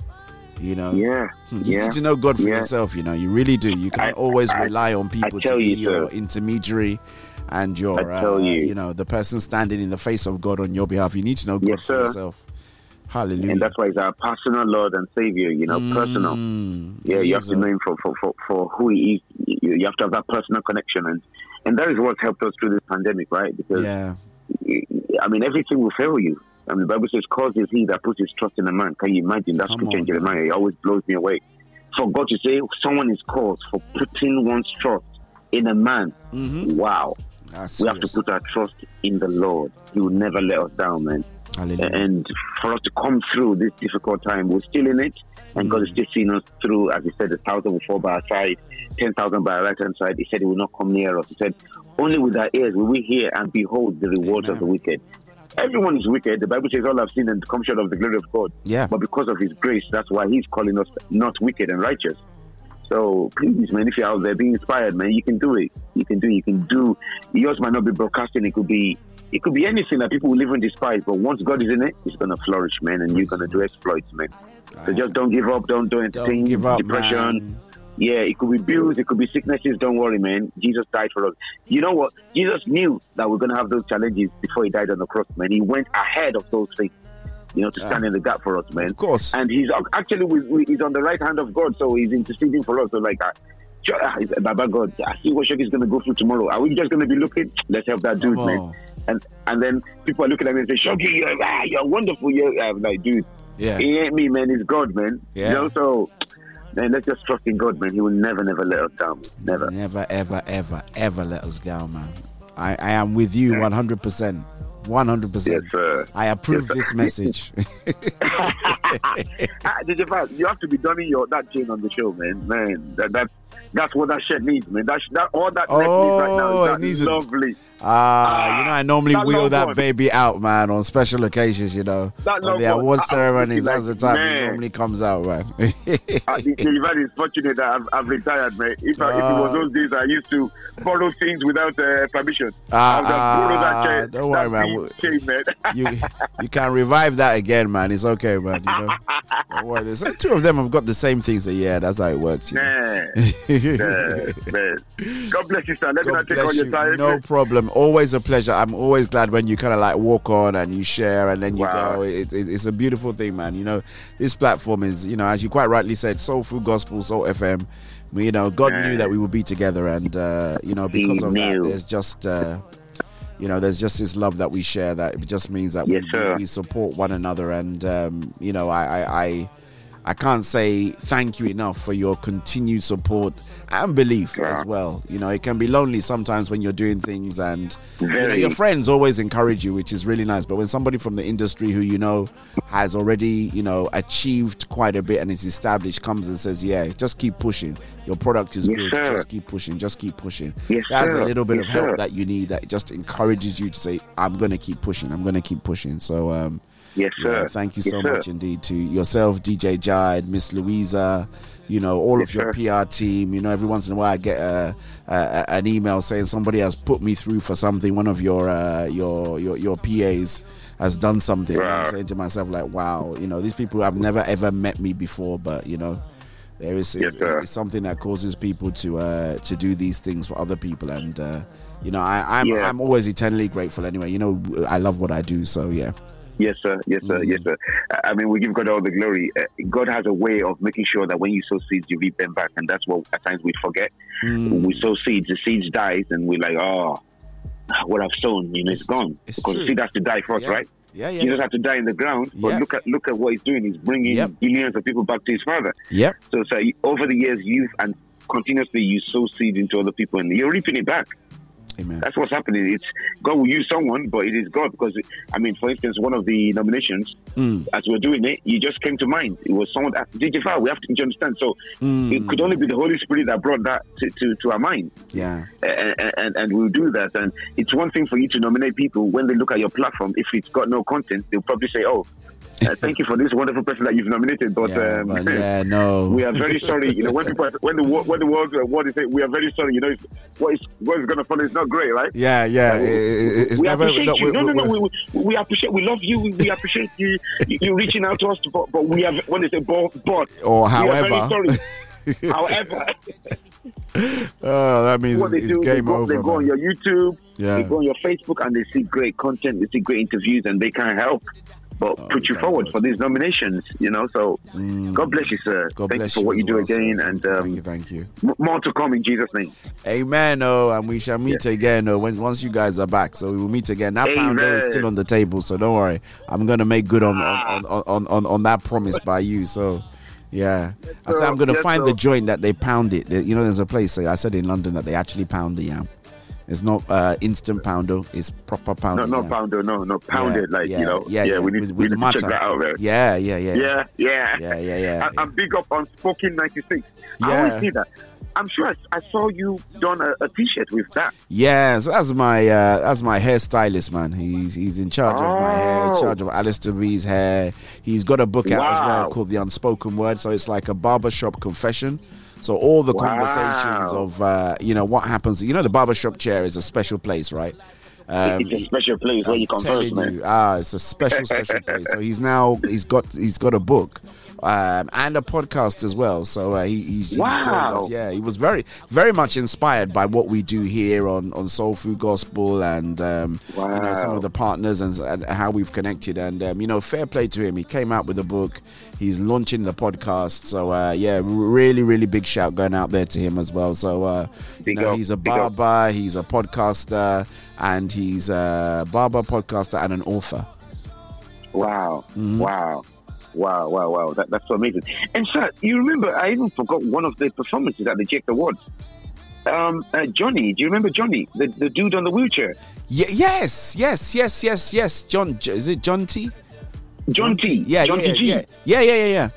You know, Yeah, hmm, you yeah, need to know God for yeah. yourself. You know, you really do. You can I- always I- rely on people to be you, your intermediary. And your, uh, you. you know, the person standing in the face of God on your behalf. You need to know God Yes, for sir. yourself. Hallelujah. And that's why he's our personal Lord and Savior, you know, personal. Mm, yeah, you have to uh, know him for, for, for, for who he is. You you have to have that personal connection. And, and that is what helped us through this pandemic, right? Because, yeah. I mean, everything will fail you. Mean, the Bible says, cause is he that puts his trust in a man. Can you imagine? That's Come scripture in Jeremiah. It always blows me away. For God to say someone is caused for putting one's trust in a man. Mm-hmm. Wow. That's we have to put our trust in the Lord. He will never let us down, man. Hallelujah. And for us to come through this difficult time, we're still in it, and God is mm. still seeing us through. As He said, a thousand will fall by our side, ten thousand by our right hand side. He said, He will not come near us. He said, Only with our ears will we hear and behold the rewards of the wicked. Everyone is wicked. The Bible says, All have sinned and come short of the glory of God. Yeah. But because of His grace, that's why He's calling us not wicked and righteous. So please, man, if you're out there being inspired, man, you can do it. You can do. it. You can do. Yours might not be broadcasting. It could be. It could be anything that people will live and despise. But once God is in it, it's gonna flourish, man, and you're gonna do exploits, man. So just don't give up. Don't do anything. Don't give up, depression. man. Yeah, it could be bills. It could be sicknesses. Don't worry, man. Jesus died for us. You know what? Jesus knew that we're gonna have those challenges before he died on the cross, man. He went ahead of those things. You know, to stand in the gap for us, man. Of course. And he's actually he's on the right hand of God, so he's interceding for us. So like, uh, uh, he's- Baba God, I see what Shoki's gonna go through tomorrow. Are we just gonna be looking? Let's help that dude, man. And and then people are looking at me and say, Shoki, you're, ah, you're wonderful. You're I'm like, dude, Yeah. it ain't me, man. It's God, man. Yeah. You know, so man, let's just trust in God, man. He will never, never let us down. Never. Never, ever, ever, ever let us down, man. I, I am with you 100%. 100%. Yes, sir. I approve Yes, sir. this message. Ah, DJ you have to be donning your that chain on the show, man. Man, that, that's That's what that shirt needs, man. That, that all that neck needs right now Oh, is it that needs a- lovely. Ah, you know, I normally that wheel that one. baby out, man, on special occasions. You know, That on the award I- I ceremonies. That's the like, time it normally comes out, man. Uh, the, the event is fortunate that I've, I've retired, man. If, I, if it Ah. was those days, I used to borrow things without uh, permission. Ah, I would have borrowed ah, that chair. don't worry, man. chain, man. you you can revive that again, man. It's okay, man. You know, don't worry. There's two of them have got the same thing, so yeah, that's how it works. You know? Man. God bless you, sir. Let me not take all your time. No problem. Always a pleasure. I'm always glad when you kind of like walk on and you share and then you Wow. go. It, it, it's a beautiful thing, man. You know, this platform is, you know, as you quite rightly said, Soulful Gospel, Soul FM. You know, God knew that we would be together, and uh, you know, because He of that, there's just. Uh, you know, there's just this love that we share that it just means that Yes, we, we support one another, and um, you know, I, I, I, I can't say thank you enough for your continued support and belief as well. You know, it can be lonely sometimes when you're doing things, and you know, your friends always encourage you, which is really nice. But when somebody from the industry who you know has already, you know, achieved quite a bit and is established comes and says, "Yeah, just keep pushing. Your product is Yes, good. sir. Just keep pushing. Just keep pushing." Yes, That's sir. a little bit Yes, of help sir. that you need. That just encourages you to say, "I'm going to keep pushing. I'm going to keep pushing." So, um, Yes, yeah, sir. thank you Yes, so sir. much indeed to yourself, DJ Jide, Miss Louisa, you know, all Yes, of your sir. PR team. You know, every once in a while I get a, a, an email saying somebody has put me through for something. One of your uh, your, your your PAs has done something. And I'm saying to myself like, wow, you know, these people have never ever met me before, but you know. There is Yes, it's, it's something that causes people to uh, to do these things for other people, and uh, you know I, I'm Yeah. I'm always eternally grateful. Anyway, you know I love what I do, so yeah. Yes, sir. Yes, sir. Yes, sir. I mean, we give God all the glory. Uh, God has a way of making sure that when you sow seeds, you reap them back, and that's what at times we forget. Mm. We sow seeds, the seeds dies, and we're like, oh, what I've sown, you know, it's, it's gone because true. the seed has to die first, Yeah. right? Yeah, yeah, Jesus yeah. had to die in the ground, but Yeah. look at look at what he's doing. He's bringing Yep. billions of people back to his Father. Yeah. So, so over the years, you've and continuously you sow seed into other people, and you're reaping it back. Amen. That's what's happening. It's God will use someone, but it is God because I mean, for instance, one of the nominations Mm. as we we're doing it, you just came to mind. It was someone that DJ Val. We have to understand. So Mm. it could only be the Holy Spirit that brought that to, to, to our mind. Yeah. And, and, and we'll do that. And it's one thing for you to nominate people when they look at your platform. If it's got no content, they'll probably say, "Oh, uh, thank you for this wonderful person that you've nominated." But, Yeah, um, but yeah, no. we are very sorry. You know, when people, when the when the world uh, what is it? We are very sorry. You know, it's, what is what is going to follow is not great, right? Yeah, yeah. Uh, it- it- it's we never. appreciate no, you. we- No, no, no. we- We, we, we appreciate. We love you. We, we appreciate you. you. You reaching out to us, but, but we have when they say but, but Or we are very however. sorry. however, oh, that means what it's, it's do, they game go, over. they go on your YouTube, Yeah. they go on your Facebook, and they see great content, they see great interviews, and they can't help but Oh, put you forward for these nominations. You know, so God bless you, sir. Mm. God Thank bless you for what you do well, again, sir. and um, thank you, thank you. m- more to come in Jesus' name. Amen. Oh, and we shall meet again. Oh, when once you guys are back, so we will meet again. That pounder is still on the table, so don't worry. I'm gonna make good on on, on, on, on, on that promise by you. So. Yeah, I said I'm gonna Yes, find sir. the joint that they pound it. You know, there's a place. I said in London that they actually pound the yam. It's not uh, instant poundo. It's proper No, pounded. no yam. pounder, no, no pounded, Yeah, like yeah, you know. yeah, yeah, we need, with- we with need to check that out, man. Yeah, yeah, yeah, yeah, yeah, yeah, yeah, yeah. And, and big up on Spoken 96. I always see that. I'm sure I, I saw you done a, a T-shirt with that. Yeah, so that's my uh, that's my hairstylist, man. He's he's in charge of my hair, in Oh. charge of Alistair V's hair. He's got a book out as well called The Unspoken Word. So it's like a barbershop confession. So all the Wow. conversations of uh, you know what happens. You know the barbershop chair is a special place, right? Um, it's a special place where you I'm converse, man. you, ah, it's a special, special place. So he's now he's got he's got a book um, and a podcast as well. So uh, he, he's, Wow. us. Yeah, he was very very much inspired by what we do here on on Soulful Gospel and um, you know some of the partners and, and how we've connected. And um, you know, fair play to him. He came out with a book. He's launching the podcast. So uh, yeah, really, really big shout going out there to him as well. So uh, you know, he's a barber. He's a podcaster. And he's a barber, podcaster, and an author. Wow, Mm-hmm. wow, wow, wow, wow. That, that's so amazing. And sir, you remember? I even forgot one of the performances at the Jake Awards. Um, uh, Johnny, do you remember Johnny, the, the dude on the wheelchair? Ye- yes, yes, yes, yes, yes. John, is it John T? John T. Yeah, John yeah, T. G. yeah, yeah, yeah, yeah, yeah.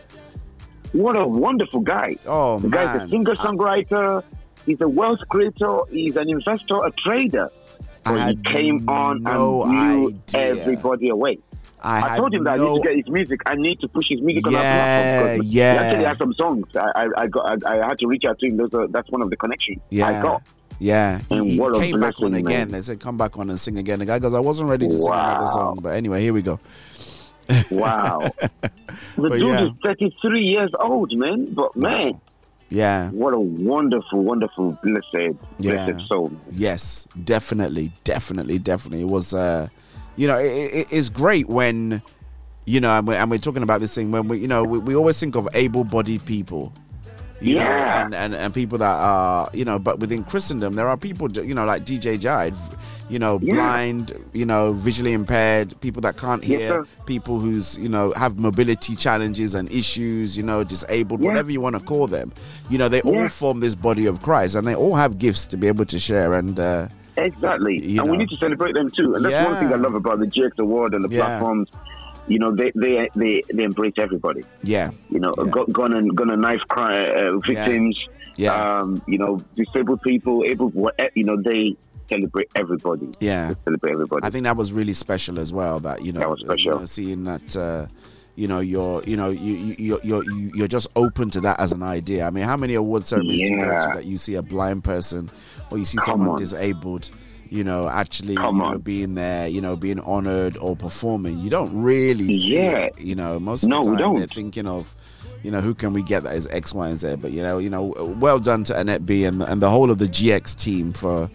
what a wonderful guy. Oh, the guy's a singer songwriter. He's a wealth creator. He's an investor, a trader. So he came on no and blew idea. everybody away. I, I, told him that I need to get his music. I need to push his music on our Yeah, platform. because yeah. He actually has some songs. I, I, I got. I, I had to reach out to him. Those are, that's one of the connections Yeah. I got. Yeah, he, And he what came back on again. man. They said, "Come back on and sing again." The guy goes, "I wasn't ready to sing another song," but anyway, here we go. Wow. the But dude yeah. is 33 years old, man. But man, Yeah, what a wonderful, wonderful, blessed, Yeah. blessed soul. yes, definitely, definitely, definitely. It was, uh, you know, it, it, it's great when, you know, and we're, and we're talking about this thing when we, you know, we, we always think of able-bodied people. You know, Yeah. and, and, and people that are, you know, but within Christendom, there are people, you know, like DJ Jide, you know, Yeah. blind, you know, visually impaired, people that can't hear, sir. people who's, you know, have mobility challenges and issues, you know, disabled, Yeah. whatever you want to call them. You know, they all form this body of Christ and they all have gifts to be able to share. And, uh, Exactly. You and we need to celebrate them too. And that's one thing I love about the GX Award and the Yeah. platforms. You know, they, they they they embrace everybody. yeah, You know, gu- gun and gun and knife crime uh, victims. Yeah. Um, you know, disabled people, able, what- you know, they celebrate everybody. yeah. They celebrate everybody. I think that was really special as well. That you know, That was special. you know, seeing that uh, you know you're you know you you you're, you're you- you're just open to that as an idea. I mean, how many award ceremonies do you go to Yeah. that you see a blind person or you see Come someone on. disabled? You know, actually, Come you know, on. being there, you know, being honored or performing. You don't really see Yeah. it. You know, most of No, the we time they're don't. thinking of, you know, who can we get that is X, Y, and Z. But you know, you know, well done to Annette B and and the whole of the GX team for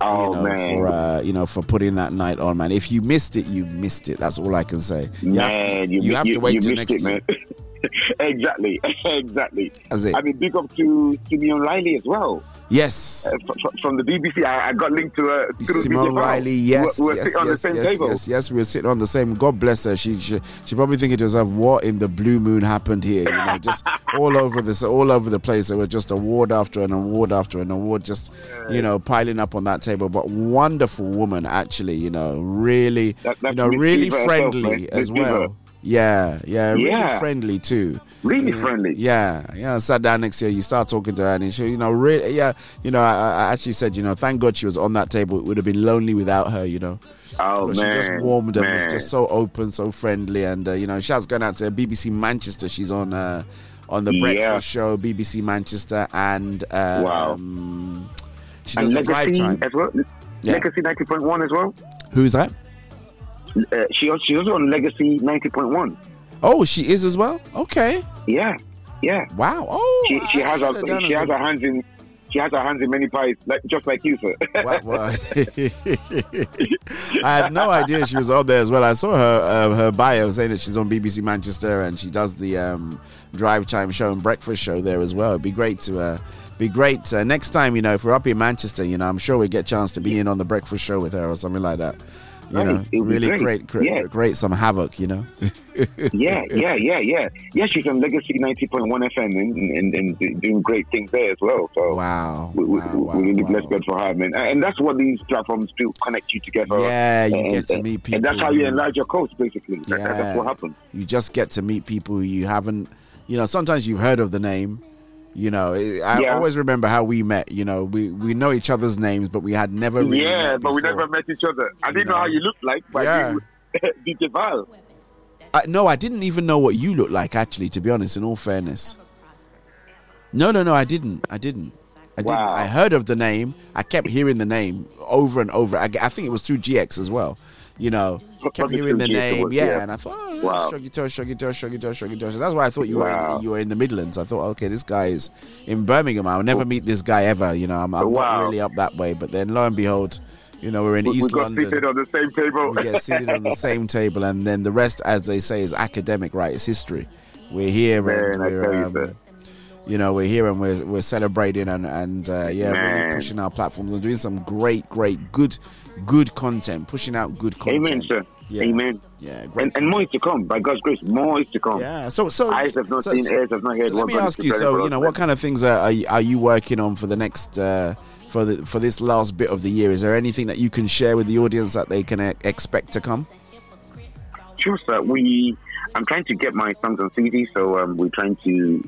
Oh, you know, man. for uh, you know, for putting that night on, man. If you missed it, you missed it. That's all I can say. You have to, Man, you, you have you, to wait till next it, year. man. exactly, exactly. That's it. I mean, big up to Simone Riley as well. Yes. Uh, f- f- from the BBC, I, I got linked to uh, through Simone Riley, yes, we were yes, sitting on the yes, same yes, table. yes, yes, we were sitting on the same. God bless her. She, she, she probably thinking to herself, "What in the blue moon happened here?" You know, just all over this, all over the place. There was just award after an award after an award, just you know, piling up on that table. But wonderful woman, actually. You know, really, That- you know, really herself, friendly man. as well. Yeah, yeah, really Yeah. friendly too. Really Yeah, friendly. Yeah, yeah. Sat down next to her, you start talking to her, and she, you know, really, yeah, you know, I, I actually said, you know, thank God she was on that table. It would have been lonely without her, you know. Oh But she just warmed and was just so open, so friendly, and uh, you know, shouts going out to BBC Manchester. She's on uh, on the Yeah. Breakfast Show, BBC Manchester, and um, she and does the drive time. as well. Legacy ninety point one as well. Who's that? Uh, she she was on Legacy ninety point one. Oh, she is as well. Okay. Yeah, yeah. Wow. Oh, she, she has her she has her hands in she has her hands in many pies, like just like you, sir. I had no idea she was on there as well. I saw her uh, her bio saying that she's on BBC Manchester and she does the um, drive time show and breakfast show there as well. It'd be great to uh, be great uh, next time. You know, if we're up in Manchester, you know, I'm sure we get a chance to be in on the breakfast show with her or something like that. You know, it would be really great. great, create, Yeah. create some havoc. You know. yeah, yeah, yeah, yeah. Yeah, she's on Legacy ninety point one FM and, and, and doing great things there as well. So wow, we, we, we really bless God for her, man. And that's what these platforms do: connect you together. Yeah, you and, get to meet people, and that's how you enlarge your coast, basically. That- Yeah. that's what happens. You just get to meet people you haven't, you know, sometimes you've heard of the name. You know, I Yeah. always remember how we met. You know, we, we know each other's names, but we had never really yeah, but we never met each other. I didn't know. know how you looked like, but Yeah. DJ Val. I, no, I didn't even know what you looked like. Actually, to be honest, in all fairness. No, no, no, I didn't. I didn't. I didn't. Wow. I heard of the name. I kept hearing the name over and over. I, I think it was through GX as well. You know, kept hearing the name. was, yeah, yeah. and I thought, oh, Wow. Shoggy Tosh, Shoggy Tosh, Shoggy Tosh, Shoggy Tosh. And that's why I thought you were in, you were in the Midlands. I thought, okay, this guy is in Birmingham. I'll never meet this guy ever. You know, I'm, I'm not really up that way. But then, lo and behold, you know, we're in We, we East got London seated on the same table. we get seated on the same table, and then the rest, as they say, is academic, right? It's history. We're here, and Man, tell we're, you, um, you know, we're here and we're we're celebrating and and uh, yeah, really pushing our platforms and doing some great, great, good, good content, pushing out good content. Amen, sir. Yeah. Amen. Yeah, great. And, and more is to come. By God's grace, more is to come. Yeah. So so eyes have not so- seen, so- ears have not heard. So let me ask you. So you know, what kind of things are are you, are you working on for the next uh, for the for this last bit of the year? Is there anything that you can share with the audience that they can expect to come? Sure, sir. We I'm trying to get my songs on CD, so um, we're trying to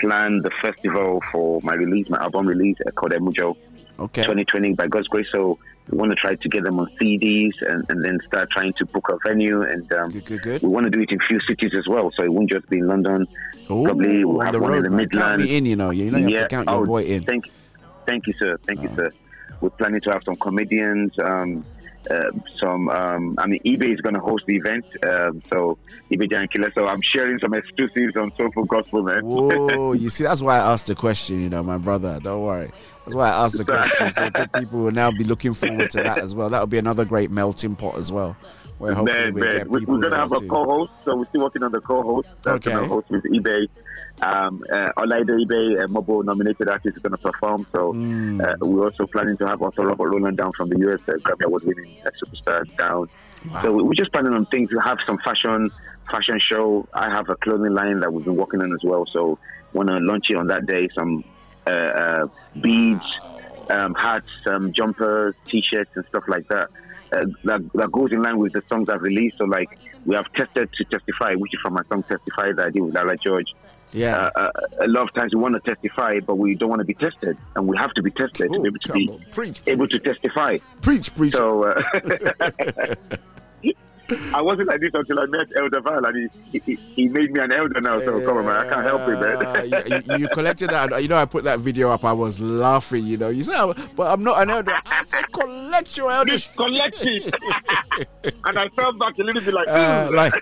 plan the festival for my release, my album release uh, called Emujo Okay. 2020 by God's grace. So we want to try to get them on CDs and, and then start trying to book a venue. And um, good, good. we want to do it in few cities as well. So it won't just be in London. Probably we'll have one road, in the man. Count me in, you know. You know you have to count your oh, boy in. Thank, thank you, sir. Thank you, sir. We're planning to have some comedians. Um, uh, some, um, I mean, eBay is going to host the event, um, so eBay Giant Killer. So I'm sharing some exclusives on Soulful Gospel, man. Whoa, you see, that's why I asked the question, you know, my brother. Don't worry. That's why I asked the question. So people will now be looking forward to that as well. That'll be another great melting pot as well. Where hopefully man, we man. get We- people We're gonna there have a co-host, so we're still working on the co-host. That's Okay. host with eBay. Um, uh, Olaide eBay, a MOBO nominated artist, is gonna perform. So Hmm. uh, we're also planning to have also Robert Roland down from the US, uh, Grammy Award winning uh, superstar down. So we- we're just planning on things. We have some fashion fashion show. I have a clothing line that we've been working on as well. So want to launch it on that day. Some uh, uh, beads, um, hats, um, jumpers, t-shirts, and stuff like that. Uh, that, that goes in line with the songs I've released. So, like, we have tested to testify, which is from my song "Testify" that I did with Lara George. Yeah. Uh, uh, a lot of times we want to testify, but we don't want to be tested, and we have to be tested to be able to be able to testify. Preach, preach. So. Uh, I wasn't like this until I met Elder Val, and he, he, he made me an elder now. So come on, man, I can't help it, man. Uh, you, you collected that. You know, I put that video up. I was laughing. You know, you "Oh, but I'm not an elder. I said, collect your elder. collect it. and I fell back a little bit like, Uh, like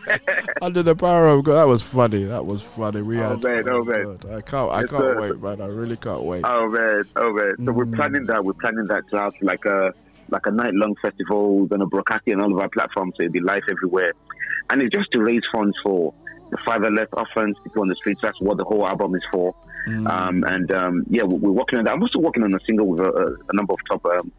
under the power of God. That was funny. That was funny. We Oh, had. man, oh, man. God, I can't. I can't sir. wait, man. I really can't wait. Oh man, oh man. So we're planning that. We're planning that to have like a like a night long festival. We're gonna broadcast it on all of our platforms, so it'll be live everywhere. And it's just to raise funds for the fatherless, orphans, people on the streets. That's what the whole album is for. Um, and um, yeah, we- we're working on that. I'm also working on a single with a, a, a number of top um,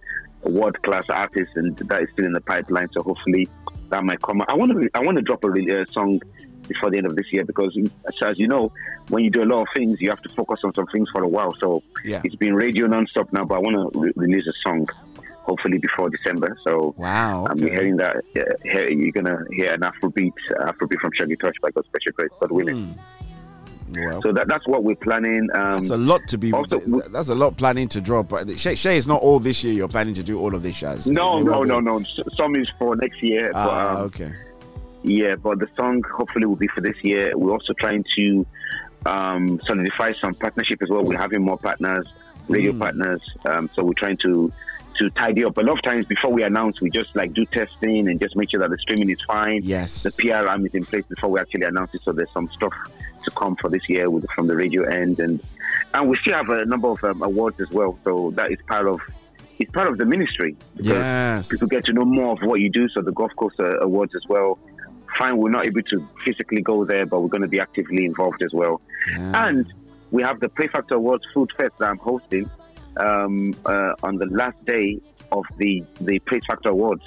world class artists, and that is still in the pipeline. So hopefully that might come. I want to I want to drop a uh, song before the end of this year because, as- as you know, when you do a lot of things, you have to focus on some things for a while. So Yeah. it's been radio non-stop now, but I want to re- release a song hopefully before December. So wow, I'm hearing that uh, you're gonna hear an Afrobeat, Afrobeat from Shoggy Tosh by God's Special Grace, God willing. Well, So that, that's what we're planning. Um, that's a lot to be. also- that's a lot planning to drop. But Shay, Shay, it's not all this year. You're planning to do all of this, Shaz. No, no, no, no. Some is for next year. Ah, but, um, okay. Yeah, but the song hopefully will be for this year. We're also trying to um, solidify some partnership as well. We're having more partners, radio Mm. partners. Um, so we're trying to to tidy up. A lot of times before we announce, we just like do testing and just make sure that the streaming is fine. Yes. The PRM is in place before we actually announce it. So there's some stuff to come for this year with, from the radio end, and and we still have a number of um, awards as well. So that is part of it's part of the ministry. because Yes. People get to know more of what you do. So the Golf Course uh, Awards as well. Fine, we're not able to physically go there, but we're going to be actively involved as well. And we have the Play Factor Awards Food Fest that I'm hosting um, uh, on the last day of the the Play Factor Awards.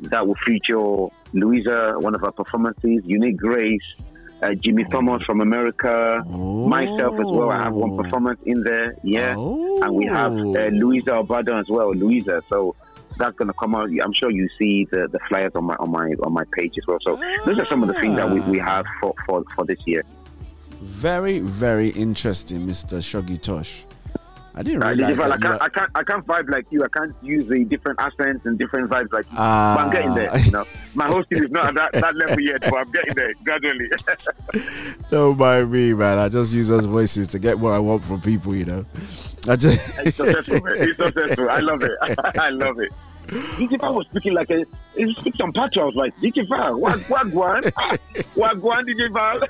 That will feature Louisa, one of our performances, Unique Grace, uh, Jimmy Thomas from America, myself as well. I have one performance in there, yeah, and we have uh, Louisa Obado as well, Louisa. So that's going to come out. I'm sure you see the, the flyers on my on my on my page as well. So those are some of the things that we, we have for, for, for this year. Very, very interesting, Mr. Shoggy Tosh. I didn't Uh, realize I that you can't, I can't, I can't vibe like you. I can't use the different accents and different vibes like you. Ah. but I'm getting there. You know, my hosting is not at that, that level yet, but I'm getting there gradually. Don't mind me, man. I just use those voices to get what I want from people, you know. I just it's successful, man. It's successful. I love it. I love it. Digital was speaking like a. He speaks some patch. I was like, Digital, what, what, guan, what, guan, Digital.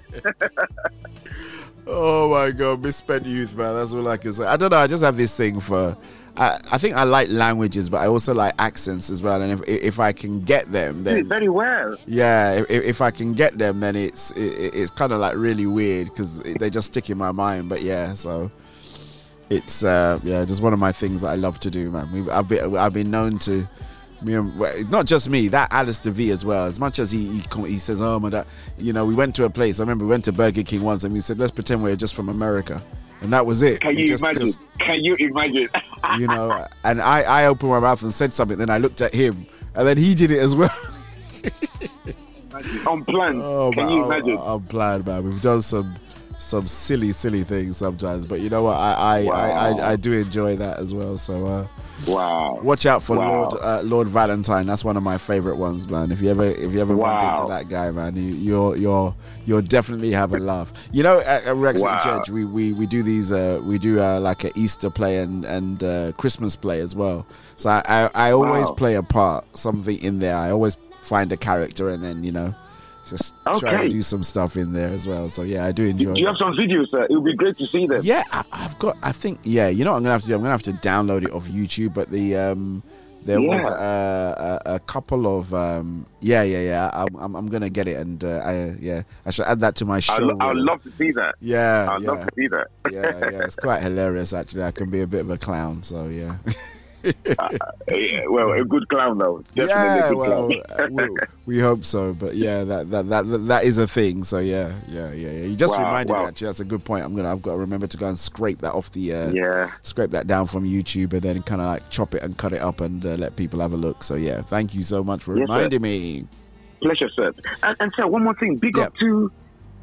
Oh my god, misspent youth, man. That's all I can say. I don't know. I just have this thing for. I, I think I like languages, but I also like accents as well. And if if I can get them, then very well. yeah, if, if I can get them, then it's it, it's kind of like really weird because they just stick in my mind. But yeah, so it's uh yeah, just one of my things that I love to do, man. We I've been I've been known to. Me and, not just me, that Alistair V as well. As much as he he, he says, "Oh my," that you know, we went to a place. I remember we went to Burger King once, and we said, "Let's pretend we're just from America," and that was it. Can you just- imagine? just- Can you imagine? you know, and I I opened my mouth and said something. Then I looked at him, and then he did it as well. Unplanned. Oh, Can man, you imagine? I'm glad, man. We've done some some silly, silly things sometimes, but you know what? I I, I, I, I do enjoy that as well. So uh, wow. watch out for Wow. Lord uh, Lord Valentine. That's one of my favorite ones, man. If you ever if you ever bump Wow. into that guy, man, you, you're you're you'll definitely have a laugh. You know, at, at Ruach Wow. Church, we, we we do these uh, we do uh, like a Easter play and and uh, Christmas play as well. So I I, I always Wow. play a part, something in there. I always find a character and then you know. Just try Okay. to do some stuff in there as well. So yeah, I do enjoy. Do you that. have some videos, sir? It would be great to see them. Yeah, I, I've got. I think. Yeah, you know what I'm gonna have to do. I'm gonna have to download it off YouTube. But the um, there was a, a, a couple of um, yeah, yeah, yeah. I'm, I'm, I'm gonna get it, and uh, I yeah, I should add that to my I'd, show. I'd love to see that. Yeah, I'd love to see that. yeah, yeah, it's quite hilarious actually. I can be a bit of a clown, so yeah. Yeah, well, a good clown though. Definitely yeah, a good well, clown. uh, we, we hope so. But yeah, that, that that that is a thing. So yeah, yeah, yeah, yeah. You just Wow, reminded me actually. That's a good point. I'm gonna I've got to remember to go and scrape that off the uh, Yeah. scrape that down from YouTube and then kind of like chop it and cut it up and uh, let people have a look. So yeah, thank you so much for Yes, sir. reminding me. Pleasure, sir. And, and sir, one more thing. Big up to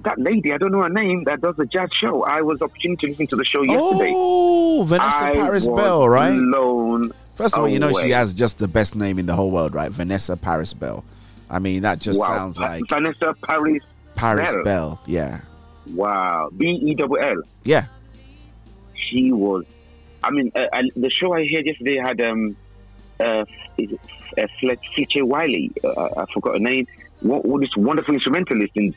that lady. I don't know her name. That does the jazz show. I was opportunity to listen to the show yesterday. Oh, Vanessa I Paris Bell, right? Blown First of all, you know she has just the best name in the whole world, right? Vanessa Paris Bell. I mean, that just wow. sounds like Vanessa Paris. Paris Bell. Bell. Yeah, Wow. B E W L. yeah. She was. I mean, uh, and the show I heard yesterday had um, uh, is it, uh, Fletcher Wiley. Uh, I forgot her name. What, what this wonderful instrumentalist, and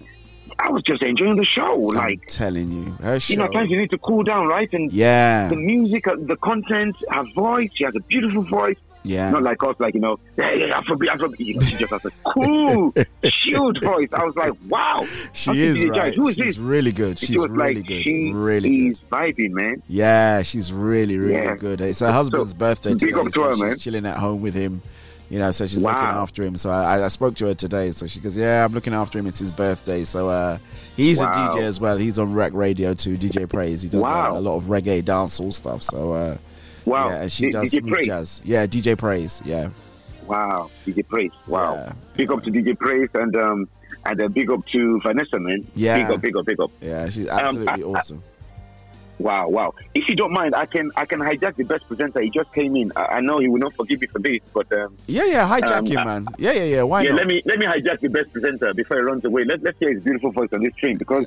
I was just enjoying the show. Like, telling you, her show. you know, at times you need to cool down, right? And Yeah. the music, uh, the content, her voice. She has a beautiful voice. Yeah. Not like us, like you know, yeah, yeah, Afrobeat, Afrobeat. You know, she just has a cool, chilled voice. I was like, wow. She is right. Who is She's this? really good. She She's was really like, good. She Really is vibing, man. Yeah, she's really, really Yeah. good. It's her husband's birthday big today, up to so her, she's man. chilling at home with him. You know, so she's Wow. looking after him. So I, I spoke to her today. So she goes, "Yeah, I'm looking after him. It's his birthday." So uh, he's Wow. a DJ as well. He's on Ruach Radio too. DJ Praise. He does uh, a lot of reggae dancehall stuff. So uh, Wow. yeah, and she D- does DJ smooth Praise. jazz. Yeah, DJ Praise. Yeah, Wow, DJ Praise. Wow. Big up to DJ Praise and um and uh, big up to Vanessa, man. Yeah. Big up, big up, big up. yeah, she's Um, absolutely I- awesome. Wow, wow. If you don't mind, I can I can hijack the best presenter. He just came in. I, I know he will not forgive me for this, but um, Yeah, yeah, hijack um, him, uh, man. Yeah, yeah, yeah. Why yeah, not? let me let me hijack the best presenter before he runs away. Let, let's hear his beautiful voice on this stream because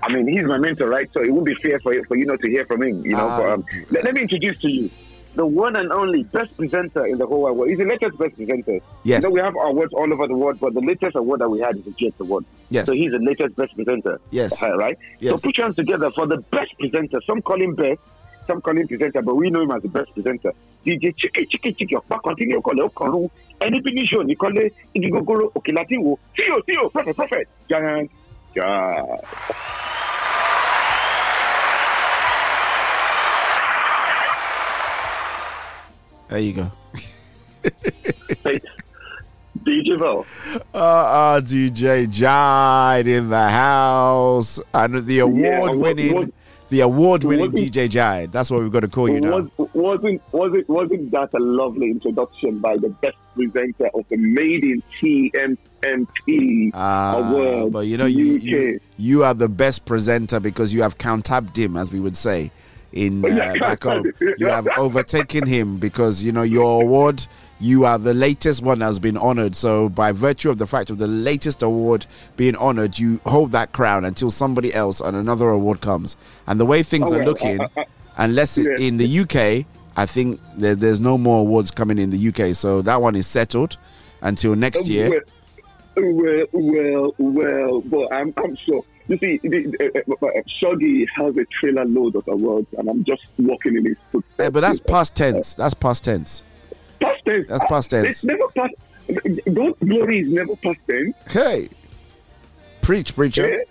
I mean he's my mentor, right? So it wouldn't be fair for for you not to hear from him, you know. but, um, let, let me introduce to you the one and only best presenter in the whole wide world. He's the latest best presenter. Yes. You know, we have awards all over the world, but the latest award that we had is the GX Award. Yes. So he's the latest best presenter. Yes. Uh, right? Yes. So put your hands together for the best presenter. Some call him best, some call him presenter, but we know him as the best presenter. DJ Chiki Chiki Chiki Ọ̀pá continue call it Okanru. Any big show, they call it Igigogoro Okilatiwo. See you, see you, prophet, prophet. Giant, giant. There you go. DJ Val. Uh, uh, DJ Jide in the house, and the award-winning, what- the award-winning DJ Jide. That's what we're going to call you now. Was, wasn't wasn't wasn't that a lovely introduction by the best presenter of the Made in TMMP Ah, award? but you know, you, you you are the best presenter because you have countabbed him, as we would say in uh, back home. You have overtaken him because you know your award. You are the latest one that has been honored. So, by virtue of the fact of the latest award being honored, you hold that crown until somebody else on another award comes. And the way things Oh, are well, looking, I- I- unless it, Yeah. in the UK, I think there, there's no more awards coming in the UK. So that one is settled until next year. Well, well, well, but I'm, I'm sure. You see, the, uh, uh, uh, Shoggy has a trailer load of awards, and I'm just walking in his footsteps. Yeah, but that's past tense. That's past tense. past tense. That's past tense. It's never past. God's glory is never past tense. Hey, preach, preacher.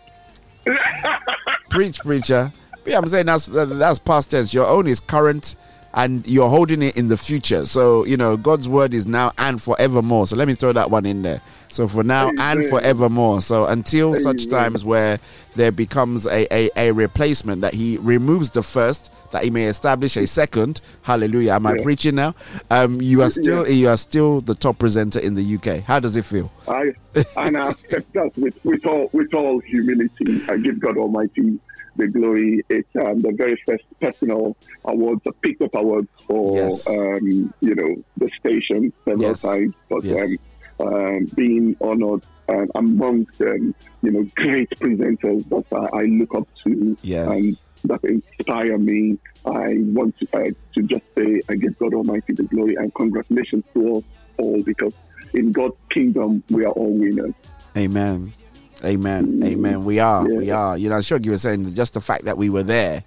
preach, preacher. Yeah, I'm saying that's that's past tense. Your own is current, and you're holding it in the future. So you know, God's word is now and forevermore. So let me throw that one in there. So for now and Amen. forevermore. So until such times where there becomes a, a, a replacement that he removes the first, that he may establish a second. Hallelujah. Am I preaching now? Um, you are still you are still the top presenter in the UK. How does it feel? I and I accept that with, with all with all humility. I give God Almighty the glory. It's um, the very first personal awards, the picked up awards for Yes. um, you know the station several Yes. times, but Yes. um, um, being honored um, amongst um, you know great presenters that I, I look up to Yes. and that inspire me. I want to, uh, to just say I give God Almighty the glory and congratulations to us all because in God's kingdom we are all winners. Amen. Amen. Amen. We are. We are. You know, Shoggy was saying just the fact that we were there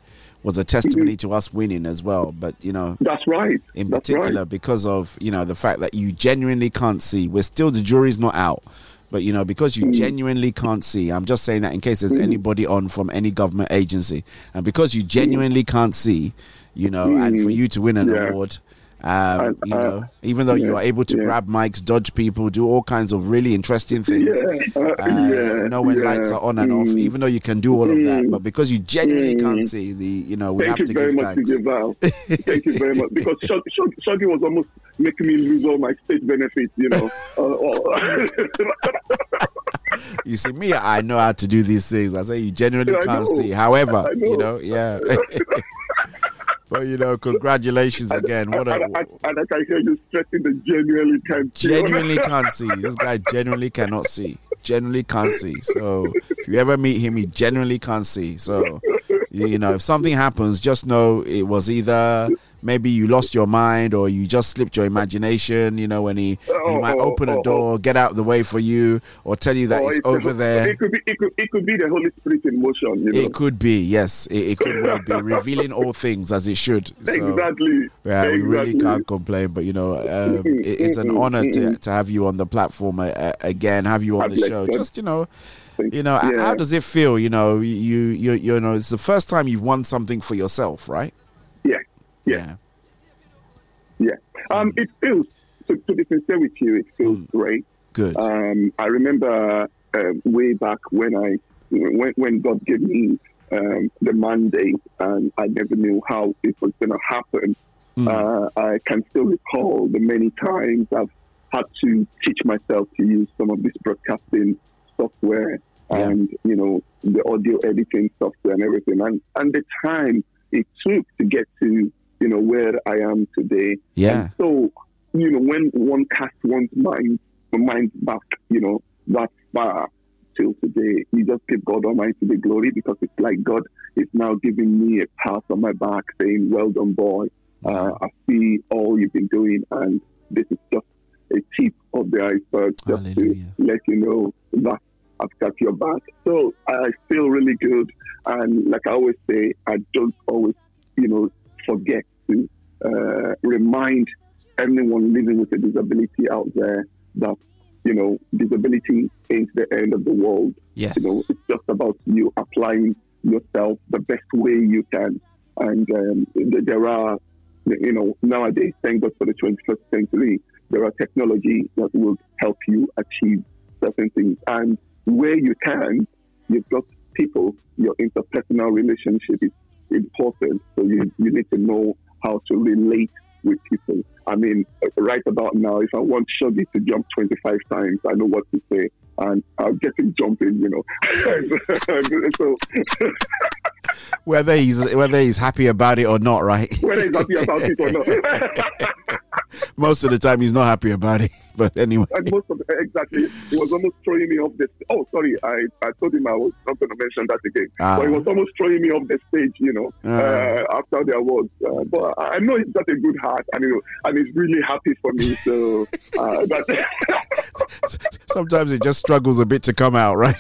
was a testimony to us winning as well. But you know, That's right. in That's particular right. because of you know the fact that you genuinely can't see. We're still the jury's not out, but you know because you genuinely can't see. I'm just saying that in case there's anybody on from any government agency, and because you genuinely can't see, you know, and for Mm. you to win an Yeah. award. Um, you uh, know, even though you are able to yeah. grab mics, dodge people, do all kinds of really interesting things, Yeah, uh, uh, yeah, know when yeah. lights are on and off, Mm. even though you can do all of that, Mm. but because you genuinely can't Mm. see, the you know we Thank have you to very give much, thanks. DJ Val. Thank you very much. Because Shog- Shog- Shoggy was almost making me lose all my state benefits, you know. uh, uh, You see, me, I know how to do these things. I say you genuinely I can't see. However, you know, yeah. but you know, congratulations again. What a and, and I can hear you stressing the genuinely can't. genuinely can't see. This guy genuinely cannot see. Genuinely can't see. So if you ever meet him, he genuinely can't see. So you know, if something happens, just know it was either maybe you lost your mind or you just slipped your imagination. You know, when he he might oh, open a oh, door, get out of the way for you, or tell you that it's it's- over there. It could be. It could. It could be the Holy Spirit in motion. You know. It could be, yes. It, it could well be revealing all things as it should. So, exactly. Yeah, we really can't complain. But you know, um, it, it's an honor to, to have you on the platform uh, uh, again, have you on the show. Just you know, you know, Yeah. how does it feel? You know, you you you know, it's the first time you've won something for yourself, right? Yeah. Yeah. Yeah. Um, it feels, to, to be sincere with you, it feels great. Good. Um, I remember uh, way back when I, when, when God gave me um, the mandate and I never knew how it was going to happen. Uh, I can still recall the many times I've had to teach myself to use some of this broadcasting software and, you know, the audio editing software and everything. And, and the time it took to get to, you know, where I am today. Yeah. And so, you know, when one casts one's mind, mind back, you know, that far till today, you just give God Almighty the glory because it's like God is now giving me a pat on my back saying, Well done, boy. Uh, I see all you've been doing, and this is just a tip of the iceberg just to let you know that I've got your back. So I feel really good. And like I always say, I don't always, you know, forget to uh, remind anyone living with a disability out there that, you know, disability ain't the end of the world. Yes. You know, it's just about you applying yourself the best way you can. And um, there are, you know, nowadays, thank God for the 21st century, there are technology that will help you achieve certain things. And where you can, you've got people, your interpersonal relationship is important. So you, you need to know how to relate with people. I mean, right about now, if I want Shoggy to jump 25 times, I know what to say. And I'll get him jumping, you know. so Whether he's whether he's happy about it or not, right? whether he's happy about it or not. Most of the time, he's not happy about it. But anyway, and most of the, exactly, he was almost throwing me off the. Oh, sorry, I, I told him I was not going to mention that again. Ah. But he was almost throwing me off the stage, you know, Ah. uh, after the awards. Uh, but I know he's got a good heart, and he, and he's really happy for me. So uh, that, sometimes it just struggles a bit to come out, right?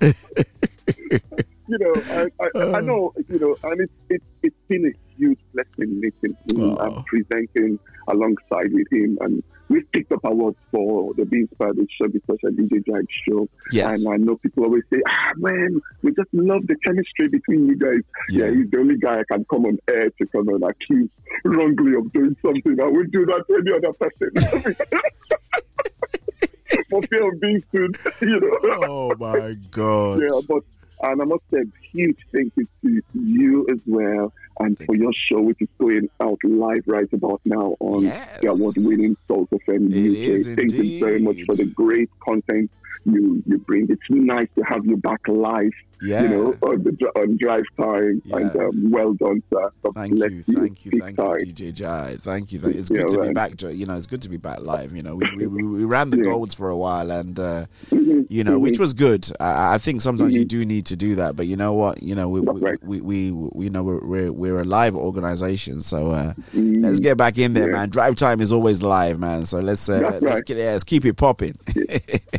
You know, I, I, I know, you know, and it's it's it's been a huge blessing meeting him and presenting alongside with him, and we've picked up awards for the Be Inspired with Showbiz Social DJ Drive show. Yes. And I know people always say, ah, man, we just love the chemistry between you guys. Yeah, he's the only guy I can come on air to come and accuse wrongly of doing something. I would do that to any other person. For fear of being sued, you know. Oh my God. Yeah, but and I must say, huge thank you to you as well, and for your show, which is going out live right about now on the award-winning Soul FM UK. Thank you very much for the great content you you bring. It's nice to have you back live. Yeah. You know, on, the, on drive time, and um, well done, sir. God Thank bless you, thank you, thank time. you, DJ Jai. Thank you. Thank- It's good Yeah, to be back. You know, it's good to be back live. You know, we we, we, we ran the golds for a while, and uh, Mm-hmm. you know, which was good. I, I think sometimes you do need to do that, but you know what? You know, we we, we, we, we you know we're, we're we're a live organization, so uh, Mm-hmm. let's get back in there, man. Drive time is always live, man. So let's uh, let's right. get yeah, let's keep it popping.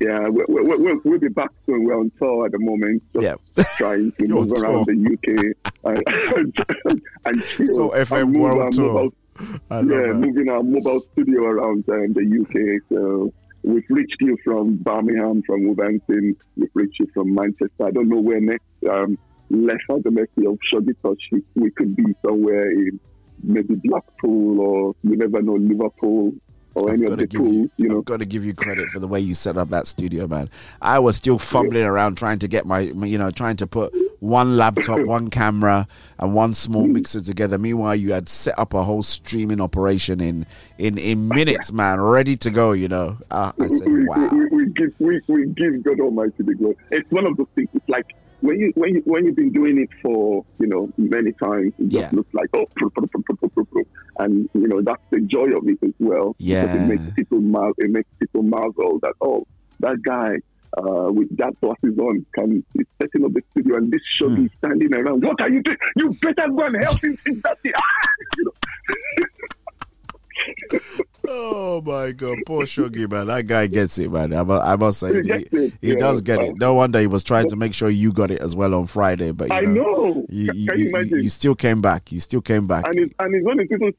Yeah, we, we, we, we'll, we'll be back soon. We're on tour at the moment, just trying to move around the UK and, and. Soul FM and move World our Tour. love yeah, that. moving our mobile studio around um, the UK. So we've reached you from Birmingham, from Wolverhampton. We've reached you from Manchester. I don't know where next. Um, left at the mercy of Shoggy Tosh. We, we could be somewhere in maybe Blackpool or you never know Liverpool or any of the give pools. You know, I've got to give you credit for the way you set up that studio, man. I was still fumbling around trying to get my, my- you know, trying to put one laptop, one camera, and one small mixer together. Meanwhile, you had set up a whole streaming operation in in in minutes, man, ready to go. You know, uh, I said, we, wow. we, we give we, we give God Almighty the glory. It's one of those things. It's like when you when you when you've been doing it for you know many times, it just looks like oh, pru- pru- pru. and you know that's the joy of it as well. Yeah. it makes people mar- it makes people marvel that oh that guy. Uh, with that glasses on, can is setting up the studio, and this show is standing around. What are you doing? You better go and help him fix that thing. Know, Oh my god, poor Shoggy, man. That guy gets it, man. I, I must say, He he, he yeah. does get it. No wonder he was trying to make sure you got it as well on Friday. But you I know, know. You, Can- you, can you imagine? you still came back. You still came back. And his, and his own is people,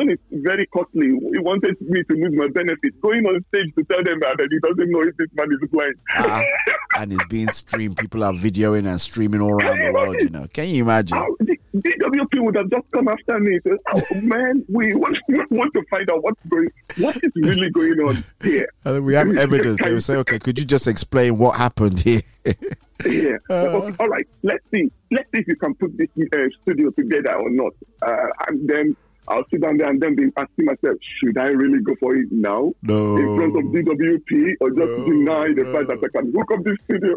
own is very costly. He wanted me to lose my benefit. Going on stage to tell them that he doesn't know if this man is blind. Ah, and it's being streamed. People are videoing and streaming all around the world. You know, can you imagine? How- DWP would have just come after me. Say, oh, man, we want, want to find out what's going, what is really going on here. And we have evidence. They will say, okay, could you just explain what happened here? Yeah. Okay, all right. Let's see. Let's see if you can put this uh, studio together or not. Uh, and then I'll sit down there and then be asking myself, should I really go for it now No. in front of DWP or just deny the fact that I can hook up this studio?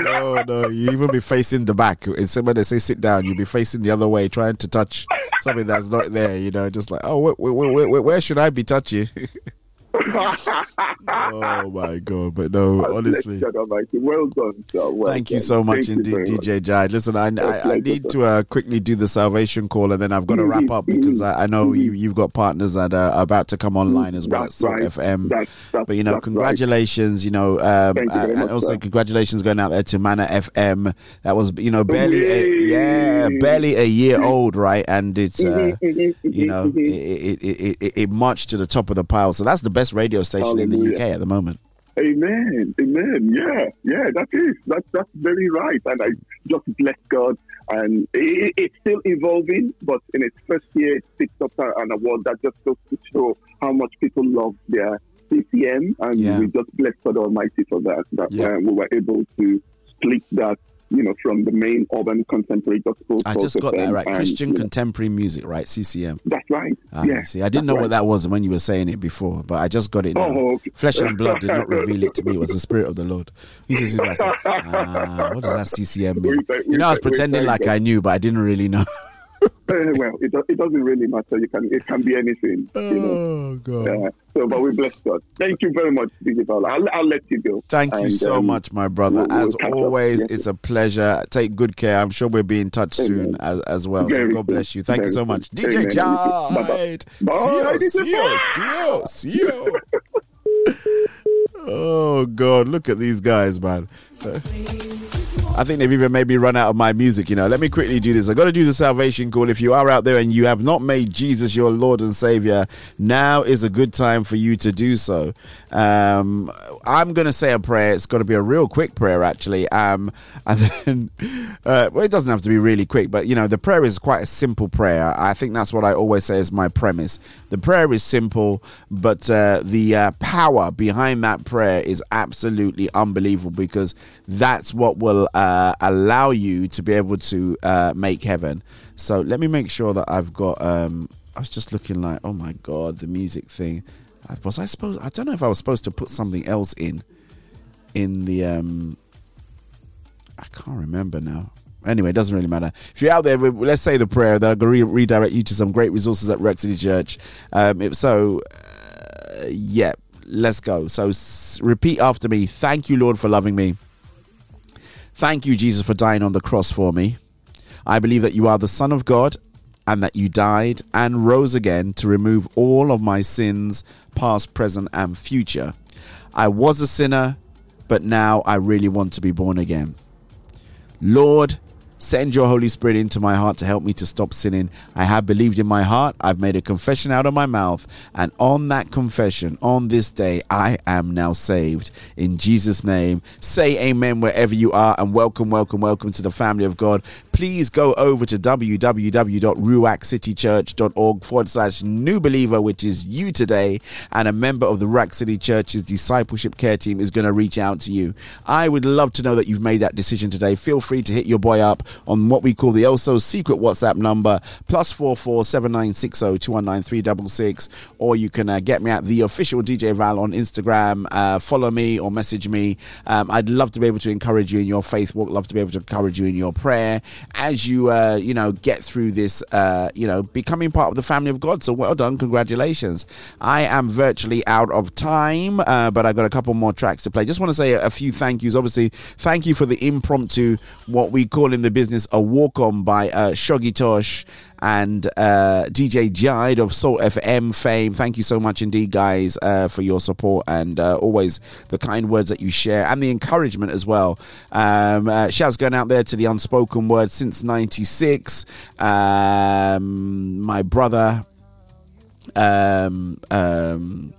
no, no, you even be facing the back. It's when they say sit down, you'll be facing the other way, trying to touch something that's not there. You know, just like, oh, where should I be touching? oh my god! But no, honestly. Well done, sir. Well Thank you so much Thank indeed. DJ Jai. Listen, I, I, I need to uh, quickly do the salvation call and then I've got to wrap up because I, I know you, you've got partners that are about to come online as well That's at Soul right. FM. That's- that's- but you know, that's right. congratulations, you know, um, you and much, also sir. congratulations going out there to Mana FM. That was, you know, barely, a, yeah, barely a year old, right? And it's, uh, you know, it, it, it, it, it marched to the top of the pile. So that's the best radio station in the UK at the moment. Amen. Amen. Yeah. Yeah, that is. That's that's very right. And I just bless God. And it, it's still evolving, but in its first year, it picked up an award that just goes to show how much people love their CCM. And Yeah. we just bless God Almighty for that. That Yeah. uh, we were able to split that, you know, from the main urban contemporary gospel. I just got that right. and, Christian know, contemporary music, right? CCM. That's right. Ah, yeah. see, I didn't know right. what that was when you were saying it before, but I just got it now. Oh, okay. Flesh and blood did not reveal it to me. It was the Spirit of the Lord. You just ah, what does that CCM mean? You know, I was pretending like. I knew, but I didn't really know. Well, it, do- it doesn't really matter. You can it can be anything. You know. Oh God. Uh, so, but we bless God. Thank you very much, DJ Val. I'll, I'll let you go. Thank you so um, much, my brother. we'll- we'll as up. always, Yes. it's a pleasure. Take good care. I'm sure we'll be in touch soon as, as well. Very so God bless you. Thank you so much. Amen. DJ Bye-bye. Jide. See you, see you, see you, see you. Oh God, look at these guys, man. I think they've even made me run out of my music. You know, let me quickly do this. I've got to do the salvation call. If you are out there and you have not made Jesus your Lord and Savior, now is a good time for you to do so. Um, I'm going to say a prayer. It's got to be a real quick prayer, actually. Um, and then, uh, well, it doesn't have to be really quick, but you know, the prayer is quite a simple prayer. I think that's what I always say is my premise. The prayer is simple, but uh, the uh, power behind that prayer is absolutely unbelievable because that's what will uh, allow you to be able to uh, make heaven. So let me make sure that I've got. Um, I was just looking like, oh my god, the music thing. Uh, Was I supposed? I don't know if I was supposed to put something else in, in the. Um, I can't remember now. Anyway, it doesn't really matter. If you're out there, let's say the prayer that to re- redirect you to some great resources at Ruach City Church. Um, if so, uh, yeah, let's go. So s- repeat after me. Thank you, Lord, for loving me. Thank you, Jesus, for dying on the cross for me. I believe that you are the Son of God and that you died and rose again to remove all of my sins, past, present, and future. I was a sinner, but now I really want to be born again. Lord, send your Holy Spirit into my heart to help me to stop sinning. I have believed in my heart, I've made a confession out of my mouth, and on that confession, on this day, I am now saved. In Jesus' name, say amen wherever you are, and welcome, welcome, welcome to the family of God. Please go over to www.ruachcitychurch.org forward slash new believer, which is you today, and a member of the Ruach City Church's discipleship care team is going to reach out to you. I would love to know that you've made that decision today. Feel free to hit your boy up on what we call the also secret WhatsApp number plus four four seven nine six zero two one nine three double six, or you can uh, get me at the official DJ Val on Instagram. Uh, follow me or message me. Um, I'd love to be able to encourage you in your faith walk. Love to be able to encourage you in your prayer as you uh, you know get through this. Uh, you know, becoming part of the family of God. So well done, congratulations. I am virtually out of time, uh, but I got a couple more tracks to play. Just want to say a few thank yous. Obviously, thank you for the impromptu, what we call in the business a walk on by uh, Shoggy Tosh and uh, DJ Jide of Soul FM fame. Thank you so much indeed, guys, uh, for your support and uh, always the kind words that you share and the encouragement as well. Um, uh, shouts going out there to the unspoken word since 96. Um, my brother. Um, um,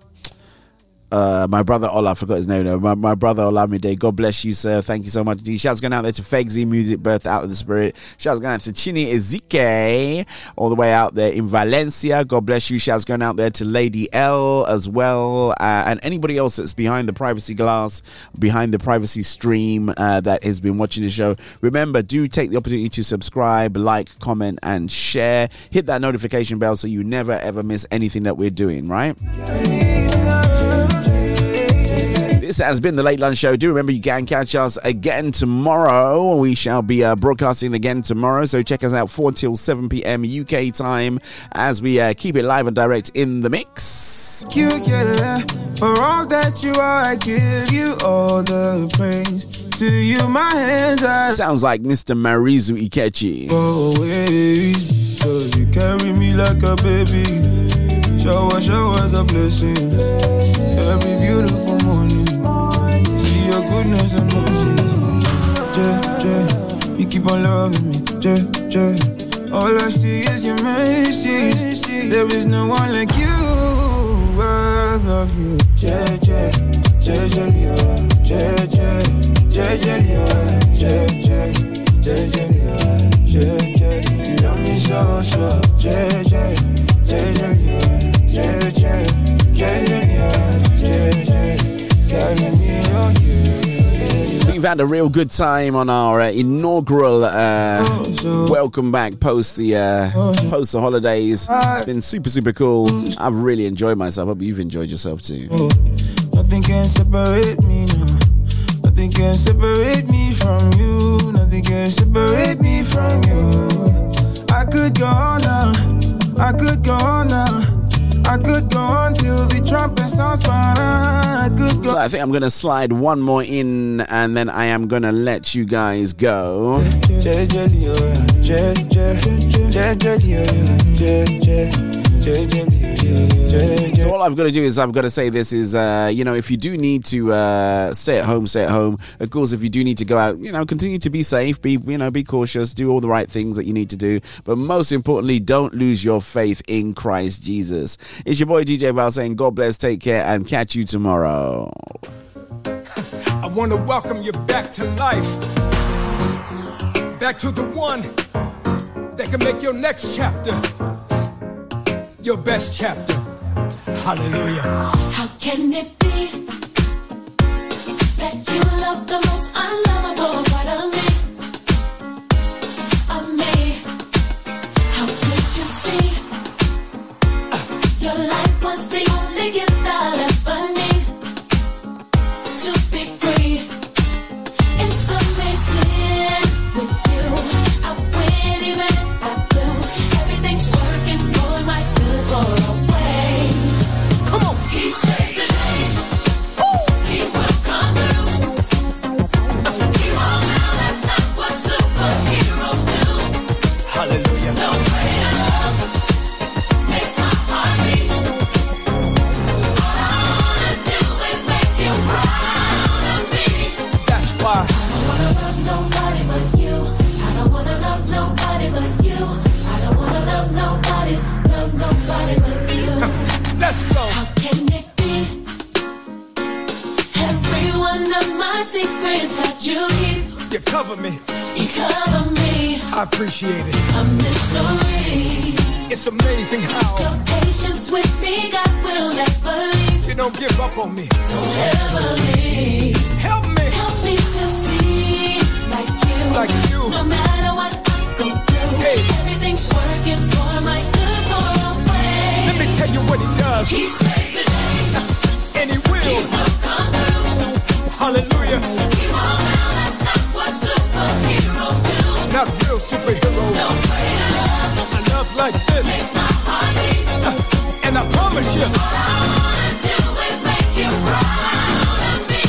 uh, my brother Ola, I forgot his name now. My, my brother Olamide, God bless you, sir. Thank you so much. Shouts going out there to Fegsy Music, Birth Out of the Spirit. Shouts going out to Chini Ezike, all the way out there in Valencia. God bless you. Shouts going out there to Lady L as well, uh, and anybody else that's behind the privacy glass, behind the privacy stream uh, that has been watching the show. Remember, do take the opportunity to subscribe, like, comment, and share. Hit that notification bell so you never ever miss anything that we're doing, right? This has been the Late Lunch Show. Do remember you can catch us again tomorrow. We shall be uh, broadcasting again tomorrow, so check us out 4 till 7 p.m. UK time as we uh, keep it live and direct in the mix. you, yeah. For all that you are, I give you all the praise. To you, my hands are Sounds like Mr. Marizu Ikechi. always. Cause you carry me like a baby. Shower, showers of blessings. Every beautiful morning. Goodness and mercy. Yeah, yeah. You keep on loving me. Yeah, yeah. All I see is your mercy. There is no one like you. I love you. Yeah, yeah. Yeah, yeah, yeah. Yeah, yeah. Yeah, yeah, yeah. Yeah, yeah. Yeah, yeah, yeah. Yeah, yeah. You love me so, so. Yeah, yeah. Yeah, yeah, yeah. Yeah, yeah. Yeah, yeah, yeah. Yeah, yeah. On you. We've had a real good time on our uh, inaugural uh, welcome back post the uh, post the holidays. It's been super super cool. I've really enjoyed myself. I Hope you've enjoyed yourself too. Nothing can separate me now. Nothing can separate me from you. Nothing can separate me from you. I could go on now. I could go on now. I could go on till the trumpet sounds fine. I could go. So I think I'm gonna slide one more in, and then I am gonna let you guys go. So all I've got to do is I've got to say this is, uh, you know, if you do need to uh, stay at home, stay at home. Of course, if you do need to go out, you know, continue to be safe, be you know, be cautious, do all the right things that you need to do. But most importantly, don't lose your faith in Christ Jesus. It's your boy DJ Val saying, God bless, take care, and catch you tomorrow. I want to welcome you back to life. Back to the one that can make your next chapter your best chapter. Hallelujah. How can it be that you love the most unlovable part of me? Of me? How could you see your life was the only gift secrets that you keep, You cover me. you cover me. I appreciate it. A mystery. It's amazing how Your patience with me, God will never leave. you don't give up on me. Don't ever leave. Help me. Help me to see like you. Like you. No matter what I go through, Hey. everything's working for my good for always. Let me tell you what he does. He saves the day. And he will. Come through. Hallelujah. That's not what superheroes do. Not real superheroes. Love like this. makes my heart beat. And I promise you, All I wanna do is make you proud of me.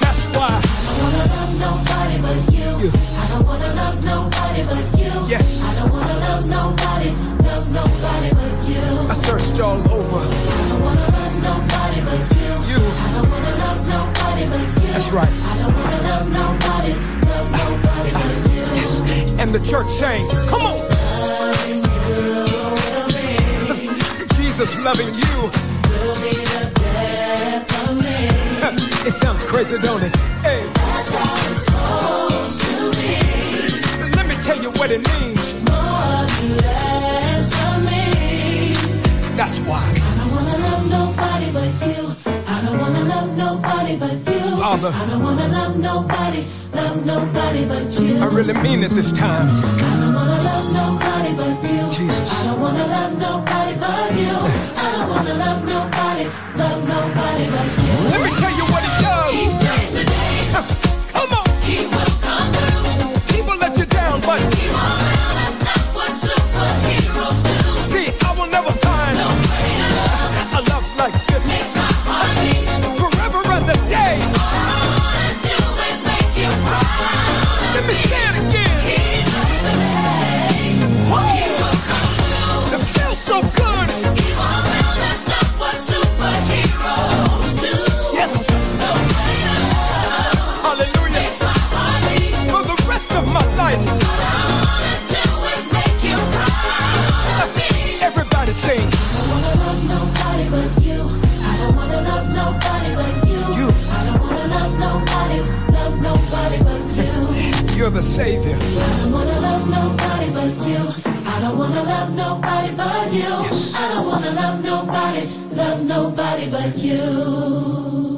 that's why. I don't wanna love nobody but you. I don't wanna love nobody but you. Yes. I don't wanna love nobody, love nobody but you. I searched all over. That's right. I don't wanna love nobody, love nobody but you. Yes. And the church saying, come on. Jesus loving you. Will be the death of me. It sounds crazy, don't it? Hey, That's how it's supposed to be. let me tell you what it means. More than less of me. That's why. I don't wanna love nobody but you. I don't wanna love nobody but you. Father. I don't wanna love nobody, love nobody but you. I really mean it this time. I don't wanna love nobody but you. Jesus. I don't wanna love nobody but you. I don't wanna love nobody, love nobody but you. You're the savior. I don't wanna love nobody but you. I don't wanna love nobody but you. I don't wanna love nobody, love nobody but you.